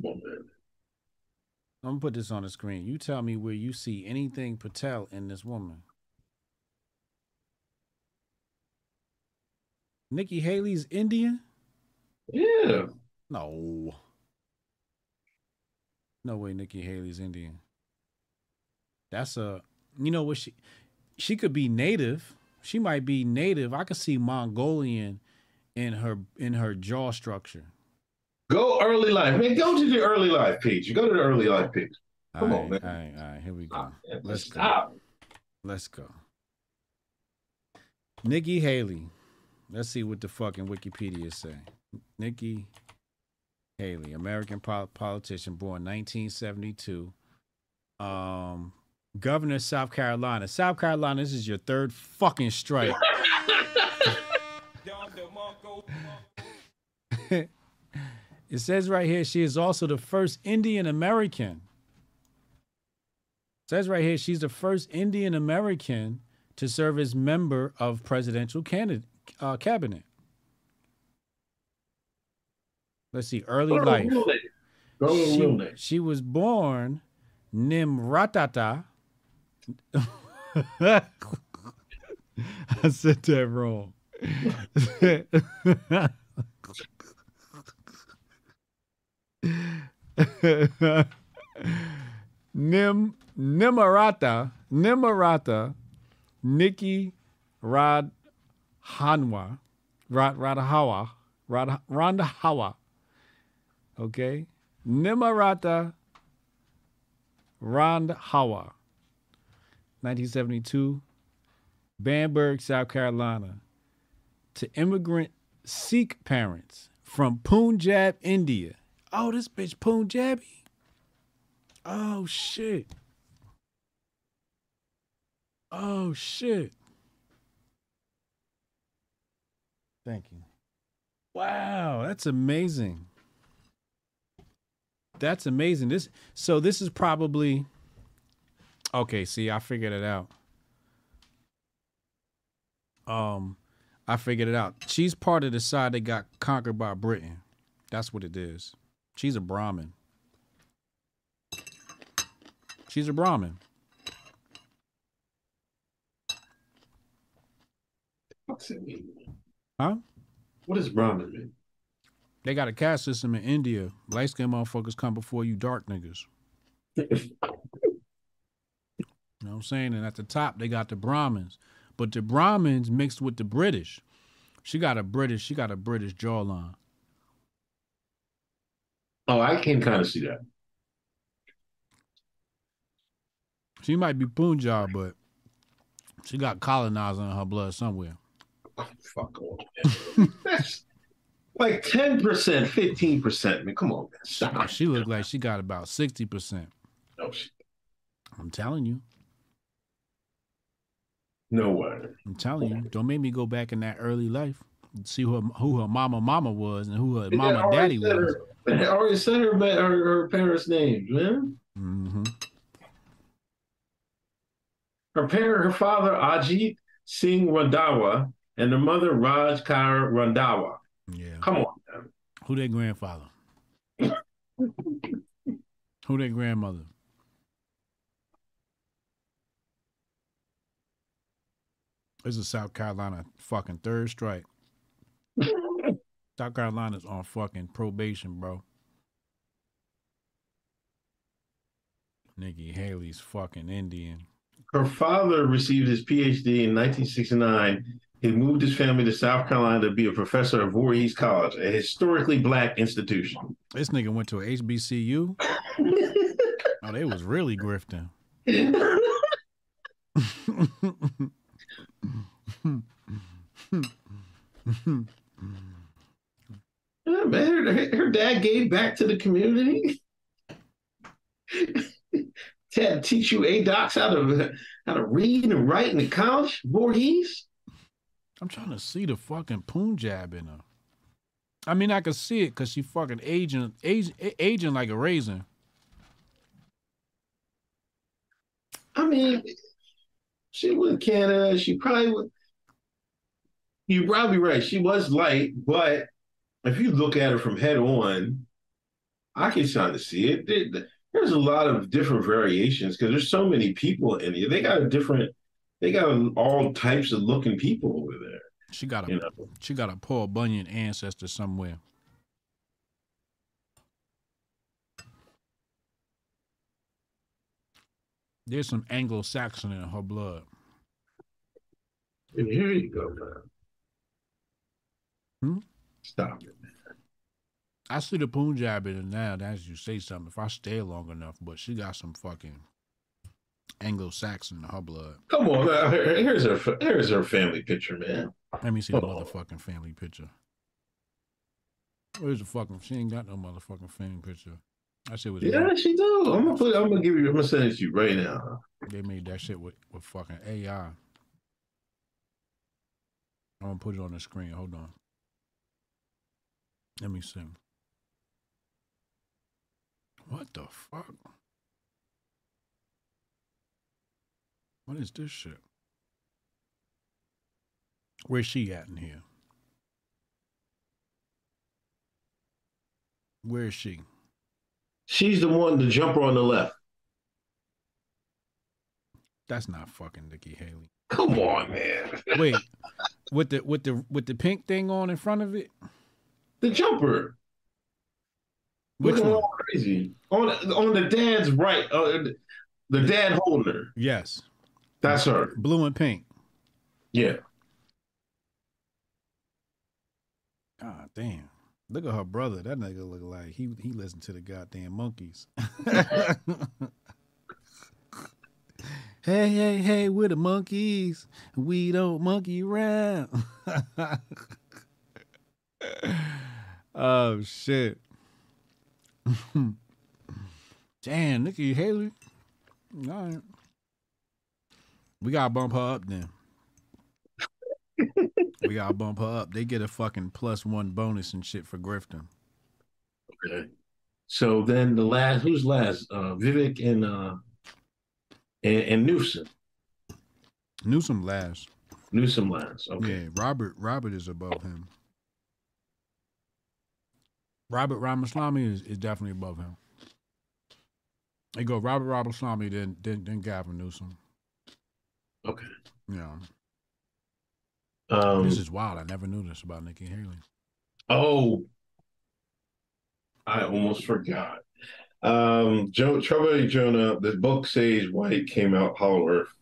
On. I'm gonna put this on the screen. You tell me where you see anything Patel in this woman. Nikki Haley's Indian? Yeah. No. No way Nikki Haley's Indian. That's a you know what she she could be native. She might be native. I could see Mongolian in her in her jaw structure. Go early life, man. Go to the early life page. Go to the early life page. Come all on, right, man. all right, all right, here we go. Let's go. Let's go. Nikki Haley. Let's see what the fucking Wikipedia say. Nikki Haley, American pol- politician, born 1972. Um, governor of South Carolina. South Carolina, this is your third fucking strike. it says right here she is also the first Indian American. says right here she's the first Indian American to serve as member of presidential candidate uh, cabinet. Let's see, early Go life. real name. Go to She, she was born Nimratata. I said that wrong. Nim Nimarata Nimarata Nikki Rad Hanwa Rad Radahawa Rad Randahawa. Okay. Nimarata Randhawa. 1972. Bamberg, South Carolina. To immigrant Sikh parents from Punjab, India. Oh, this bitch Punjabi. Oh shit. Oh shit. Thank you. Wow, that's amazing. That's amazing. This so this is probably Okay, see, I figured it out. Um I figured it out. She's part of the side that got conquered by Britain. That's what it is. She's a Brahmin. She's a Brahmin. What's it mean? Huh? What does Brahmin mean? They got a caste system in India. Light skinned motherfuckers come before you dark niggas. You know what I'm saying? And at the top, they got the Brahmins. But the Brahmins mixed with the British. She got a British, she got a British jawline. Oh, I can kind of see that. She might be Punjab, but she got colonizer in her blood somewhere. Fuck off. man. That's like 10%, 15%. Man, come on, man. Stop. She looked like she got about 60%. No, she- I'm telling you. no way. I'm telling you. Don't make me go back in that early life. And see who her, who her mama mama was and who her They mama daddy was. Her, they already said her, her, her parents' names, man. Mm-hmm. Her parent, her father, Ajit Singh Randhawa, and the mother, Raj Kaur Randhawa. Yeah. Come on, man. Who their grandfather? who their grandmother? This is South Carolina fucking third strike. South Carolina's on fucking probation, bro. Nikki Haley's fucking Indian. Her father received his PhD in 1969. He moved his family to South Carolina to be a professor at Voorhees College, a historically black institution. This nigga went to a HBCU. oh, they was really grifting. Yeah, man, her, her dad gave back to the community. Ted teach you a docs how to how to read and write in the college, Voorhees. I'm trying to see the fucking Punjab in her. I mean, I can see it because she fucking aging, aging, aging like a raisin. I mean, she was in Canada. She probably would. You're probably right. She was light, but if you look at her from head on, I can kind of see it. There's a lot of different variations because there's so many people in here. They got a different, they got all types of looking people over there. She got a You know. she got a Paul Bunyan ancestor somewhere. There's some Anglo-Saxon in her blood. And here you go, man. Hmm? Stop it. man. I see the Punjab in it now. As you say something, if I stay long enough, but she got some fucking Anglo-Saxon her blood. Come on, man. Here's her. Here's her family picture, man. Let me see the Oh. motherfucking family picture. Where's the fucking? She ain't got no motherfucking family picture. That shit was. Yeah, she do. I'm gonna put. I'm gonna give you. I'm gonna send it to you right now. They made that shit with, with fucking AI. I'm gonna put it on the screen. Hold on. Let me see. What the fuck? What is this shit? Where's she at in here? Where is she? She's the one, the jumper on the left. That's not fucking Nikki Haley. Come on, man. Wait, with the with the with the pink thing on in front of it. The jumper. Which Looking one? all crazy on on the dad's right. Uh, the dad holding her. Yes, That's her. blue and pink. Yeah. God damn. Look at her brother. That nigga look like he he listened to the goddamn Monkees. hey, hey, hey, we're the Monkees. We don't monkey around. oh shit. Damn, Nikki Haley. All right. We gotta bump her up then. we gotta bump her up. They get a fucking plus one bonus and shit for grifting. Okay. So then the last, who's last? Uh, Vivek and uh, and, and Newsom. Newsom last. Newsom last. Okay. Yeah, Robert Robert is above him. Robert Ramaswamy is, is definitely above him. They go Robert Ramaswamy, then then then Gavin Newsom. Okay. Yeah. Um, this is wild. I never knew this about Nikki Haley. Oh, I almost forgot. Um, Joe Trevor Jonah, the book says White came out Hollow Earth.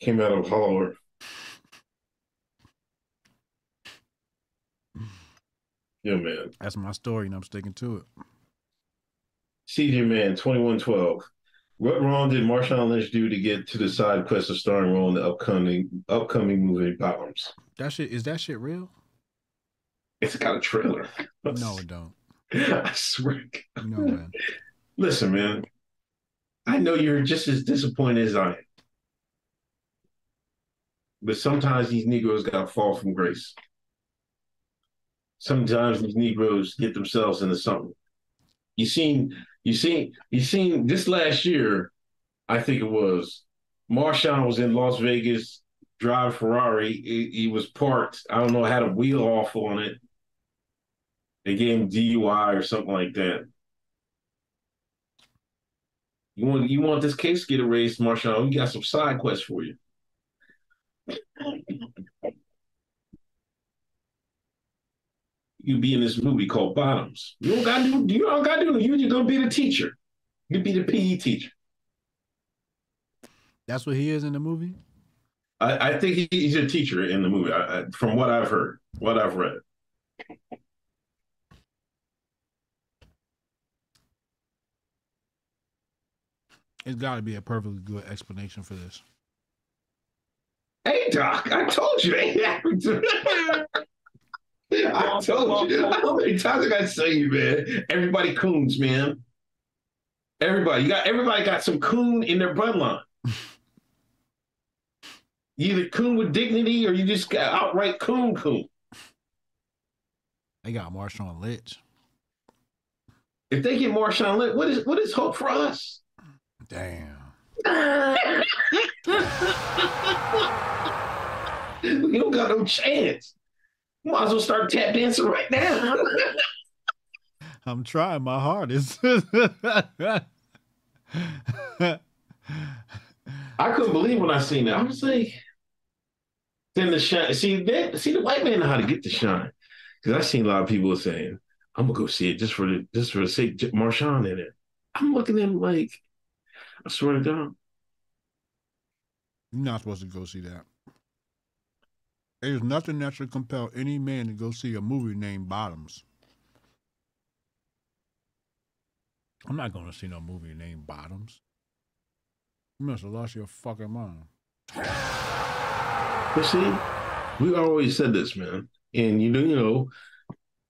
Came out of Hollow Earth. Yeah, man. That's my story, and I'm sticking to it. CJ Man, 2112. What wrong did Marshawn Lynch do to get to the side quest of starring role in the upcoming upcoming movie Bottoms? That shit is that shit real? It's got a trailer. No, it don't. I swear. No man. Listen, man. I know you're just as disappointed as I am. But sometimes these Negroes got to fall from grace. Sometimes these Negroes get themselves into something. You seen, you seen, you seen this last year, I think it was, Marshawn was in Las Vegas, drive Ferrari. He, he was parked. I don't know, had a wheel off on it. They gave him DUI or something like that. You want you want this case to get erased, Marshawn? We got some side quests for you. You be in this movie called Bottoms. You don't gotta do you don't gotta do you just gonna be the teacher. You be the PE teacher. That's what he is in the movie. I, I think he, he's a teacher in the movie. I, I, from what I've heard, what I've read. It's got to be a perfectly good explanation for this. Hey, Doc, I told you ain't happened to I told you. How many times I got to say you, man? Everybody coons, man. Everybody, you got everybody got some coon in their bloodline. you either coon with dignity or you just got outright coon coon. They got Marshawn Lynch. If they get Marshawn Lynch, what is what is hope for us? Damn. we don't got no chance. Might as well start tap dancing right now. I'm trying my hardest. I couldn't believe when I seen that. I was like, then the shine. See that? See the white man know how to get the shine. Because I seen a lot of people saying, "I'm gonna go see it just for the just for the sake of Marshawn in it." I'm looking at him like, I swear to God, You're not supposed to go see that. There's nothing that should compel any man to go see a movie named Bottoms. I'm not going to see no movie named Bottoms. You must have lost your fucking mind. But see, we always said this, man. And you know, you know,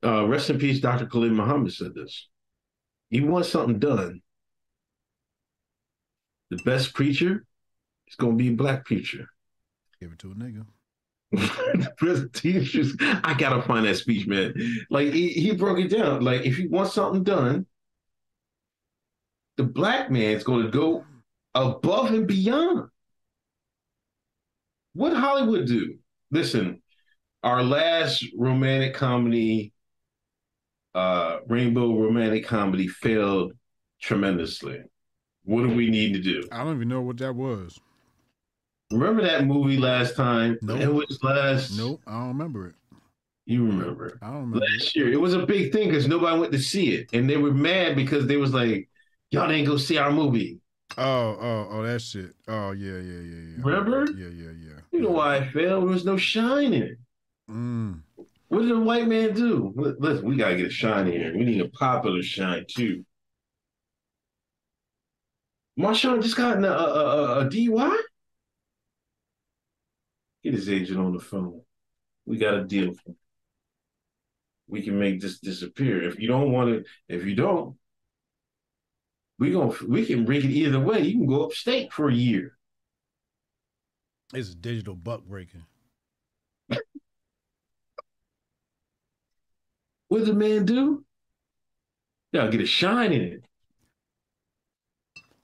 uh, rest in peace, Dr. Khalid Muhammad said this. You want something done. The best preacher is gonna be a black preacher. Give it to a nigga. the I gotta find that speech, man. Like he, he broke it down. Like if you want something done, the black man's gonna go above and beyond. What Hollywood do? Listen, our last romantic comedy, uh, rainbow romantic comedy, failed tremendously. What do we need to do? I don't even know what that was. Remember that movie last time? Nope. It was last. Nope, I don't remember it. You remember? I don't remember. Last year, it was a big thing because nobody went to see it, and they were mad because they was like, "Y'all didn't go see our movie." Oh, oh, oh, that shit. Oh, yeah, yeah, yeah, yeah. Remember? Yeah, yeah, yeah. You know why it failed? There was no shine in it. Mm. What did the white man do? Li- Listen, we gotta get a shine here. We need a popular shine too. Marshawn just got in a, a, a, a DUI. Get his agent on the phone. We got a deal for him. We can make this disappear. If you don't want it, if you don't, we going we can bring it either way. You can go upstate for a year. It's digital buck breaking. What does the man do? Gotta get a shine in it.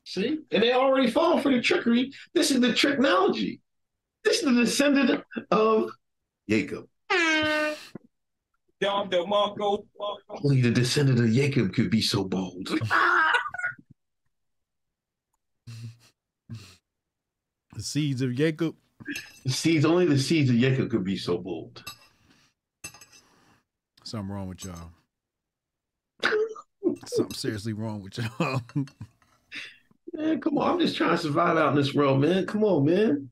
See? And they already fall for the trickery. This is the technology. This is the descendant of Jacob. John DeMarco. Only the descendant of Jacob could be so bold. The seeds of Jacob. The seeds, only the seeds of Jacob could be so bold. Something wrong with y'all. Something seriously wrong with y'all. Man, come on. I'm just trying to survive out in this world, man. Come on, man.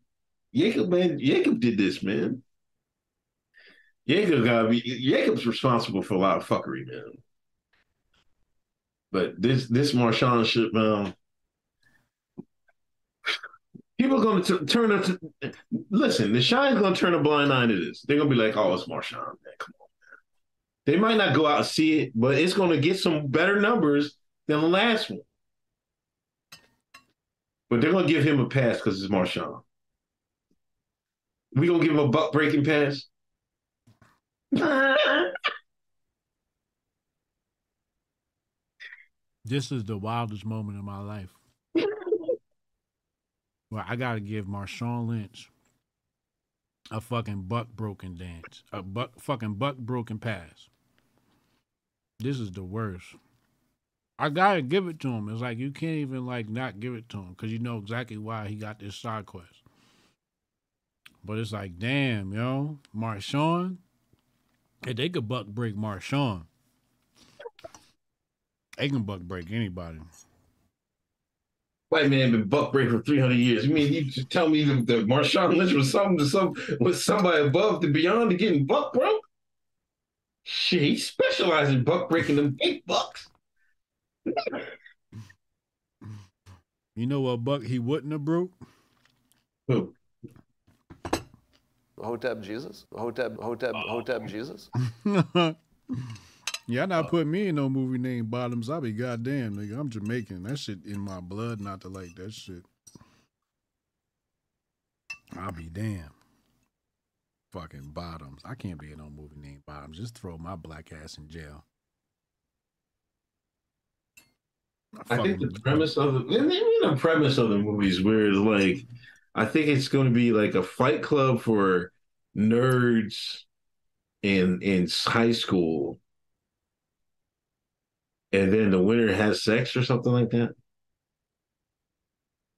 Jacob, man, Jacob did this, man. Jacob be Jacob's responsible for a lot of fuckery, man. But this this Marshawn shit, man. People are going to turn up. To, listen, the Shine's going to turn a blind eye to this. They're going to be like, "Oh, it's Marshawn, man. Come on, man." They might not go out and see it, but it's going to get some better numbers than the last one. But they're going to give him a pass because it's Marshawn. We gonna give him a buck breaking pass? this is the wildest moment in my life. Well, I gotta give Marshawn Lynch a fucking buck broken dance, a buck fucking buck broken pass. This is the worst. I gotta give it to him. It's like you can't even like not give it to him because you know exactly why he got this side quest. But it's like, damn, yo, Marshawn. If they could buck break Marshawn, they can buck break anybody. White man been buck break for 300 years. You mean you just tell me that, that Marshawn Lynch was something to some was somebody above the beyond to getting buck broke? Shit, he specialized in buck breaking them big bucks. You know what buck he wouldn't have broke? Who? Hotep Jesus? Hotep, Hotep, Hotep Jesus? Y'all not putting me in no movie named Bottoms. I be goddamn nigga. I'm Jamaican. That shit in my blood not to like that shit. I'll be damn. Fucking Bottoms. I can't be in no movie named Bottoms. Just throw my black ass in jail. I think the premise of the maybe the premise of the movie is weird. Like, I think it's going to be like a fight club for nerds in in high school, and then the winner has sex or something like that.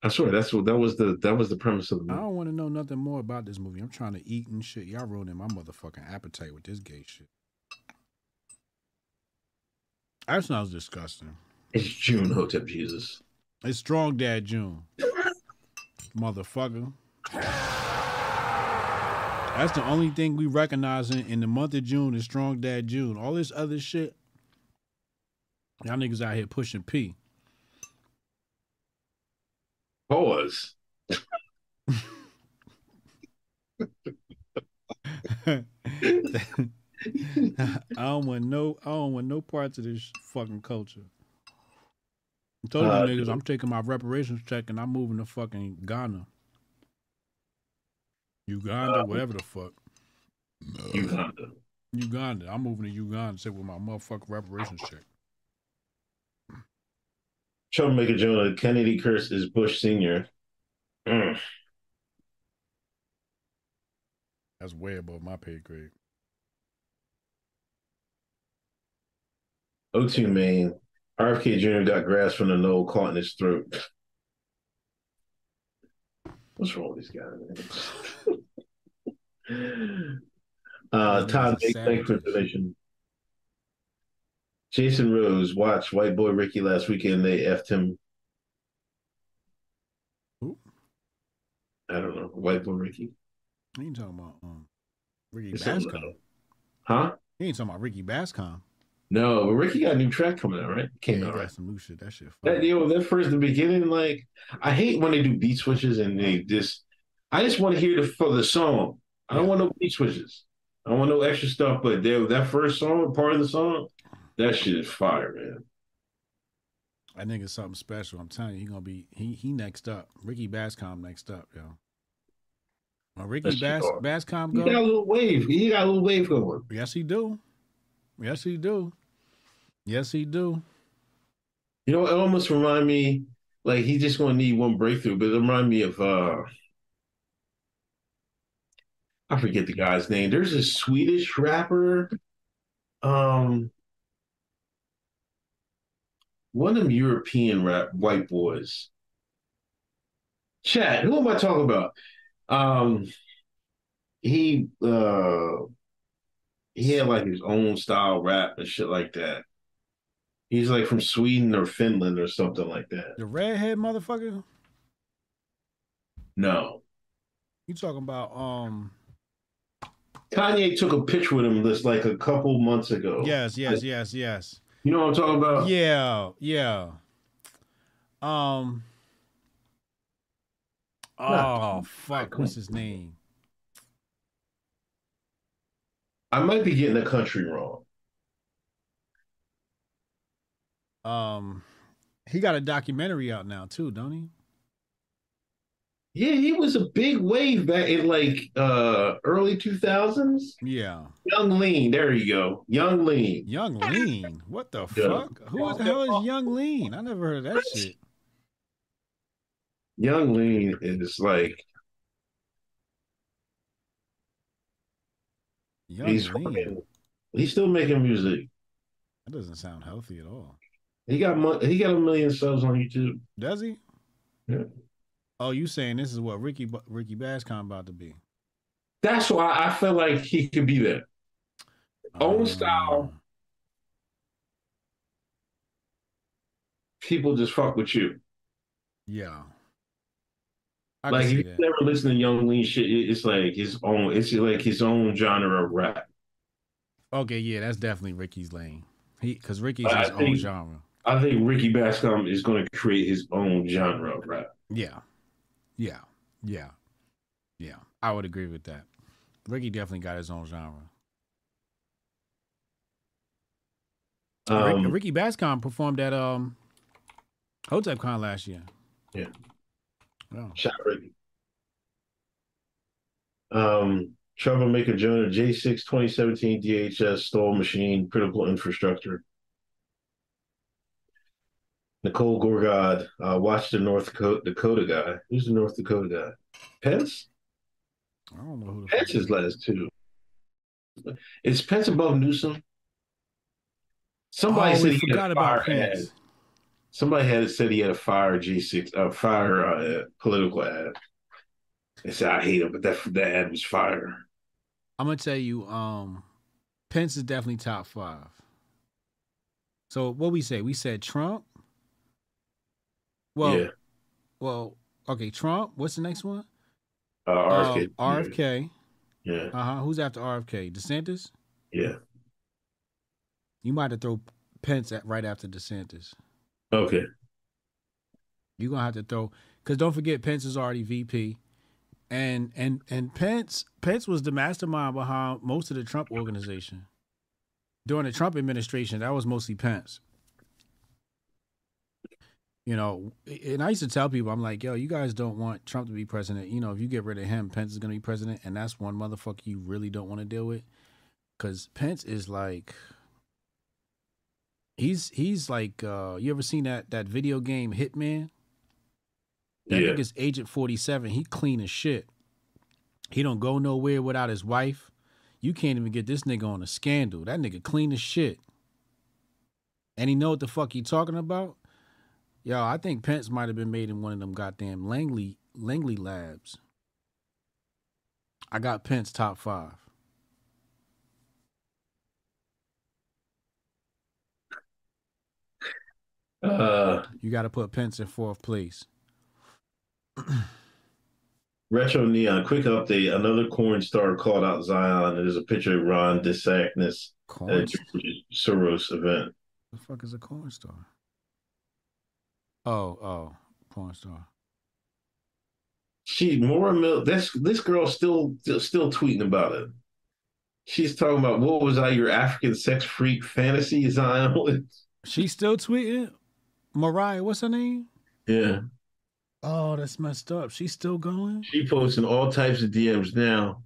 I swear that's what that was the that was the premise of the movie. I don't want to know nothing more about this movie. I'm trying to eat and shit. Y'all ruining my motherfucking appetite with this gay shit. That sounds disgusting. It's June Hotep Jesus. It's Strong Dad June. Motherfucker. That's the only thing we recognize in, the month of June is Strong Dad June. All this other shit, y'all niggas out here pushing P. Pause. I don't want no I don't want no parts of this fucking culture. I told you Uh, niggas I'm taking my reparations check and I'm moving to fucking Ghana. Uganda, whatever the fuck. Uganda. Uganda. I'm moving to Uganda to sit with my motherfucking reparations check. Troublemaker Jonah Kennedy curse is Bush Senior. Mm. That's way above my pay grade. O2 Main. RFK Jr. got grass from the knoll caught in his throat. What's wrong with these guys, uh, Todd, big thanks for the donation. Jason Rose watched White Boy Ricky last weekend. They effed him. Who? I don't know. White Boy Ricky. He ain't talking about um, Ricky It's Bascom. Huh? He ain't talking about Ricky Bascom. No, but Ricky got a new track coming out, right? Came Yeah, out, right? some new shit. That shit. That deal, that first the beginning, like I hate when they do beat switches and they just. I just want to hear the for the song. I don't want no beat switches. I don't want no extra stuff. But they, that first song, part of the song, that shit is fire, man. I think it's something special. I'm telling you, he gonna be he he next up. Ricky Bascom next up, yo. When Ricky That shit Bas hard. Bascom He got a little wave. He got a little wave going. yes he do, yes he do, yes he do. You know, it almost remind me like he just gonna need one breakthrough, but it remind me of uh I forget the guy's name. There's a Swedish rapper. Um one of them European rap white boys. Chat, who am I talking about? Um he uh he had like his own style rap and shit like that. He's like from Sweden or Finland or something like that. The redhead motherfucker. No. You talking about um? Kanye took a picture with him this like a couple months ago. Yes, yes, yes, yes. You know what I'm talking about? Yeah, yeah. Um. Oh fuck! What's his name? I might be getting the country wrong. Um, he got a documentary out now too, don't he? Yeah, he was a big wave back in like uh early 2000s. Yeah. Yung Lean, there you go. Yung Lean. Yung Lean. What the Yeah. fuck? Who the hell is Yung Lean? I never heard of that shit. Yung Lean is like Young he's Lean. he's still making music. That doesn't sound healthy at all. He got he got a million subs on YouTube. Does he? Yeah. Oh, you saying this is what Ricky Ricky Bascom about to be? That's why I feel like he could be that. Oh. Own style. People just fuck with you. Yeah. I like if you that. never listen to Yung Lean shit, it's like his own. It's like his own genre of rap. Okay, yeah, that's definitely Ricky's lane. He because Ricky's I his own genre. I think Ricky Bascom is going to create his own genre of rap. Yeah. Yeah. Yeah. Yeah. I would agree with that. Ricky definitely got his own genre. Um, Ricky Bascom performed at um Hotep Con last year. Yeah. Oh. Shout out Um, Troublemaker Jonah, J6 2017 DHS stole machine, critical infrastructure. Nicole Gorgod, uh, watch the North Dakota, Dakota guy. Who's the North Dakota guy? Pence? I don't know who Pence is last two. Is Pence above Newsom? Somebody Oh, said he forgot about Pence. ad. Somebody had said he had a fire G6, uh, fire uh, political ad. They said I hate him, but that that ad was fire. I'm gonna tell you, um, Pence is definitely top five. So what we say? We said Trump. Well, Yeah. well, okay. Trump. What's the next one? Uh, RFK. Uh, RFK. Yeah. Uh huh. Who's after RFK? DeSantis. Yeah. You might have throw Pence at right after DeSantis. Okay. You're gonna have to throw because don't forget Pence is already VP, and and and Pence Pence was the mastermind behind most of the Trump organization during the Trump administration. That was mostly Pence. You know, and I used to tell people, I'm like, yo, you guys don't want Trump to be president. You know, if you get rid of him, Pence is gonna be president, and that's one motherfucker you really don't want to deal with, because Pence is like. He's he's like uh you ever seen that that video game Hitman? That Yeah. nigga's Agent 47. He clean as shit. He don't go nowhere without his wife. You can't even get this nigga on a scandal. That nigga clean as shit. And he know what the fuck he talking about? Yo, I think Pence might have been made in one of them goddamn Langley Langley labs. I got Pence top five. Uh, You got to put Pence in fourth place. Retro Neon, quick update. Another corn star called out Zion. There's a picture of Ron DeSantis at Corn a Soros event. The fuck is a corn star? Oh, oh, porn star. She Moriah Mill. This this girl still still tweeting about it. She's talking about what was I your African sex freak fantasy Zion? She still tweeting? Moriah, what's her name? yeah, Oh, that's messed up. She's still going? she posting all types of DMs now.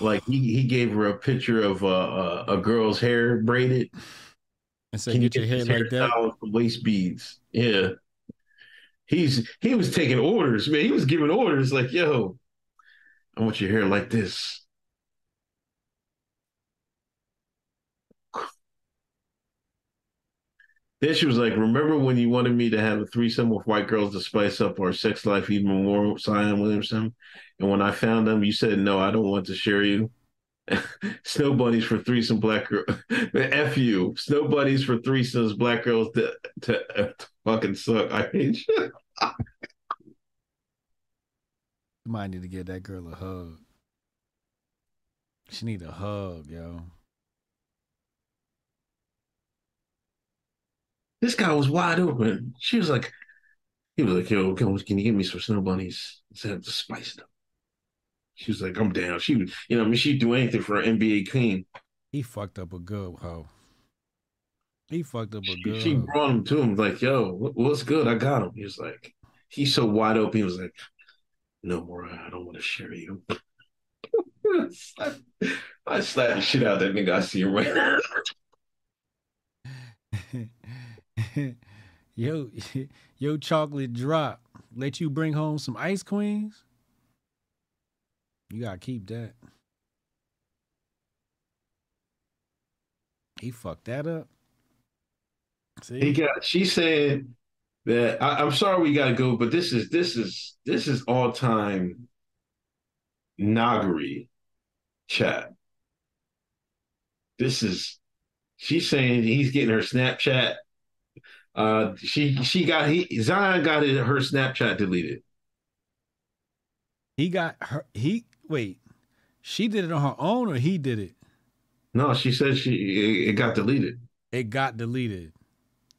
Like he, he gave her a picture of uh, uh, a girl's hair braided. And said, Can you get your this hair like that? hairstyle Waist beads. Yeah. He's he was taking orders, man. He was giving orders like, yo, I want your hair like this. Then she was like, Remember when you wanted me to have a threesome with white girls to spice up our sex life even more, Zion Williamson? And when I found them, you said, No, I don't want to share you. Snow bunnies for threesome black girl. F you. Snow bunnies for threesomes, black girls to, to, to fucking suck. I hate you. Might need to give that girl a hug. She need a hug, yo. This guy was wide open. She was like, he was like, yo, can, can you give me some snow bunnies instead of the spice them? She was like, I'm down. She was, you know, I mean, she'd do anything for an NBA queen. He fucked up a good hoe. He fucked up a good she brought him to him like, yo, what's good? I got him. He was like, he's so wide open. He was like, no more. I don't want to share you. I slapped the shit out of that nigga. I see him right now. yo, yo, chocolate drop. Let you bring home some ice queens. You gotta keep that. He fucked that up. See, He got. She said that I, I'm sorry we got to go, but this is this is this is all time Nagari chat. This is. She's saying he's getting her Snapchat. Uh, she she got he Zion got it, her Snapchat deleted. he got her. He wait. She did it on her own, or he did it. No, she said she it, it got deleted. It got deleted.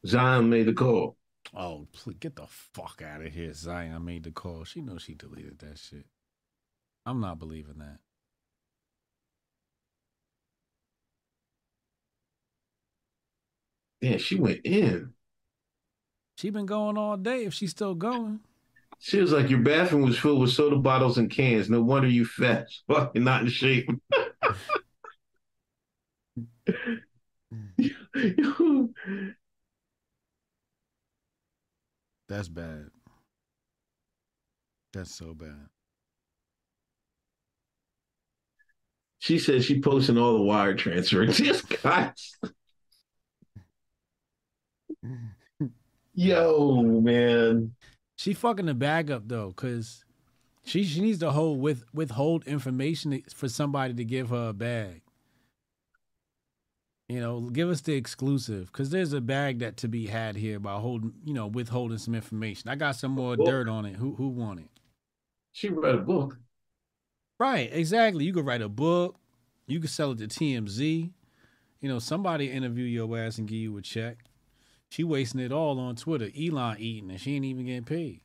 Zion made the call. Oh, please get the fuck out of here. Zion made the call. She knows she deleted that shit. I'm not believing that. Yeah, she went in. She been going all day if she's still going. She was like, Your bathroom was filled with soda bottles and cans. No wonder you fat. Fucking not in shape. That's bad. That's so bad. She said she posting all the wire transfer. Just guys. Yo, man. She fucking the bag up though, cause she she needs to hold with withhold information for somebody to give her a bag. You know, give us the exclusive, cause there's a bag that to be had here by holding, you know, withholding some information. I got some more dirt on it. Who who want it? She read a book. Right, exactly. You could write a book. You could sell it to TMZ. You know, somebody interview your ass and give you a check. She wasting it all on Twitter. Elon eating and she ain't even getting paid.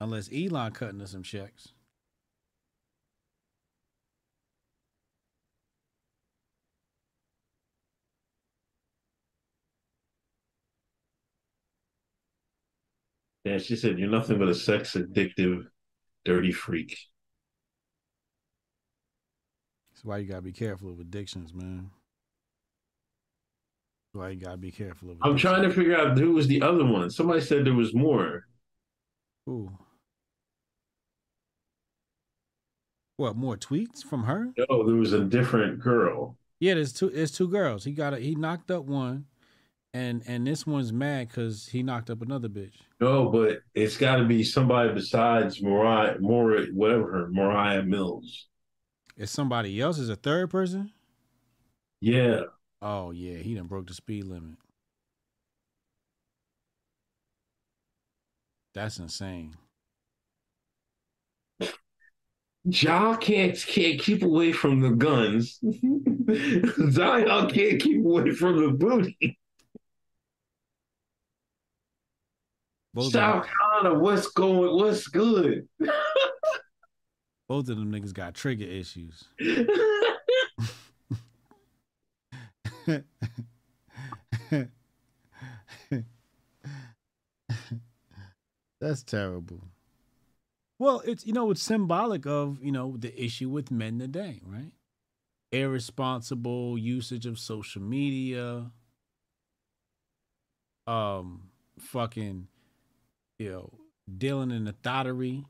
Unless Elon cutting her some checks. And she said, You're nothing but a sex addictive, dirty freak. That's why you gotta be careful of addictions, man. You gotta be careful I'm trying to figure out who was the other one. Somebody said there was more. Ooh. What, more tweets from her? No, there was a different girl. Yeah, there's two. There's two girls. He got a, he knocked up one, and and this one's mad because he knocked up another bitch. No, but it's got to be somebody besides Mariah, Mora, whatever her, Moriah Mills. It's somebody else. Is a third person. Yeah. Oh yeah, he done broke the speed limit. That's insane. Y'all can't can't keep away from the guns. Zion can't keep away from the booty. Both South Carolina, what's going? What's good? both of them niggas got trigger issues. That's terrible. Well, it's you know it's symbolic of you know the issue with men today, right? Irresponsible usage of social media, um, fucking, you know, dealing in the thottery.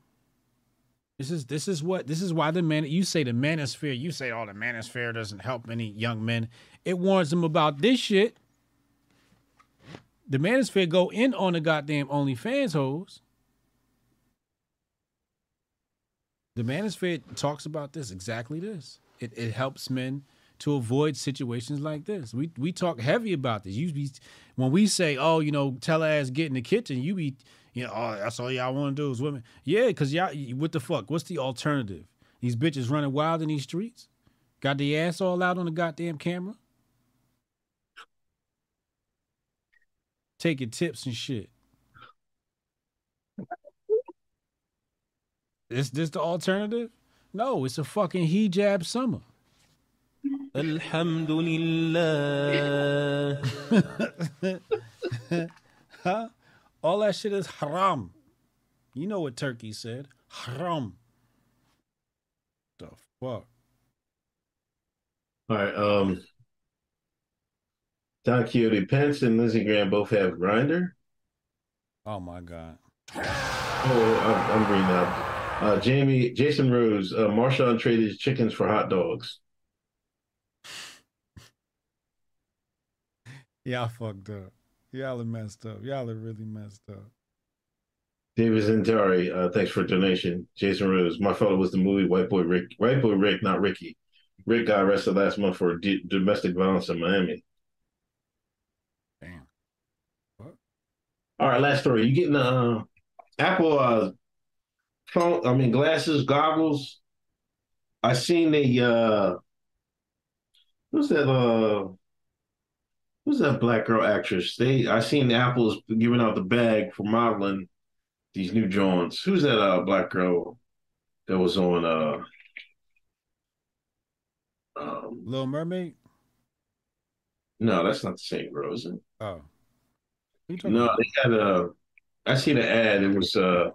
This is this is what this is why the man you say the manosphere you say oh the manosphere doesn't help any young men. It warns them about this shit. The manosphere go in on the goddamn OnlyFans hoes. The manosphere talks about this exactly this. It it helps men to avoid situations like this. We we talk heavy about this. You be when we say, oh, you know, tell ass get in the kitchen, you be, you know, oh, that's all y'all want to do is women. Yeah, because y'all, what the fuck? What's the alternative? These bitches running wild in these streets, got the ass all out on the goddamn camera, taking tips and shit. Is this the alternative? No, it's a fucking hijab summer. Alhamdulillah. huh? All that shit is haram. You know what Turkey said? Haram. The fuck? All right. Um, Don Quixote Pence and Lindsey Graham both have Grindr. Oh my god. Oh, I'm, I'm reading out. Uh, Jamie, Jason Rose, uh, Marshawn traded chickens for hot dogs. Y'all fucked up. Y'all are messed up. Y'all are really messed up. David Zentari, uh, thanks for donation. Jason Rose, my fellow was the movie White Boy Rick. White Boy Rick, not Ricky. Rick got arrested last month for d- domestic violence in Miami. All right, last story. You getting uh, Apple uh, phone? I mean, glasses, goggles. I seen the uh, what's that? Uh, Who's that black girl actress? They I seen Apple's giving out the bag for modeling these new joints. Who's that uh black girl that was on uh um Little Mermaid. no, that's not the same girl, is it? Oh, Who you talking No, about? they had a I seen an ad, it was uh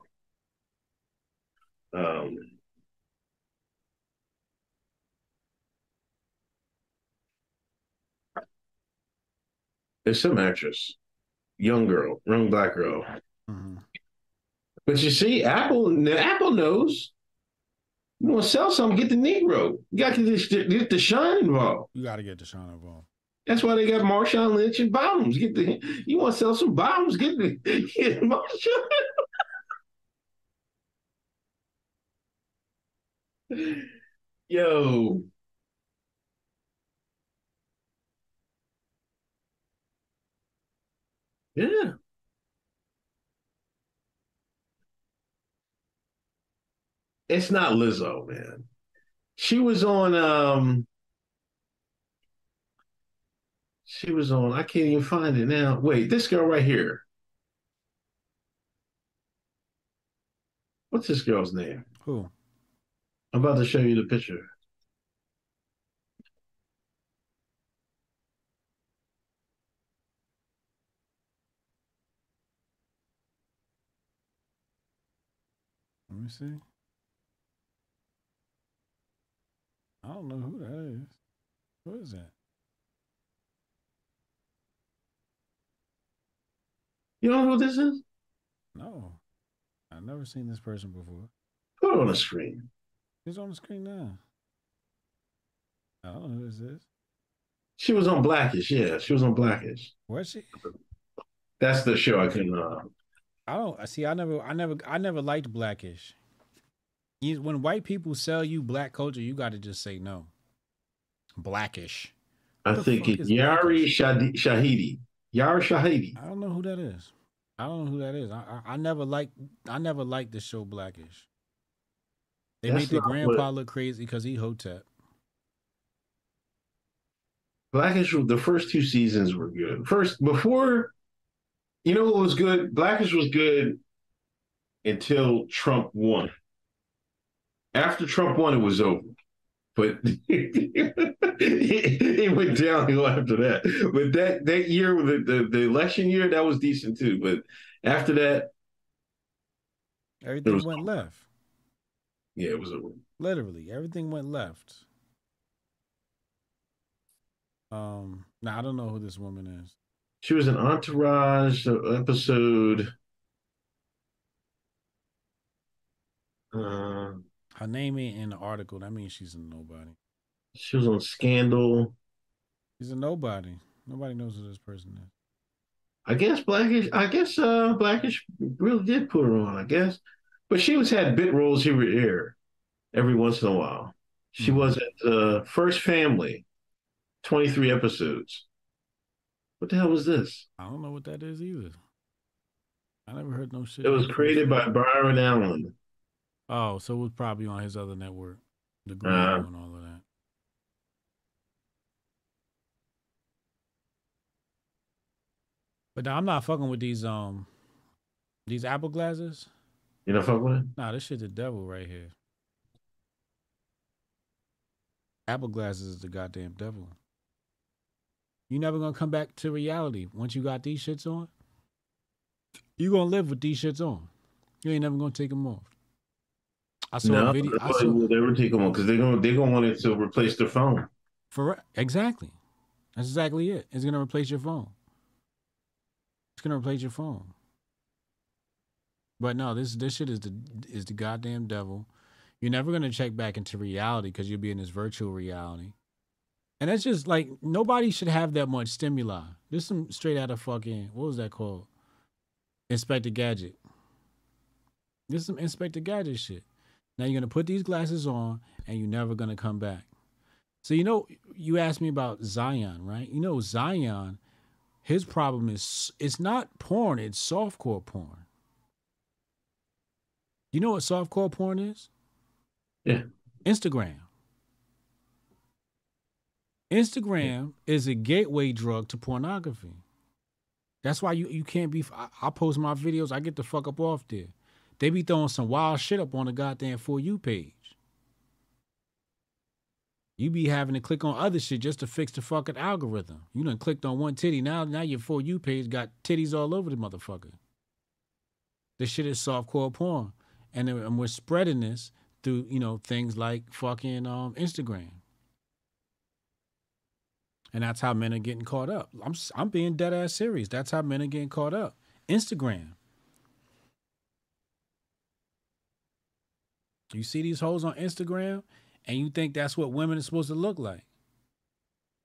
um There's some actress, young girl, young black girl. Mhm. But you see, Apple, Apple knows. You want to sell something, get the Negro. You got to get the, get Shine involved. You got to get Deshaun involved. That's why they got Marshawn Lynch and Bottoms. Get the you want to sell some Bottoms, get the get Marshawn. Yo, yeah. It's not Lizzo, man. She was on um she was on I can't even find it now. Wait, this girl right here. What's this girl's name? Who? I'm about to show you the picture. Let me see. I don't know who that is. Who is that? You don't know who this is? No, I've never seen this person before. Put it on the screen. Who's on the screen now? I don't know who this is. She was on Blackish, yeah. She was on Blackish. Was she? That's the show I can uh I don't I see. I never, I never, I never liked Blackish. You, when white people sell you black culture, you got to just say no. Blackish. I What the think it's Yara Shadi- Shahidi. Yara Shahidi. I don't know who that is. I don't know who that is. I, I, I never liked, I never liked the show Blackish. They That's made the grandpa what- look crazy because he hotep. Blackish, the first two seasons were good. First, before, you know what was good? Blackish was good until Trump won. After Trump won, it was over. But it, it went downhill after that. But that that year, the, the the election year, that was decent too. But after that, Everything was- went left. yeah, it was over. Literally, everything went left. Um, now I don't know who this woman is. She was an Entourage episode. Uh, Her name ain't in the article. That means she's a nobody. she was on Scandal. She's a nobody. Nobody knows who this person is. I guess Blackish. I guess uh, Blackish really did put her on. I guess, but she was had bit roles here and there, every once in a while. She was at uh, First Family, twenty three episodes. What the hell was this? I don't know what that is either. I never heard no shit. It was created by Byron Allen. Oh, so it was probably on his other network, the Uh, Green and all of that. But nah, I'm not fucking with these um these Apple glasses. You know, fuck with it. Nah, this shit the devil right here. Apple glasses is the goddamn devil. You never gonna come back to reality once you got these shits on. You gonna live with these shits on. You ain't never gonna take them off. I saw no, a video. I saw, will ever take them on because they're gonna they're gonna want it to replace their phone. For exactly. That's exactly it. It's gonna replace your phone. It's gonna replace your phone. But no, this this shit is the is the goddamn devil. You're never gonna check back into reality because you'll be in this virtual reality. And that's just like nobody should have that much stimuli. This some straight out of fucking what was that called? Inspector Gadget. This is some Inspector Gadget shit. Now you're gonna put these glasses on and you're never gonna come back. So you know, you asked me about Zion, right? You know, Zion, his problem is it's not porn; it's softcore porn. You know what softcore porn is? Yeah. Instagram. Instagram is a gateway drug to pornography. That's why you, you can't be. I, I post my videos. I get the fuck up off there. They be throwing some wild shit up on the goddamn for you page. You be having to click on other shit just to fix the fucking algorithm. You done clicked on one titty. Now, now your for you page got titties all over the motherfucker. This shit is softcore porn, and, and we're spreading this through you know things like fucking um, Instagram. And that's how men are getting caught up. I'm I'm being dead ass serious. That's how men are getting caught up. Instagram. You see these hoes on Instagram, and you think that's what women are supposed to look like.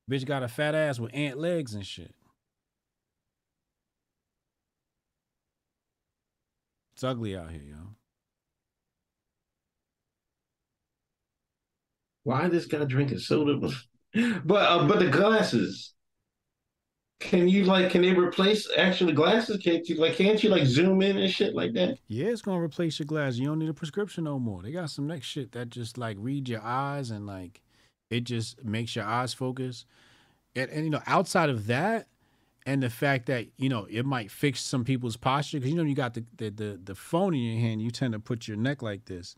Bitch got a fat ass with ant legs and shit. It's ugly out here, yo. Why this guy drinking soda? but uh, but the glasses. Can you like? Can they replace actually glasses? Can't you like? Can't you like zoom in and shit like that? Yeah, it's gonna replace your glasses. You don't need a prescription no more. They got some next shit that just like read your eyes and like it just makes your eyes focus. And, and you know, outside of that, and the fact that you know it might fix some people's posture because you know you got the, the the the phone in your hand, you tend to put your neck like this,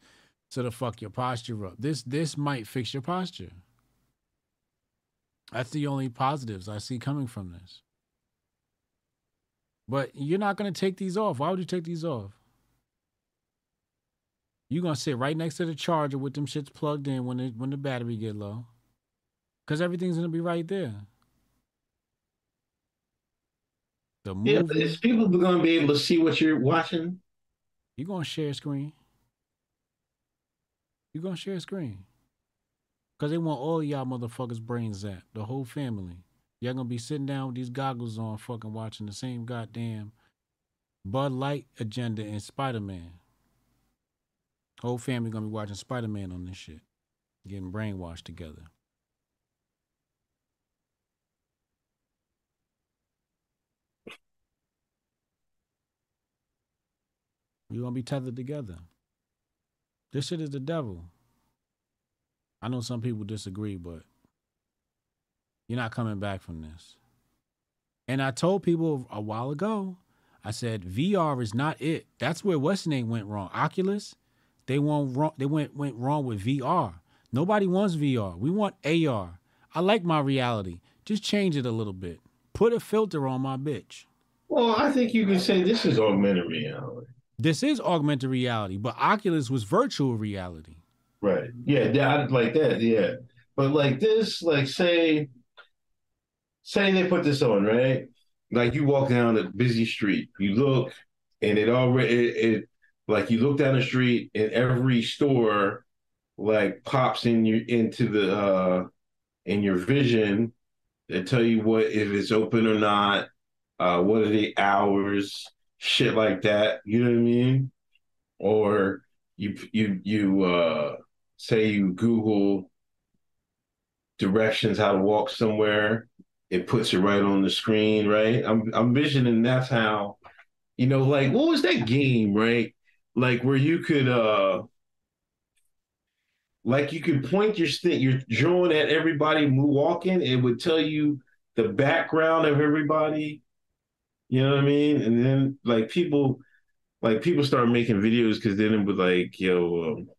so to fuck your posture up. This this might fix your posture. That's the only positives I see coming from this. But you're not gonna take these off. Why would you take these off? You're gonna sit right next to the charger with them shits plugged in when it when the battery get low. Cause everything's gonna be right there. The movie, Yeah, but is people going to be able to see what you're watching? You're gonna share a screen. You're gonna share a screen. Cause they want all y'all motherfuckers brains zapped. The whole family. Y'all gonna be sitting down with these goggles on, fucking watching the same goddamn Bud Light agenda and Spider Man. Whole family gonna be watching Spider Man on this shit. Getting brainwashed together. You're gonna be tethered together. This shit is the devil. I know some people disagree, but you're not coming back from this. And I told people a while ago, I said VR is not it. That's where what's name went wrong. Oculus, they went wrong. They went went wrong with VR. Nobody wants VR. We want AR. I like my reality. Just change it a little bit. Put a filter on my bitch. Well, I think you can say this is augmented reality. This is augmented reality, but Oculus was virtual reality. Right. Yeah, yeah, like that. Yeah. But like this, like say, say they put this on, right? Like you walk down a busy street, you look, and it already it, it like you look down the street, and every store like pops in you into the uh in your vision. They tell you what if it's open or not, uh, what are the hours, shit like that. You know what I mean? Or you you you uh say you Google directions how to walk somewhere, it puts it right on the screen, right? I'm I'm visioning that's how, you know, like what was that game, right? Like where you could uh like you could point your stick, you're drawing at everybody walking, it would tell you the background of everybody. You know what I mean? And then like people like people start making videos because then it would like, yo, um,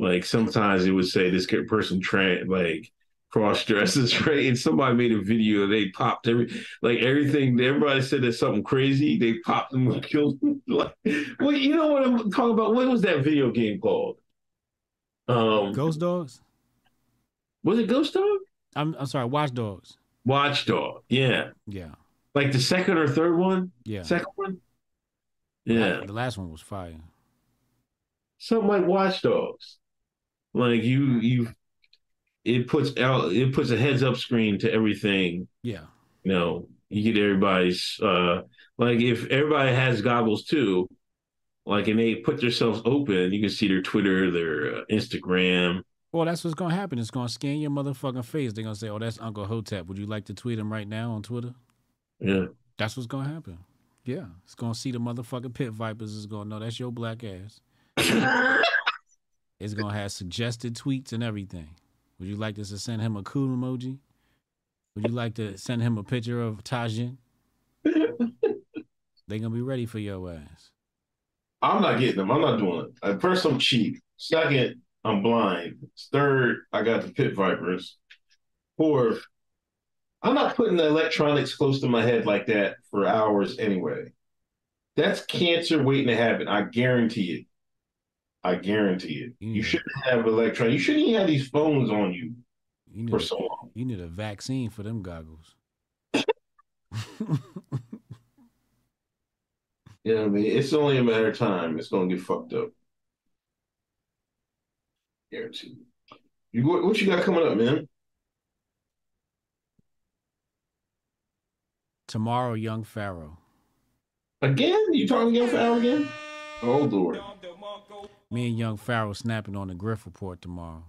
like sometimes it would say this person tra- like cross dresses, right? And somebody made a video, and they popped every like everything. Everybody said there's something crazy. They popped them and killed them. like, well, you know what I'm talking about? What was that video game called? Um, Ghost Dogs. Was it Ghost Dog? I'm I'm sorry, Watch Dogs. Watch Dog. Yeah, Yeah, like the second or third one. yeah. Second one. Yeah, The last one was fire. something like Watchdogs. Like you, you, it puts out, it puts a heads up screen to everything. Yeah. You know, you get everybody's, uh, like if everybody has goggles too, like and they put themselves open, you can see their Twitter, their uh, Instagram. Well, that's what's gonna happen. It's gonna scan your motherfucking face. They're gonna say, "Oh, that's Uncle Hotep. Would you like to tweet him right now on Twitter?" Yeah. That's what's gonna happen. Yeah, it's gonna see the motherfucking pit vipers. It's gonna know that's your black ass. it's gonna have suggested tweets and everything. Would you like us to send him a cool emoji? Would you like to send him a picture of Tajín? they gonna be ready for your ass. I'm not getting them. I'm not doing it. First, I'm cheap. Second, I'm blind. Third, I got the pit vipers. Fourth, I'm not putting the electronics close to my head like that for hours anyway. That's cancer waiting to happen. I guarantee it. I guarantee it. You shouldn't have electronics. You shouldn't even have these phones on you You need for a- so long. You need a vaccine for them goggles. You know what I mean? It's only a matter of time. It's gonna get fucked up. Guarantee. You what, what you got coming up, man? Tomorrow, young Pharaoh. Again? You talking again Pharaoh again? Oh Lord. Me and young Pharaoh snapping on the Griff report tomorrow.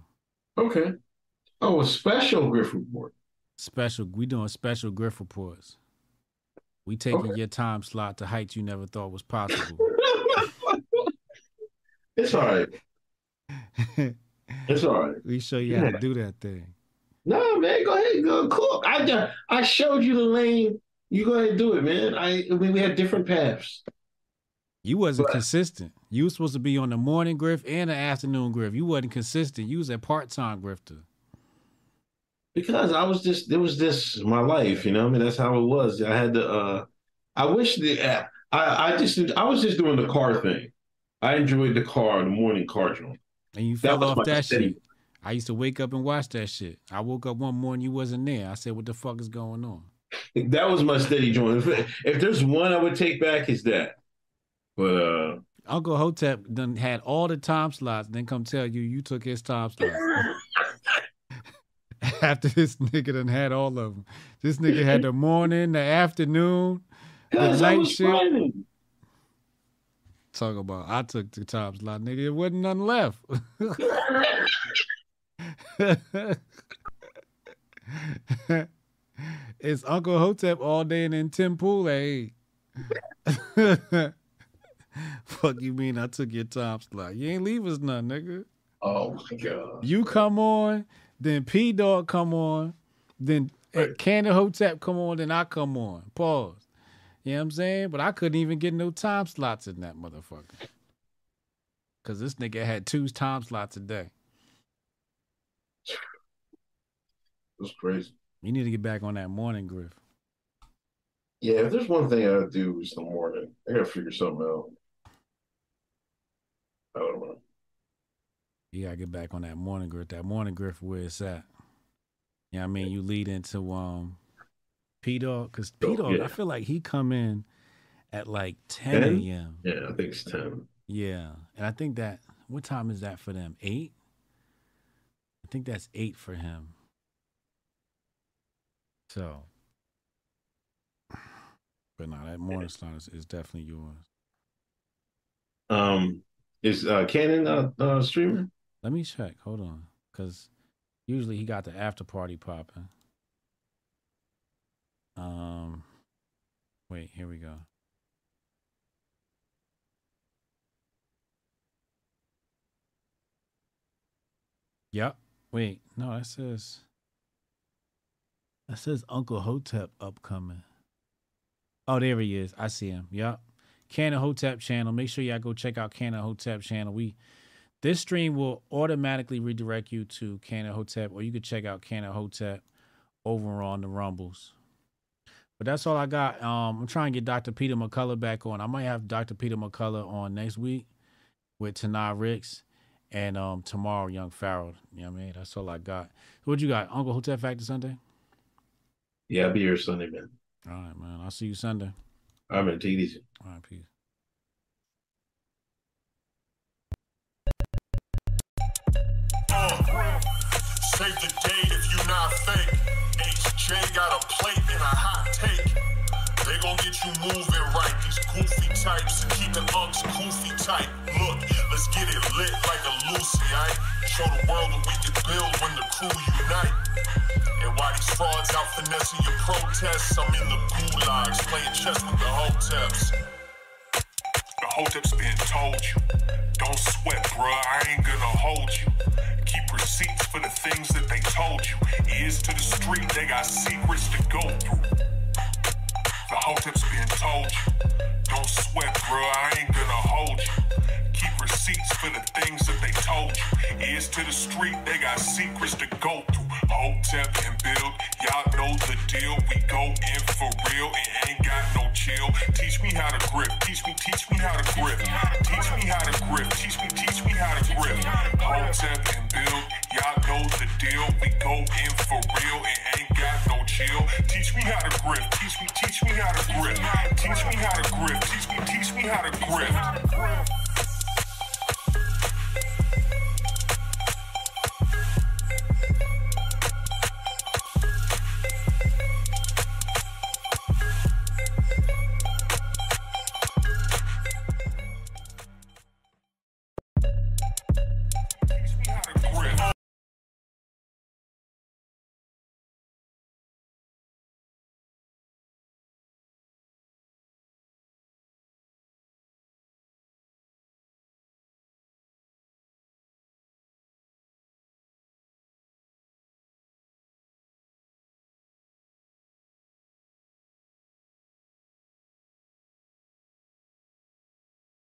Okay. Oh, a special Griff report. Special. We doing special Griff reports. We taking your time slot to heights you never thought was possible. It's all right. It's all right. we show you how to do that thing. No, man, go ahead, go cook. I I showed you the lane. You go ahead and do it, man. I we, we had different paths. You wasn't consistent. You was supposed to be on the morning griff and the afternoon griff. You wasn't consistent. You was a part time grifter. Because I was just it was this my life, you know. I mean, that's how it was. I had to. uh I wish the I I just I was just doing the car thing. I enjoyed the car, the morning car joint. And you fell was off that shit. I used to wake up and watch that shit. I woke up one morning, you wasn't there. I said, "What the fuck is going on?" That was my steady joint. If, if there's one I would take back, is that. But uh Uncle Hotep done had all the time slots, then come tell you you took his time slots. After this nigga done had all of them. This nigga had the morning, the afternoon, the night shift. Talk about I took the time slot, nigga. It wasn't nothing left. it's Uncle Hotep all day and then Tim Pool at eight. Fuck you mean I took your time slot? You ain't leave us none, nigga. Oh my god. You come on, then P Dog come on, then right. Canon Hotep come on, then I come on. Pause. You know what I'm saying? But I couldn't even get no time slots in that motherfucker. Cause this nigga had two time slots a day. Was crazy. You need to get back on that morning griff. Yeah, if there's one thing I do is the morning. I gotta figure something out. I don't know. You gotta get back on that morning griff. That morning griff where it's at. You know I mean? You lead into um P Dog, cause P Dog, yeah. I feel like he come in at like 10 10? a.m. Yeah, I think it's ten. Yeah. And I think that what time is that for them? Eight? I think that's eight for him. So but now that morning slot is, is definitely yours. Um, is uh Canon uh, uh streaming? Let me check. Hold on. Cause usually he got the after party popping. Um wait, here we go. Yep. Wait, no, that says that says Uncle Hotep upcoming. Oh, there he is. I see him. Yep. Canon Hotep channel. Make sure y'all go check out Canon Hotep channel. We this stream will automatically redirect you to Canon Hotep, or you could check out Canon Hotep over on the Rumbles. But that's all I got. Um, I'm trying to get Dr. Peter McCullough back on. I might have Dr. Peter McCullough on next week with Tanai Ricks and um tomorrow Young Pharaoh. You know what I mean? That's all I got. What you got? Uncle Hotep Factor Sunday? Yeah, I'll be here Sunday, man. All right, man. I'll see you Sunday. I'm gonna take it easy. All right, peace. Save the date if you not fake. HJ got a plate and a hot take. They gon' get you moving right. These goofy types and keeping unks goofy tight. Look, let's get it lit like a Lucy, aight? Show the world what we can build when the crew unite. And while these frauds out finessing your protests, I'm in the gulags playing chess with the hoteps. The hotep's been told you. Don't sweat, bruh. I ain't gonna hold you. Keep receipts for the things that they told you. Ears to the street, they got secrets to go through. The hotep's been told you. Don't sweat, bro, I ain't gonna hold you. Keep receipts for the things that they told you. Ears to the street, they got secrets to go through. Hotep and build, y'all know the deal. We go in for real and ain't got no chill. Teach me how to grip, teach me, teach me how to grip. Teach me how to grip, teach me, teach me how to grip. Hold, Hotep and build, y'all know the deal. We go in for real and ain't got no chill. Teach me how to grip, teach me, teach me how to grip. Teach me how to grip, teach me, teach me how to grip.